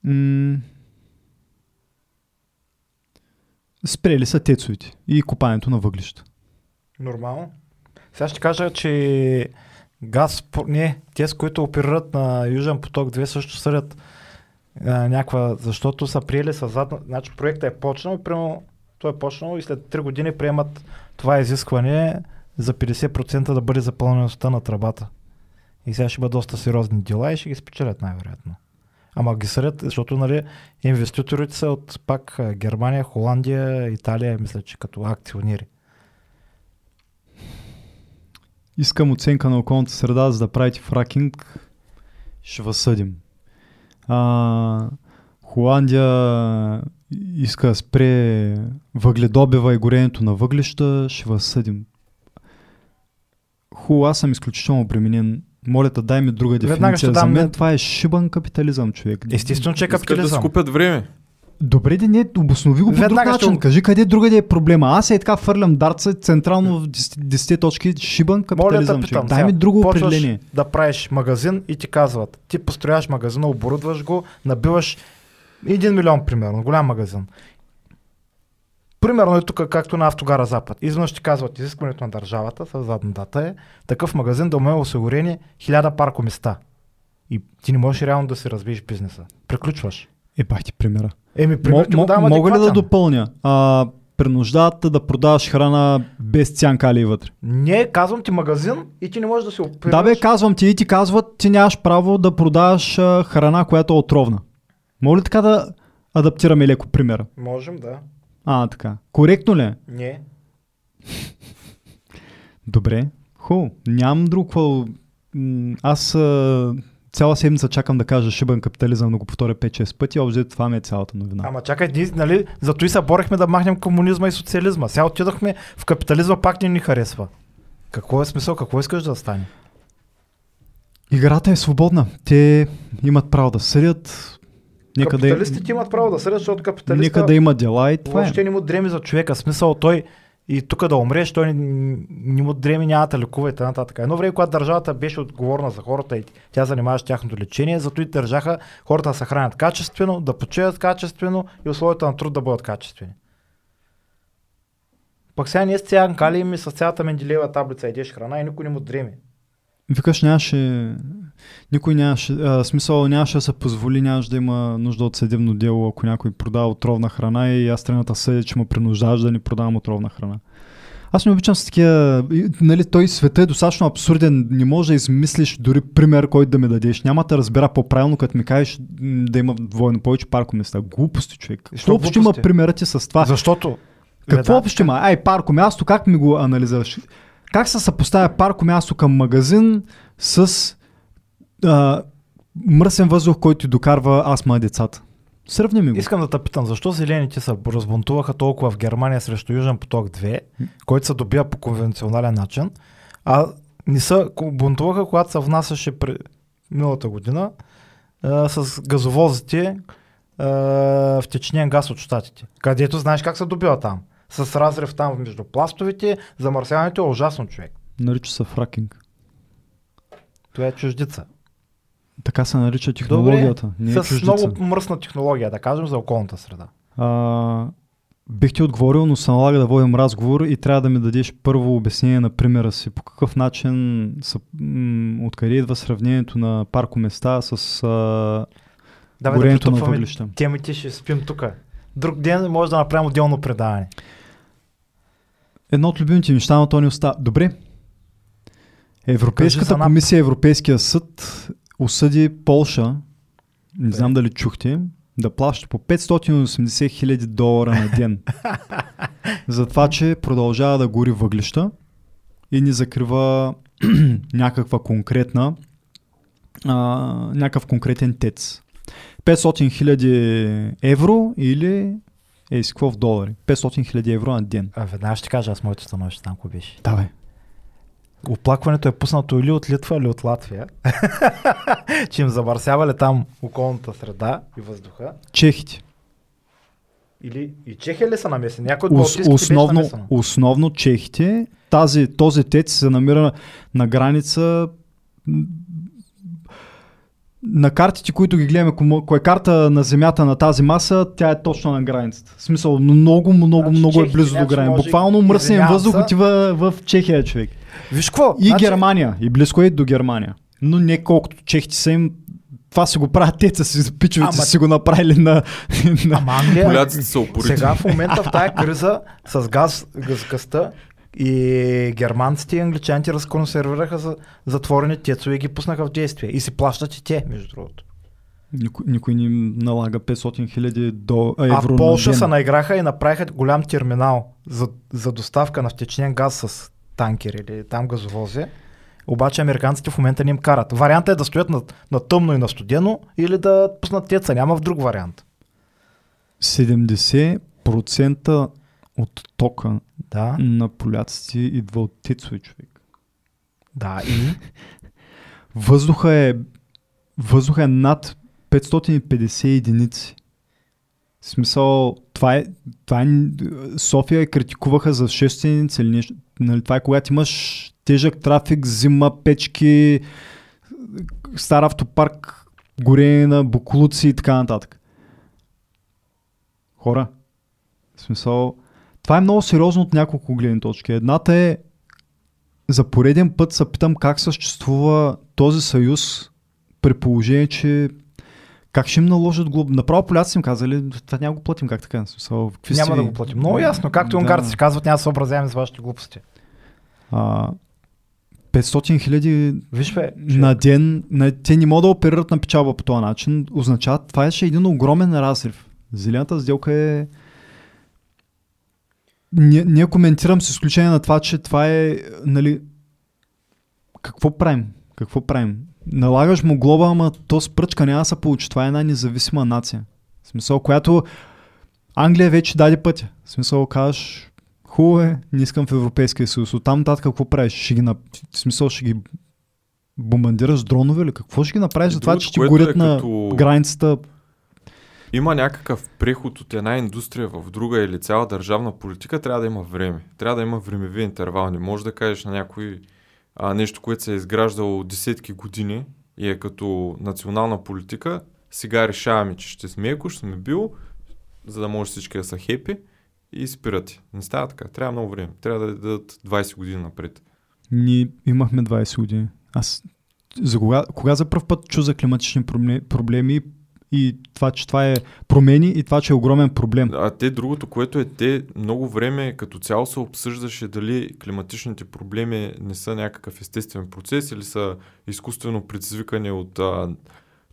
м- Спрели са тецовете и копането на въглища. Нормално. Сега ще кажа, че газ, не, те с които оперират на Южен поток 2 също съдят а, някаква, защото са приели с задна, значи проектът е почнал примерно той е почнал и след 3 години приемат това изискване за 50% да бъде запълнеността на тръбата. И сега ще бъдат доста сериозни дела и ще ги спечелят най-вероятно. Ама ги съдят, защото нали, инвеститорите са от пак Германия, Холандия, Италия, мисля, че като акционери. Искам оценка на околната среда, за да правите фракинг. Ще възсъдим. А, Холандия иска да спре въгледобива и горенето на въглища. Ще възсъдим. Хубаво, аз съм изключително обременен. Моля те, дай ми друга Веднага ще дефиниция. За дам, мен не- това е шибан капитализъм, човек. Естествено, че е Искат да капитализъм. скупят време. Добре, де не, обоснови го по друг Веднага ще начин. го- Кажи къде другаде е проблема. Аз е така фърлям дарца централно в 10 точки шибан Моля капитализъм. да човек. питам. Дай ми друго почваш определение. да правиш магазин и ти казват, ти построяваш магазина, оборудваш го, набиваш 1 милион, примерно, голям магазин. Примерно е тук, както на Автогара Запад. Изведнъж ти казват, изискването на държавата с задна дата е такъв магазин да му е осигурени 1000 паркоместа. И ти не можеш реално да си развиеш бизнеса. Приключваш. Е, бах ти примера. Еми, пример, мо, давам мога ли да допълня? А, принуждават да продаваш храна без цянка али вътре. Не, казвам ти магазин и ти не можеш да си оперираш. Да бе, казвам ти и ти казват, ти нямаш право да продаваш храна, която е отровна. Мога ли така да адаптираме леко примера? Можем, да. А, така. Коректно ли е? Не. Добре. Хубаво. Нямам друг какво... Аз а, цяла седмица чакам да кажа шибан капитализъм, да го повторя 5-6 пъти, а общо това ми е цялата новина. Ама чакай, ние, нали, зато и се борехме да махнем комунизма и социализма. Сега отидохме в капитализма, пак не ни харесва. Какво е смисъл? Какво искаш да стане? Играта е свободна. Те имат право да съдят. Нека да, Капиталистите имат право да съдят, защото капиталиста нека да има дела и това е. въобще не му дреми за човека. Смисъл той и тук да умреш, той не, не му дреми, няма да лекува и т.н. Едно време, когато държавата беше отговорна за хората и тя занимаваше тяхното лечение, зато и държаха хората да се хранят качествено, да почиват качествено и условията на труд да бъдат качествени. Пък сега ние с цян кали ми с цялата Менделеева таблица идеш храна и никой не му дреми. Викаш, нямаше... Никой нямаше... А, смисъл нямаше да се позволи, нямаше да има нужда от съдебно дело, ако някой продава отровна храна и аз страната съдя, че му принуждаваш да ни продавам отровна храна. Аз не обичам с такива... Нали, той света е достатъчно абсурден. Не можеш да измислиш дори пример, който да ми дадеш. Няма да разбера по-правилно, като ми кажеш да има двойно повече паркоместа. Глупости, човек. Какво общо има примерът ти с това? Защото Какво общо има? Ай, парко място, как ми го анализираш? Как се съпоставя парко място към магазин с а, мръсен въздух, който докарва астма децата? Сравни ми го. Искам да те питам, защо зелените се разбунтуваха толкова в Германия срещу Южен поток 2, който се добива по конвенционален начин, а не ко- бунтуваха, когато се внасяше при миналата година а, с газовозите а, в течнен газ от щатите. Където знаеш как се добива там. С разрив там между пластовите, замърсяването е ужасно човек. Нарича се фракинг. Това е чуждица. Така се нарича технологията. не е с чуждица. много мръсна технология, да кажем, за околната среда. А, бих ти отговорил, но се налага да водим разговор и трябва да ми дадеш първо обяснение на примера си. По какъв начин, са, м- откъде идва сравнението на паркоместа с а, Давай горенето да на въглища? темите, ще спим тук. Друг ден може да направим отделно предаване. Едно от любимите неща, но то не остава. Добре. Европейската комисия, Европейския съд осъди Полша, не знам дали чухте, да плаща по 580 хиляди долара на ден. [LAUGHS] за това, че продължава да гори въглища и ни закрива [CLEARS THROAT] някаква конкретна а, някакъв конкретен тец. 500 хиляди евро или е, какво в долари? 500 хиляди евро на ден. А, веднага ще кажа аз моето становище там, какво беше. Давай. Оплакването е пуснато или от Литва, или от Латвия, [LAUGHS] че им замърсявали там околната среда и въздуха. Чехите. Или и Чехия ли са намесени? Някой от Ос, основно, намесено. основно чехите. Тази, този тец се намира на граница на картите, които ги гледаме, кое карта на земята на тази маса, тя е точно на границата. В смисъл, много, много, Значи много е Чехия, близо до значи границата. може- Буквално мръсен въздух отива в Чехия, човек. Виж какво? И Германия. И близко е до Германия. Но не колкото чехите са им, това си го правят теца си, пичовете Ама- си го направили на... на... Ама Англия, Поляците са упорити. сега в момента в тая криза с газ, газ газта и германците и англичаните разконсервираха за затворени тецове и ги пуснаха в действие. И си плащат и те, между другото. Никой, никой ни налага 500 хиляди до а, А евро в Полша на се ден. наиграха и направиха голям терминал за, за доставка на втечнен газ с танкери или там газовози. Обаче американците в момента не им карат. Вариантът е да стоят на, на тъмно и на студено или да пуснат теца. Няма в друг вариант. 70% от тока Да, на поляците идва от тецове, човек. да. И Въздуха е, въздуха е над 550 единици. В смисъл, това е, това е, София я критикуваха за 6 единици или нещо. Нали, това е когато имаш тежък трафик, зима, печки, стар автопарк, горене на буклуци и така нататък. Хора, в смисъл, това е много сериозно от няколко гледни точки. Едната е за пореден път се питам как съществува този съюз при положение, че как ще им наложат глоб? Направо поляците им казали, това няма го платим, как така? Смисъл, какви няма сте да го платим. Много ясно. Както и унгарците казват, няма да се съобразяваме с вашите глупости. А, 500 хиляди на ден, на, те не могат да оперират на печалба по този начин, означава, това е ще един огромен разрив. Зелената сделка е... Не, не коментирам с изключение на това, че това е, нали, какво правим? Какво правим? Налагаш му глоба, ама то с пръчка няма да се получи. Това е една независима нация. В смисъл, която Англия вече даде пътя. В смисъл, казваш, хубаво е, не искам в Европейския съюз. Оттам нататък какво правиш? Ще ги, нап... в смисъл, ще ги бомбандираш дронове или какво ще ги направиш за това, че ти горят е на като- границата? Има някакъв преход от една индустрия в друга или цяла държавна политика, трябва да има време. Трябва да има времеви интервал. Не може да кажеш на някой а, нещо, което се е изграждало десетки години и е като национална политика. Сега решаваме, че ще сме еко, ще сме бил, за да може всички да са хепи и спират. Не става така. Трябва много време. Трябва да дадат 20 години напред. Ние имахме 20 години. Аз за кога, кога за първ път чу за климатични проблеми, проблеми и това, че това е промени и това, че е огромен проблем. А те другото, което е, те много време като цяло се обсъждаше дали климатичните проблеми не са някакъв естествен процес или са изкуствено предизвикани от а,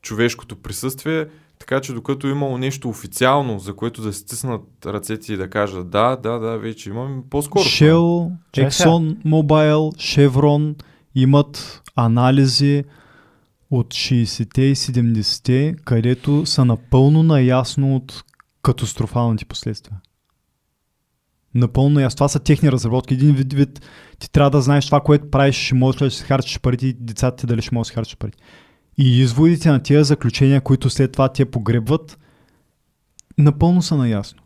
човешкото присъствие. Така че докато е имало нещо официално, за което да стиснат ръцете и да кажат да, да, да, вече имаме по-скоро. Shell. Exxon Mobil, Chevron имат анализи от 60-те и 70-те, където са напълно наясно от катастрофалните последствия. Напълно наясно. Това са техни разработки. Един вид, вид ти трябва да знаеш това, което правиш, ще можеш ли да си харчиш парите и децата ти дали ще можеш да си харчиш парите. И изводите на тия заключения, които след това те погребват, напълно са наясно.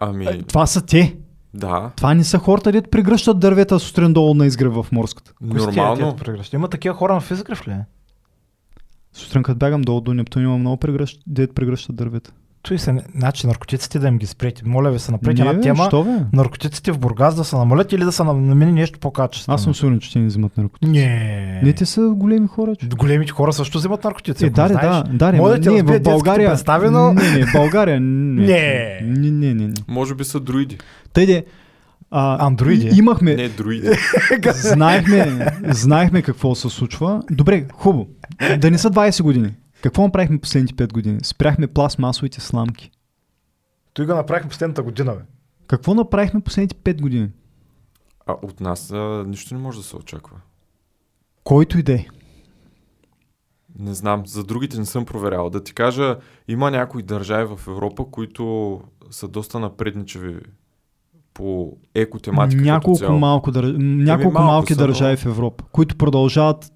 Ами, Това са те. Да, Това не са хората, дето прегръщат дървета сутрин долу на изгрев в морската. Кои са тия, нормално. тия прегръщи? Има такива хора на физикрив ли? Сутрин като бягам долу до Нептун има много прегръщ, дет прегръщат дървета. Той се, значи наркотиците да им ги спрете. Моля ви се, направете една бе, тема. Що бе? Наркотиците в Бургас да се намалят или да се нам- намени нещо по-качествено. Аз съм сигурен, че те не взимат наркотици. Не. Не, те са големи хора. Че. Големите хора също взимат наркотици. Е, да, да, да, Може да не, в България. представи, но- Не, не, в България. [LAUGHS] Не, Не. не, не, не. не. може би са друиди. Де, а, Андроиди. Имахме, Не друиди. [LAUGHS] знаехме, знаехме какво се случва. Добре, хубаво. Да не са 20 години. Какво направихме последните 5 години? Спряхме пластмасовите сламки. Той го направихме последната година, бе. Какво направихме последните 5 години? А от нас а, нищо не може да се очаква. Който и да е. Не знам, за другите не съм проверял. Да ти кажа, има някои държави в Европа, които са доста напредничеви по екотематика. Няколко, цяло. малко, дър... няколко малко малки са, държави в Европа, които продължават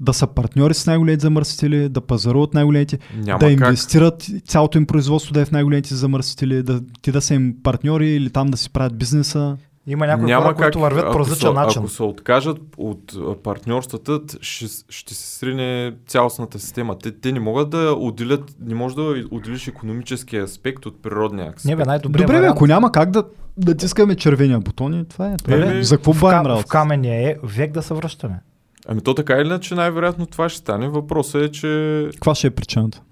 да са партньори с най-големите замърсители, да пазаруват най-големите, Няма да как. инвестират цялото им производство да е в най-големите замърсители, да, ти да са им партньори или там да си правят бизнеса. Има някои Няма хора, как, които вървят по ако различен се, начин. Ако се откажат от партньорствата, ще, ще се срине цялостната система. Те, те не могат да отделят, не може да отделиш економическия аспект от природния аспект. Не бе, най-добрият Добре, бе, ако няма как да, да тискаме червения бутон, и това е. Това е. Еми, За какво в, бавим ка- в работа? камения е век да се връщаме. Ами то така или иначе най-вероятно това ще стане. Въпросът е, че... Каква ще е причината?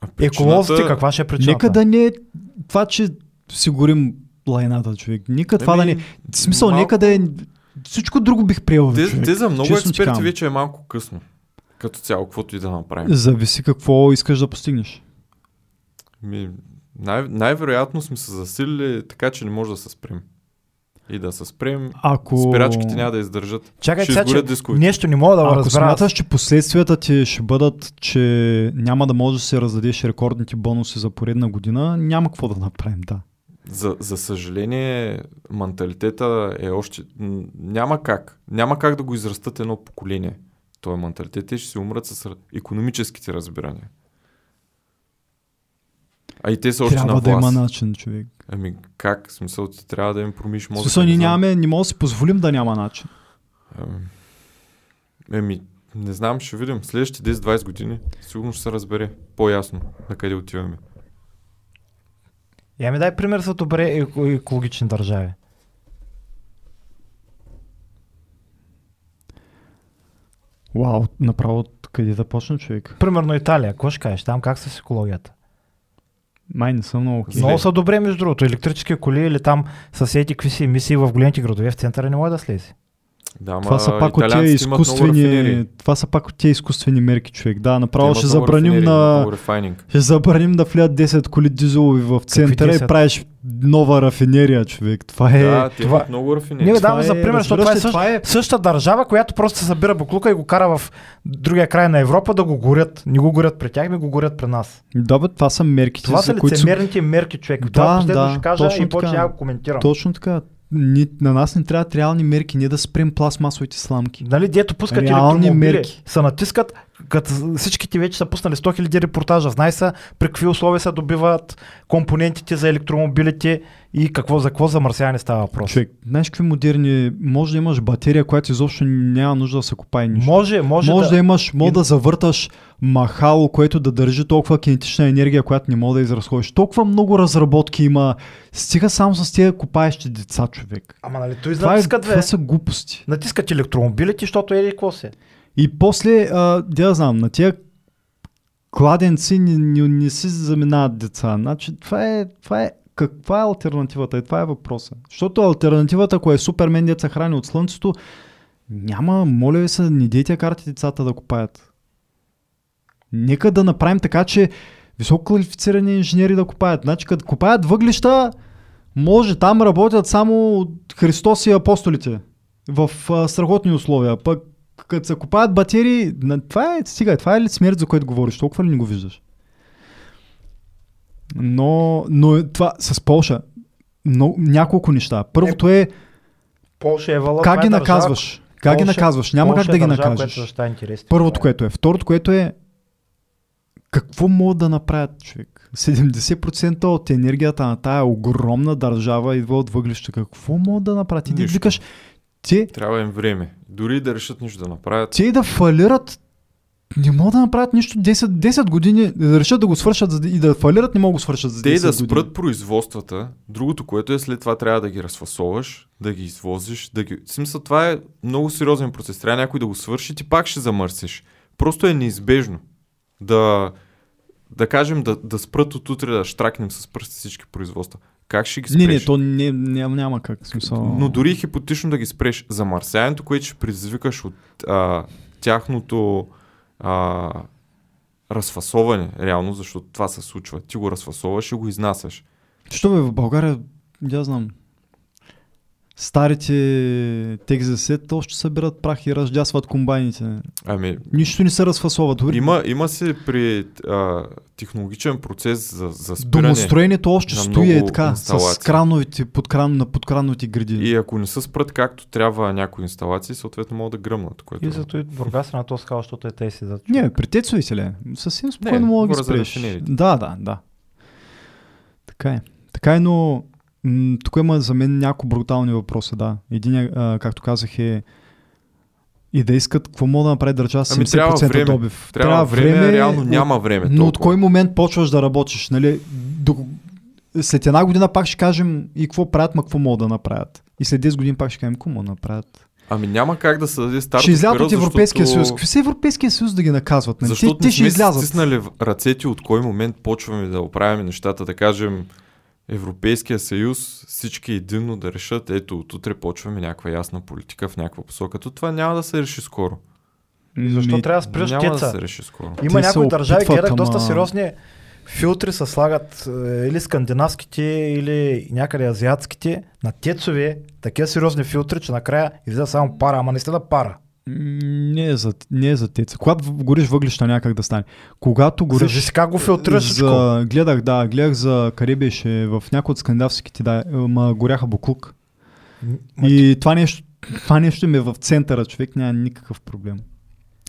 а причината- Еколозите, каква ще е причината? Нека да не е това, че си горим лайната, човек. Нека това да не... Еми, В смисъл, малко- нека да е... Всичко друго бих приел, Те, те за много Честно ти експерти вече е малко късно. Като цяло, каквото и да направим. Зависи какво искаш да постигнеш. Ми, най- най-вероятно сме се засилили така, че не може да се спрем. И да се спрем, Ако... спирачките няма да издържат. Чакай, ще сега, че изгорят дисковете. нещо не мога да Ако разбера. смяташ, че последствията ти ще бъдат, че няма да можеш да се раздадеш рекордните бонуси за поредна година, няма какво да направим, да. За, за съжаление, менталитета е още... Няма как. Няма как да го израстат едно поколение. Той менталитет те ще си умрат с економическите разбирания. А и те са още Трябва на да власт. има начин, човек. Ами как? В смисъл, ти трябва да им промиш мозъка. смисъл, ние нямаме, не можем да си позволим да няма начин. Ами, Еми, не знам, ще видим. Следващите 10-20 години сигурно ще се разбере по-ясно на къде отиваме. Я ми дай пример за добре еко- екологични държави. Вау, направо къде да почне човек? Примерно Италия, какво ще кажеш? Там как с екологията? Май не съм много окей. Много са добре, между другото. Електрически коли или там съседи какви си емисии в големите градове, в центъра не може да слезе. Да, Това са пак от много изкуствени, това са пак от тия изкуствени мерки, човек. Да, направо ще забраним на... Ще забраним да влядат 10 коли дизелови в центъра и 10? правиш нова рафинерия, човек. Това е... Да, те това- имат много рафинерии. Не, бе, това давам за пример, защото това е същ- същата държава, която просто се събира буклука и го кара в другия край на Европа да го горят. Не го горят при тях, ми го горят при нас. Да, бе, това са мерките, Това са които... лицемерните мерки, човек. Да, това последно да, ще кажа точно и така. да го коментирам. Точно така. Ни, на нас не трябват реални мерки, не да спрем пластмасовите сламки. Нали, дето пускат Реални мерки. се натискат, като всичките вече са пуснали 100 000 репортажа. Знай са при какви условия се добиват компонентите за електромобилите и какво за какво замърсяване става въпрос. Човек, знаеш какви модерни... Може да имаш батерия, която изобщо няма нужда да се копае нищо. Може, може, може да, да, имаш, може и- да завърташ махало, което да държи толкова кинетична енергия, която не мога да изразходиш. Толкова много разработки има. Стига само с тия копаещи деца, човек. Ама нали, той Това, е, натискат, бе. това са глупости. Натискат електромобилите, защото еди какво се. И после, а, да знам, на тия кладенци не, не, не си заминават деца. Значи, това е, това е каква е альтернативата? И това е въпроса. Защото альтернативата, ако е Супермен, деца храни от слънцето, няма, моля ви се, не дейте карти децата да копаят. Нека да направим така, че високо квалифицирани инженери да копаят. Значи, като копаят въглища, може там работят само Христос и апостолите в а, страхотни условия. Пък като се копаят батерии, това е, стига, това е ли смерть, за което говориш? Толкова ли не го виждаш? Но, но е това с Полша, но, няколко неща. Първото е, Полша е вала. как това ги е държава, наказваш? Как ги Полша- наказваш? Няма Полша как да е ги държава, накажеш. Интересите. Първото, е. което е. Второто, което е какво могат да направят човек? 70% от енергията на тая огромна държава идва от въглища. Какво могат да направят? Ти викаш, те, Трябва им време. Дори да решат нищо да направят. те да фалират не могат да направят нищо 10, 10 години, да решат да го свършат и да фалират, не могат да го свършат за 10 Те да години. спрат производствата, другото, което е след това трябва да ги разфасоваш, да ги извозиш, да ги... В смисъл, това е много сериозен процес. Трябва някой да го свърши, ти пак ще замърсиш. Просто е неизбежно да, да кажем, да, да спрат от утре да штракнем с пръсти всички производства. Как ще ги спреш? Не, не, то не, няма, няма как. Смисъл... Но дори хипотетично да ги спреш замърсяването, което ще предизвикаш от а, тяхното а, разфасоване, реално, защото това се случва. Ти го разфасоваш и го изнасяш. Що бе, в България, я знам, старите текзасет още събират прах и раздясват комбайните. Ами, Нищо не се разфасова. Дори има, има се при а, технологичен процес за, за спиране. домостроението още на стои е така, с инсталации. крановите, под кран, на подкрановите гради. И ако не се спрат както трябва някои инсталации, съответно могат да гръмнат. Което... И зато и Бургас е на този скал, защото е те си зад. Не, при тецовете ли? Съвсем спокойно мога да ги спреш. Да, да, да. Така е. Така е, но тук има за мен няколко брутални въпроса, да. Един, както казах, е и да искат какво мога да направи държава с Ами, трябва 70% време. добив. Трябва, време, реално няма време. Но от толкова. кой момент почваш да работиш? Нали? До... След една година пак ще кажем и какво правят, ма какво могат да направят. И след 10 години пак ще кажем какво могат да направят. Ами няма как да се даде старт ще излязат от Европейския защото... съюз. Какви са Европейския съюз да ги наказват? Нали? Защото те, те ще сме си излязат. стиснали ръцете от кой момент почваме да оправяме нещата, да кажем Европейския съюз, всички единно да решат, ето от утре почваме някаква ясна политика в някаква посока. То това няма да се реши скоро. Защо Ми, трябва да спреш няма да се реши скоро. Има Те някои държави, гледах доста ама- сериозни филтри се слагат е, или скандинавските, или някъде азиатските на тецове, такива сериозни филтри, че накрая излиза само пара, ама наистина пара. Не е за, не е за теца. Когато гориш въглища някак да стане. Когато гориш... Зависи как го филтрираш за... Гледах, да, гледах за къде беше в някои от скандинавските, да, ма горяха буклук. М, И това нещо, това нещо ми е в центъра, човек няма никакъв проблем.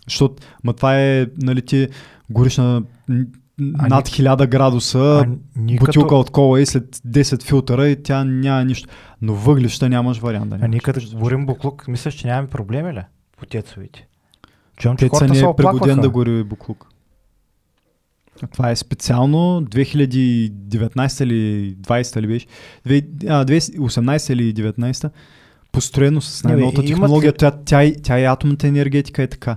Защото, ма това е, нали ти гориш на А над ни- 1000 градуса, а бутилка като, от кола и след 10 филтъра и тя няма нищо. Но въглища нямаш вариант да а ние нямаш. като говорим буклук, мислиш, че нямаме проблеми ли? По тецовете. Чувам, че хората не е пригоден да гори буклук. Това е специално 2019 или 20 ли беше? Две- а, 2018 или 19 построено с най-новата имат технология. ли- Тя, тя, и- тя и атомната енергетика е така.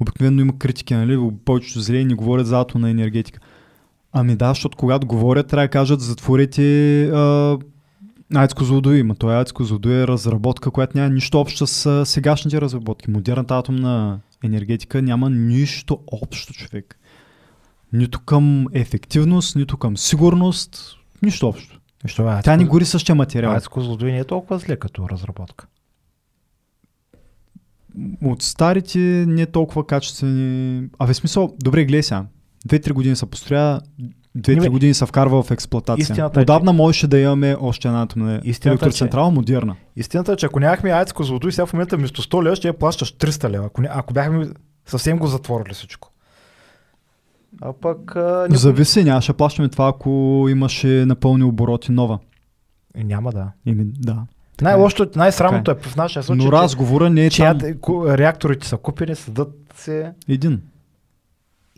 Обикновено има критики, нали? Повечето зелени не говорят за атомна енергетика. Ами да, защото когато говорят, трябва да кажат затворете а, Айцко Злодуи. Ма той Айцко Злодуи е разработка, която няма нищо общо с сегашните разработки. Модерната атомна енергетика няма нищо общо, човек. Нито към ефективност, нито към сигурност, нищо общо. Що, бе, Тя не Айцко- гори същия материал. Айцко злодой не е толкова зле като разработка. От старите не е толкова качествени. А в смисъл, добре, гледай сега. Две-три години се построя, две-три години се вкарва в експлуатация. Истината е, Отдавна можеше да имаме още една атомна Истината е, че- електроцентрала, модерна. Истината е, че ако нямахме Айцко злодой, сега в момента вместо 100 лева ще я плащаш 300 лева. Ако, не, ако бяхме съвсем го затворили всичко. А пък а, Но зависи, нямаше плащаме това, ако имаше напълни обороти нова. Е, няма да. Ими, да. Най-лошото, най-срамото е в нашия случай, Но че, разговора не е че там. реакторите са купени, съдът се Един.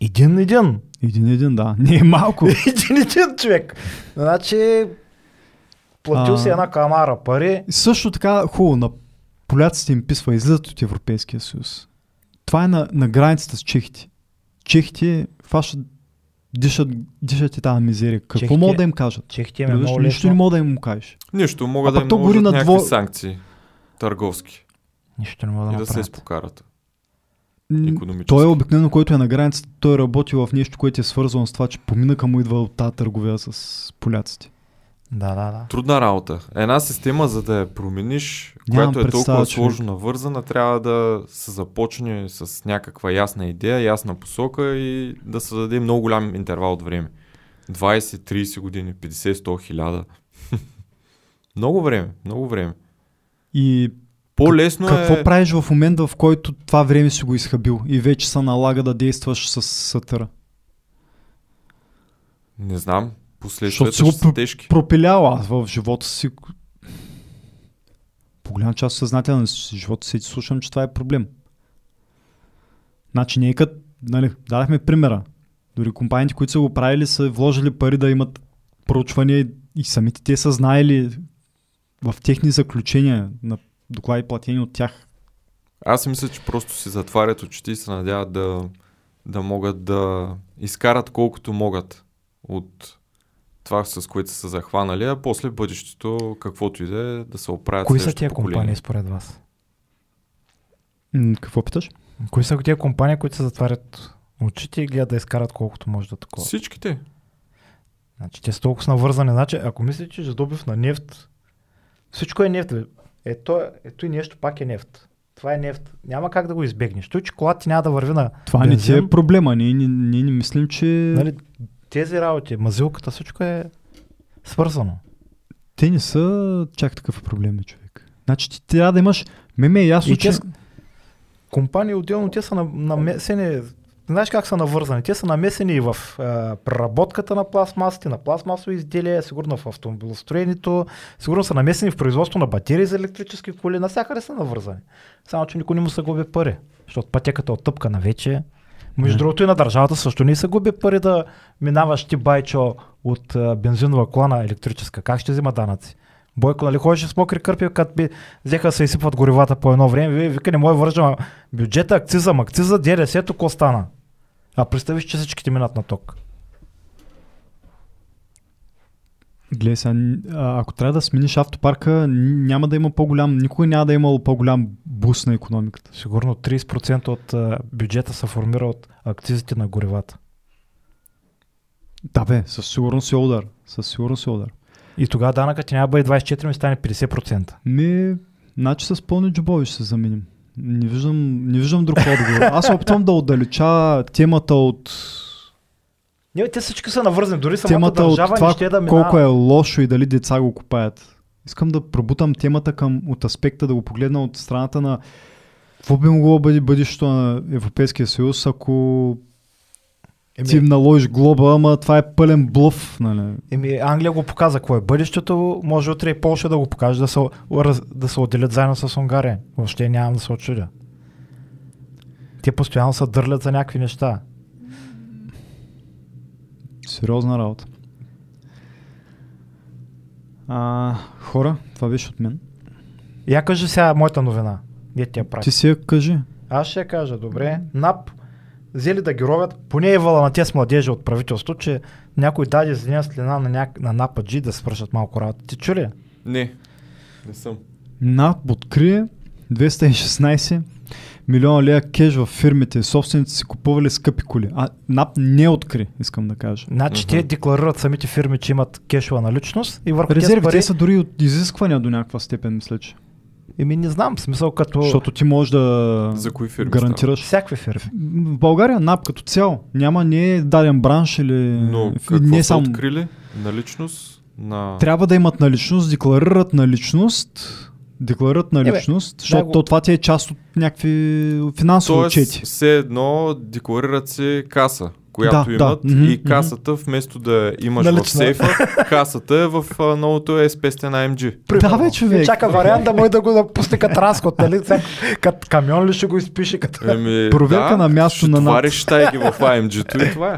един-един. Един-един, да. Не е малко. [LAUGHS] Един-един човек. Значи, платил А. си една камара пари. Също така, хубаво, на поляците им писва, излизат от Европейския съюз. Това е на, на границата с чехите. Чехите фащат, дишат, дишат и тази мизерия. Какво Чехите- могат да им кажат? Чехите им е много Нищо не мога да им му кажеш. Нищо, А могат да им наложат на някакви дво- санкции. Търговски. Нищо не мога да и да се изпокарат. М, Икономически. Той е обикновено, който е на границата, той работи в нещо, което е свързано с това, че поминъка му идва от тази търговия с поляците. Да, да, да. Трудна работа. Една система, за да я промениш, Нямам която е толкова човек. сложно навързана, трябва да се започне с някаква ясна идея, ясна посока и да се даде много голям интервал от време. 20, 30 години, 50, 100, 1000. много време, много време. И По-лесно какво е... правиш в момента, в който това време си го изхабил и вече се налага да действаш с сатъра? Не знам. Последствията ще са тежки. пропилял аз в живота си. По голяма част от съзнателния си живота си слушам, че това е проблем. Значи не е като, нали, дадахме примера. Дори компаниите, които са го правили, са вложили пари да имат проучвания и самите те са знаели в техни заключения на доклади платени от тях. Аз мисля, че просто си затварят очите и се надяват да, да могат да изкарат колкото могат от това, с което са се захванали, а после бъдещето, каквото и да е, да се оправят Кои са тия поколение. компании според вас? М, какво питаш? Кои са тия компании, които се затварят очите и гледат да изкарат колкото може да такова? Всичките. Значи те са толкова навързани. Значи, ако мислите, че за добив на нефт, всичко е нефт. бе. Ето, ето и нещо пак е нефт. Това е нефт. Няма как да го избегнеш. Той, че колата ти няма да върви на Това не ти е бензин, проблема. Ние, ние, ние не мислим, че... Нали, тези работи, мазилката, всичко е свързано. Те не са чак такъв проблем, човек. Значи ти трябва да имаш... Ме ме е ясно, И че... те, компании отделно, те са на- намесени знаеш как са навързани? Те са намесени и в а, преработката на пластмасите, на пластмасови изделия, сигурно в автомобилостроението, сигурно са намесени в производство на батерии за електрически коли, навсякъде са навързани. Само, че никой не му се губи пари, защото пътеката е оттъпкана вече. Между Не. другото и на държавата също не се губи пари да минаваш ти байчо от а, бензинова кола на електрическа. Как ще взима данъци? Бойко, нали ходиш с мокри кърпи, като би взеха се изсипват горивата по едно време, ви- вика не може да вържа бюджета, акциза, акциза, ДДС-то, ко стана? А представиш, че всичките минат на ток. Гледай сега, ако трябва да смениш автопарка, няма да има по-голям, никога няма да е имало по-голям буст на економиката. Сигурно 30% от бюджета се формира от акцизите на горивата. Да бе, със сигурност е удар. Със сигурност е удар. И тогава данъкът ти няма да бъде 24, ми стане 50%. Ми, значи с пълни джобови ще се заменим. Не виждам, не виждам друг отговор. Аз опитвам да отдалеча темата от Не, те всички са навързани, дори самата темата от държава това не ще да минава. колко е лошо и дали деца го купаят. Искам да пробутам темата към от аспекта да го погледна от страната на какво би могло да бъде бъдещето на Европейския съюз, ако ти им Еми, наложиш глоба, ама това е пълен блъв. Нали? еми, Англия го показа какво е бъдещето, може утре и Полша да го покаже, да се, да се отделят заедно с Унгария. Въобще нямам да се очудя. Те постоянно се дърлят за някакви неща. Сериозна работа. А, хора, това беше от мен. Я кажи сега моята новина. Не ти я прави. Ти си я кажи. Аз ще я кажа, добре. НАП взели да ги ровят, поне е вала на тези младежи от правителство, че някой даде зелена слина на, няк... на НАПАджи да свършат малко работа. Ти чули? Не, не съм. НАП открие 216 милиона лея кеш в фирмите. Собствениците си купували скъпи коли. А НАП не откри, искам да кажа. Значи Мгм. те декларират самите фирми, че имат кешова наличност и върху тези Резерви, пари... те са дори от изисквания до някаква степен, мисля, че. Еми не знам, в смисъл като Защото ти можеш да За кои фирми гарантираш. всякакви фирми. В България НАП като цяло няма не е даден бранш или Но какво не са само. открили? Наличност на... Трябва да имат наличност, декларират наличност, декларират наличност, защото го- то това ти е част от някакви финансови Тоест, отчети. все едно декларират се каса, която Да, имат да. И касата вместо да имаш Налична. в сейфа, касата е в а, новото е спестен AMG. Да, бе, човек. Чака вариант да може да го да пусне като разход, нали? Като камион ли ще го изпише като... Еми, Проверка да, на място ще на над- товариш тайги в AMG-то и това е.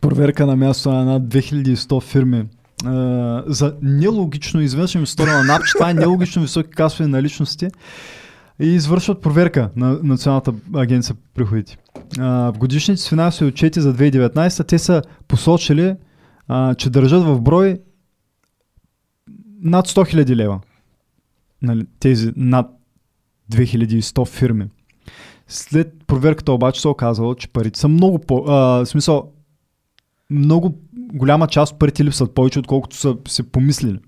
Проверка на място на над 2100 фирми. Uh, за нелогично, изведнъж им стора на НАП, че това е нелогично високи касови наличности и извършват проверка на Националната агенция по приходите. Uh, в годишните финансови отчети за 2019 те са посочили, uh, че държат в брой над 100 000 лева. Нали, тези над 2100 фирми. След проверката обаче се оказало, че парите са много по... А, в смисъл, много голяма част от парите липсват повече, отколкото са се помислили.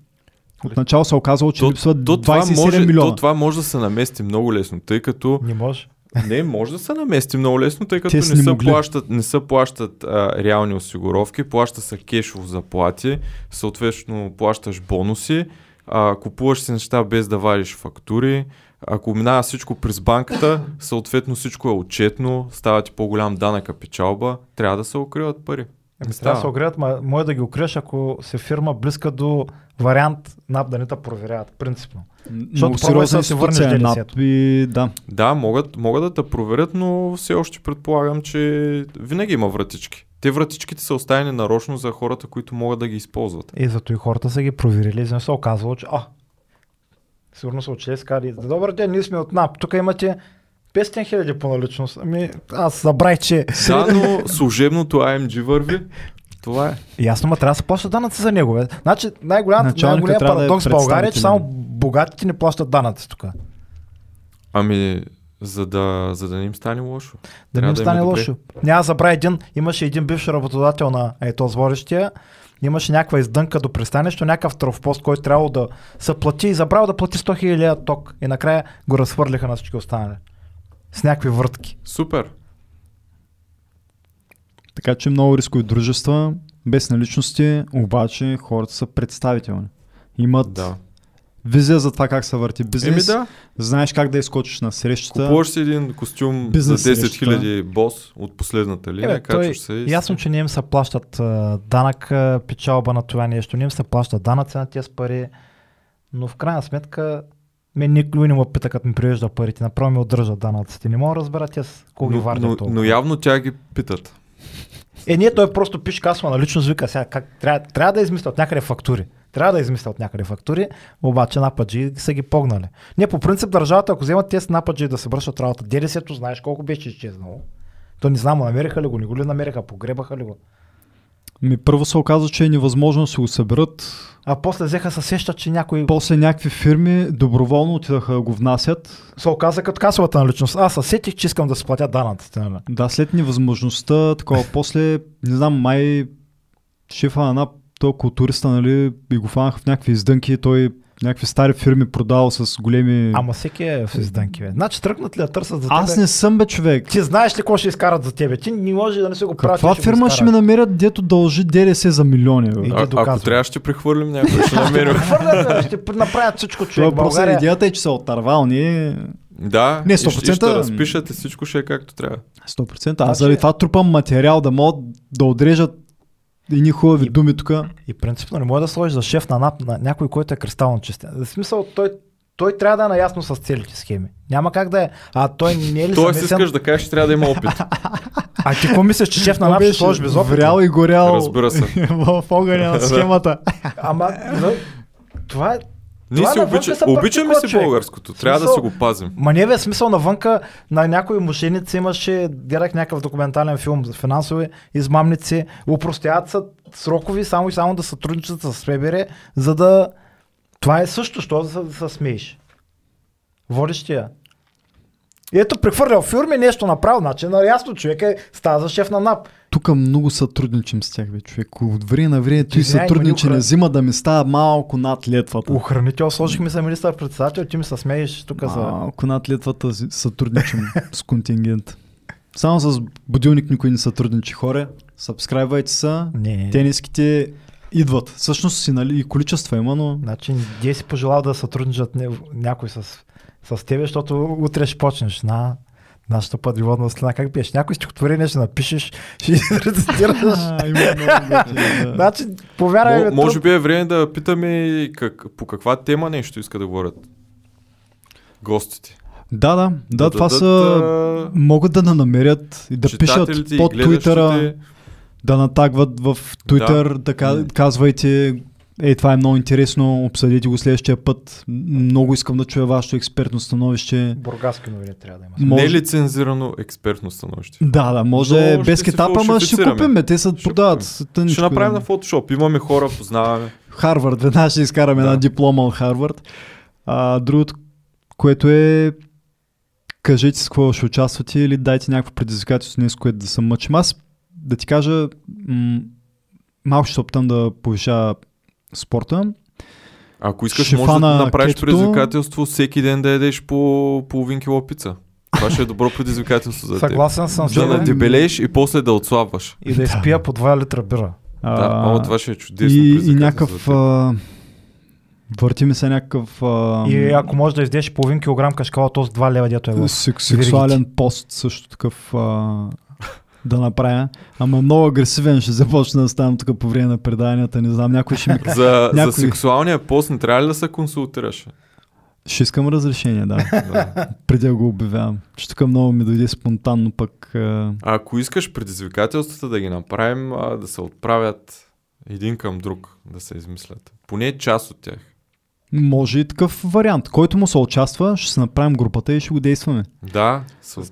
Отначало се оказало, че То, липсват то, това 27 може, милиона. то това може да се намести много лесно, тъй като Не може. Не, може да се намести много лесно, тъй като Те не са могли. плащат, не се плащат а, реални осигуровки, плаща се кешово заплати, съответно плащаш бонуси, а, купуваш си неща без да вадиш фактури, ако минава всичко през банката, съответно всичко е отчетно, става ти по-голям данък печалба, трябва да се укриват пари. Ами, Не трябва да се огреят, ма може да ги укриеш, ако се фирма близка до вариант НАП да не те проверяват, принципно. Защото сериозна да си върнеш е. НАП и да. Да, могат, могат да те проверят, но все още предполагам, че винаги има вратички. Те вратичките са оставени нарочно за хората, които могат да ги използват. И зато и хората са ги проверили, и се оказвало, че а, сигурно са учили, казали, добър ден, ние сме от НАП, тук имате 500 хиляди по наличност. Ами, аз забравих, че... Да, но служебното AMG върви. Това е. Ясно, ма трябва да се плащат данъци за него. Бе. Значи най-голям, Началника най-голям трябва да е парадокс в България е, че само богатите не плащат данъци тук. Ами, за да, за да не им стане лошо. Да не им да им стане добре. лошо. Няма да забравя един, имаше един бивш работодател на ето зворещия, имаше някаква издънка до пристанището, някакъв трафпост, който трябвало да се плати и забрал да плати 100 000 ток. И накрая го разхвърлиха на всички останали. С някакви въртки. Супер. Така че много рискови дружества, без наличности, обаче хората са представителни. Имат Да. Визия за това как се върти Еми бизнес. да, Знаеш как да изкочиш на срещата. купуваш си един костюм Бизнес за 10 среща. 000 бос от последната линия, Е, бе, той, качваш се и... ясно, че не им се плащат данък, печалба на това нещо, не им се плащат данъци на тези пари, но в крайна сметка мен никой не ме пита, като ми привежда парите, направо ми отдържат данъците. Не мога да разбера те с колко ги вардят но, толкова. но явно тя ги питат. Е, не, той просто пише касва на личност, вика сега, как, трябва, трябва да измисля от някъде фактури. Трябва да измисля от някъде фактури, обаче нападжи са ги погнали. Не, по принцип държавата, ако вземат тези нападжи да се вършат работа, ДДС-то знаеш колко беше изчезнало. То не знам, намериха ли го, не го ли намериха, погребаха ли го. Ми първо се оказа, че е невъзможно да се го съберат. А после взеха се сещат, че някой После някакви фирми доброволно отидаха да го внасят. се оказа като касовата наличност. Аз се сетих, че искам да си платя данъците. Нали? Да, след невъзможността, такова, [LAUGHS] после, не знам, май шефа на той културиста, нали, и го фанаха в някакви издънки, той някакви стари фирми продавал с големи... Ама всеки е в изданки. Бе. Значи тръгнат ли да търсят за Аз тебе? не съм бе човек. Ти знаеш ли какво ще изкарат за тебе? Ти не може да не се го правиш. Каква фирма ще ми намерят, дето дължи ДДС за милиони? Бе? А, ако трябва, ще прехвърлим някой, ще [LAUGHS] намерим. ще направят всичко, човек. е просто идеята е, че са отървални. да, Не, и ще- и 100%. ще разпишат и всичко ще е както трябва. 100%. Аз Значи- заради това трупам материал да могат да отрежат едни хубави И- думи тук. И принципно не може да сложиш за шеф на НАП на някой, който е кристално чистен. В смисъл, той, той трябва да е наясно с целите схеми. Няма как да е. А той не е ли Тоест замесен? искаш да кажеш, че трябва да има опит. А ти какво мислиш, че шеф на НАП ще сложиш без опит? Врял и горял Разбира се. [LAUGHS] в огъня на схемата. Ама, [LAUGHS] това е... Ние си обича, се обичаме си българското. Трябва да Смисъл- си го пазим. Ма не бе, смисъл навънка на някои мошеници имаше, гледах някакъв документален филм за финансови измамници, упростяват са срокови само и само да сътрудничат с ФБР, за да... Това е също, що да се, да се смееш. Водещия. И ето, прехвърлял фирми, нещо направил, значи на ясно човек е, става за шеф на НАП. Тук много сътрудничим с тях, бе, човек. От време на време той ни охра- взима да ми става малко над летвата. Охранител сложихме се министър-председател, ти ми се смееш тук за... Малко над летвата сътрудничим с контингент. Само с будилник никой не сътрудничи хора. Сабскрайбвайте се. Не, не, Тениските идват. Всъщност си, нали, и количества има, но Значи, де си пожелал да сътрудничат не- някой с, с тебе, защото утре ще почнеш на нашата пътеводна слина. Как биеш? Някой стихотворение ще напишеш, ще [LAUGHS] рецитираш. Да. Значи, повярвай Мо, може би е време да питаме как, по каква тема нещо иска да говорят гостите. Да, да, да, това са... Могат да на намерят и да пишат под Твитъра, да натагват в Twitter, да, М. казвайте Ей, това е много интересно, обсъдите го следващия път. Много искам да чуя вашето експертно становище. Бургаски новини трябва да има. Може- Нелицензирано експертно становище. Да, да, може Но без кетапа, ама ще фалшифицираме. купим, бе, те се Ще продават. тъничко, Ще направим на фотошоп. Имаме хора, познаваме. Харвард, веднага ще изкараме Да. една диплома от Харвард. А, другото, което е кажете с какво ще участвате или дайте някакво предизвикателство днес, което да се мъчим. Аз да ти кажа, м- малко ще се опитам да повиша спорта. Ако искаш, Ще може да направиш кетото. предизвикателство всеки ден да ядеш по половин кило пица. Това ще е добро предизвикателство за теб. Съгласен съм с Да надебелееш и после да отслабваш. И да изпия по 2 литра бира. Да, о, това ще е чудесно и, и някакъв... върти ми се някакъв... А, И ако можеш да издеш половин килограм кашкала, то с 2 лева, дето е в сек- сексуален пост също такъв а, да направя. Ама много агресивен ще започна да ставам тук по време на преданията. Не знам, някой ще ми... [LAUGHS] За, някой- за сексуалния пост не трябва ли да се консултираш? ще искам разрешение, да. [LAUGHS] Да. Преди да го обявявам. Че тук много ми дойде спонтанно пък... А, А ако искаш предизвикателствата да ги направим, а, да се отправят един към друг, да се измислят. Поне част от тях. може и такъв вариант. Който му се участва, ще се направим групата и ще го действаме. Да,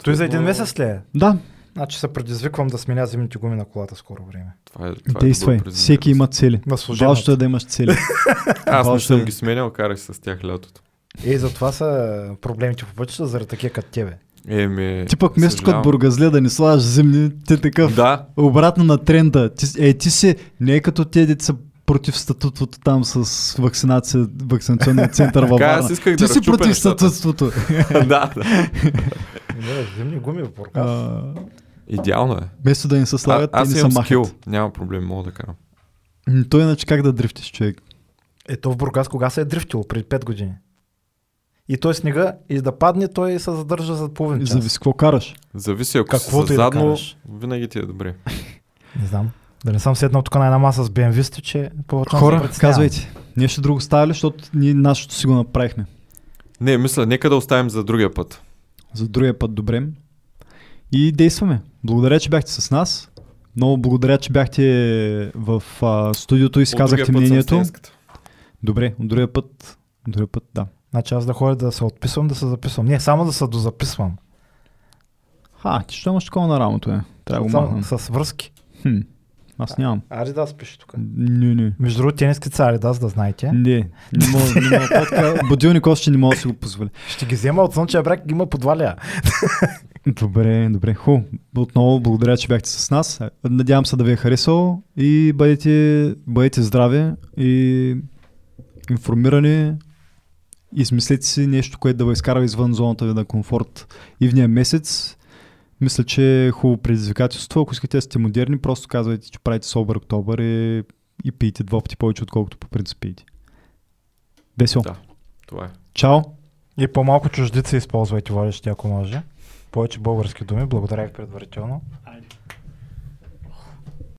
Той за един съответно, месец ли е? Да, Значи се предизвиквам да сменя зимните гуми на колата скоро време. Това е, това е действай. добро Всеки има цели. Важното е да имаш цели. [LAUGHS] Аз не съм е. ги сменял, карах с тях лятото. Е, затова са проблемите по пътища, заради такива като тебе. Еми, Ти пък вместо като бургазле да ни слагаш зимни, ти такъв Да, обратно на тренда. Ти, е, ти си не е като те деца против статутвото там с вакцинация, вакцинационния център във Варна. Ти да си против нещата. статутството. [LAUGHS] да, да. Не, зимни гуми в Идеално е. Вместо да ни се А, слагат, те аз ни се имам махат. скил. Няма проблем, мога да карам. Той иначе как да дрифтиш човек? Ето в Бургас кога се е дрифтило? Преди 5 години. И той снега, и да падне, той се задържа за половин час. Зависи какво караш. Зависи, ако Каквото си и да задно, караш. винаги ти е добре. [LAUGHS] Не знам. Да не съм седнал тук на една маса с BMW, че по Хора, казвайте. Нещо друго става ли, защото ние нашето си го направихме. Не, мисля, нека да оставим за другия път. За другия път добре. И действаме. Благодаря, че бяхте с нас. Много благодаря, че бяхте в а, студиото и път съм мнението. Добре, от другия път. От другия път, да. Значи аз да ходя да се отписвам, да се записвам. Не, само да се дозаписвам. Ха, ти що имаш такова на рамото, е? Трябва да го махна. С връзки. Хм. Аз нямам. Аридас пише тук. Не, не. Между другото, тениските са Аридас, да знаете. Не, не мога, не мога. Така, [LAUGHS] будилник още не мога да си го позволя. Ще ги взема от Слънчев бряг, има по два лея. [LAUGHS] Добре, добре. Ху. Отново благодаря, че бяхте с нас. Надявам се да ви е харесало и бъдете, бъдете здрави и информирани. Измислете си нещо, което да ви изкара извън зоната ви на комфорт и в ния месец. Мисля, че е хубаво предизвикателство. Ако искате да сте модерни, просто казвайте, че правите собър октобър и, и пиете два пъти повече, отколкото по принцип пиете. Весело. Да. Това е. Чао! И по-малко чуждици използвайте водещи, ако може. Повече български думи. Благодаря ви предварително. Айде.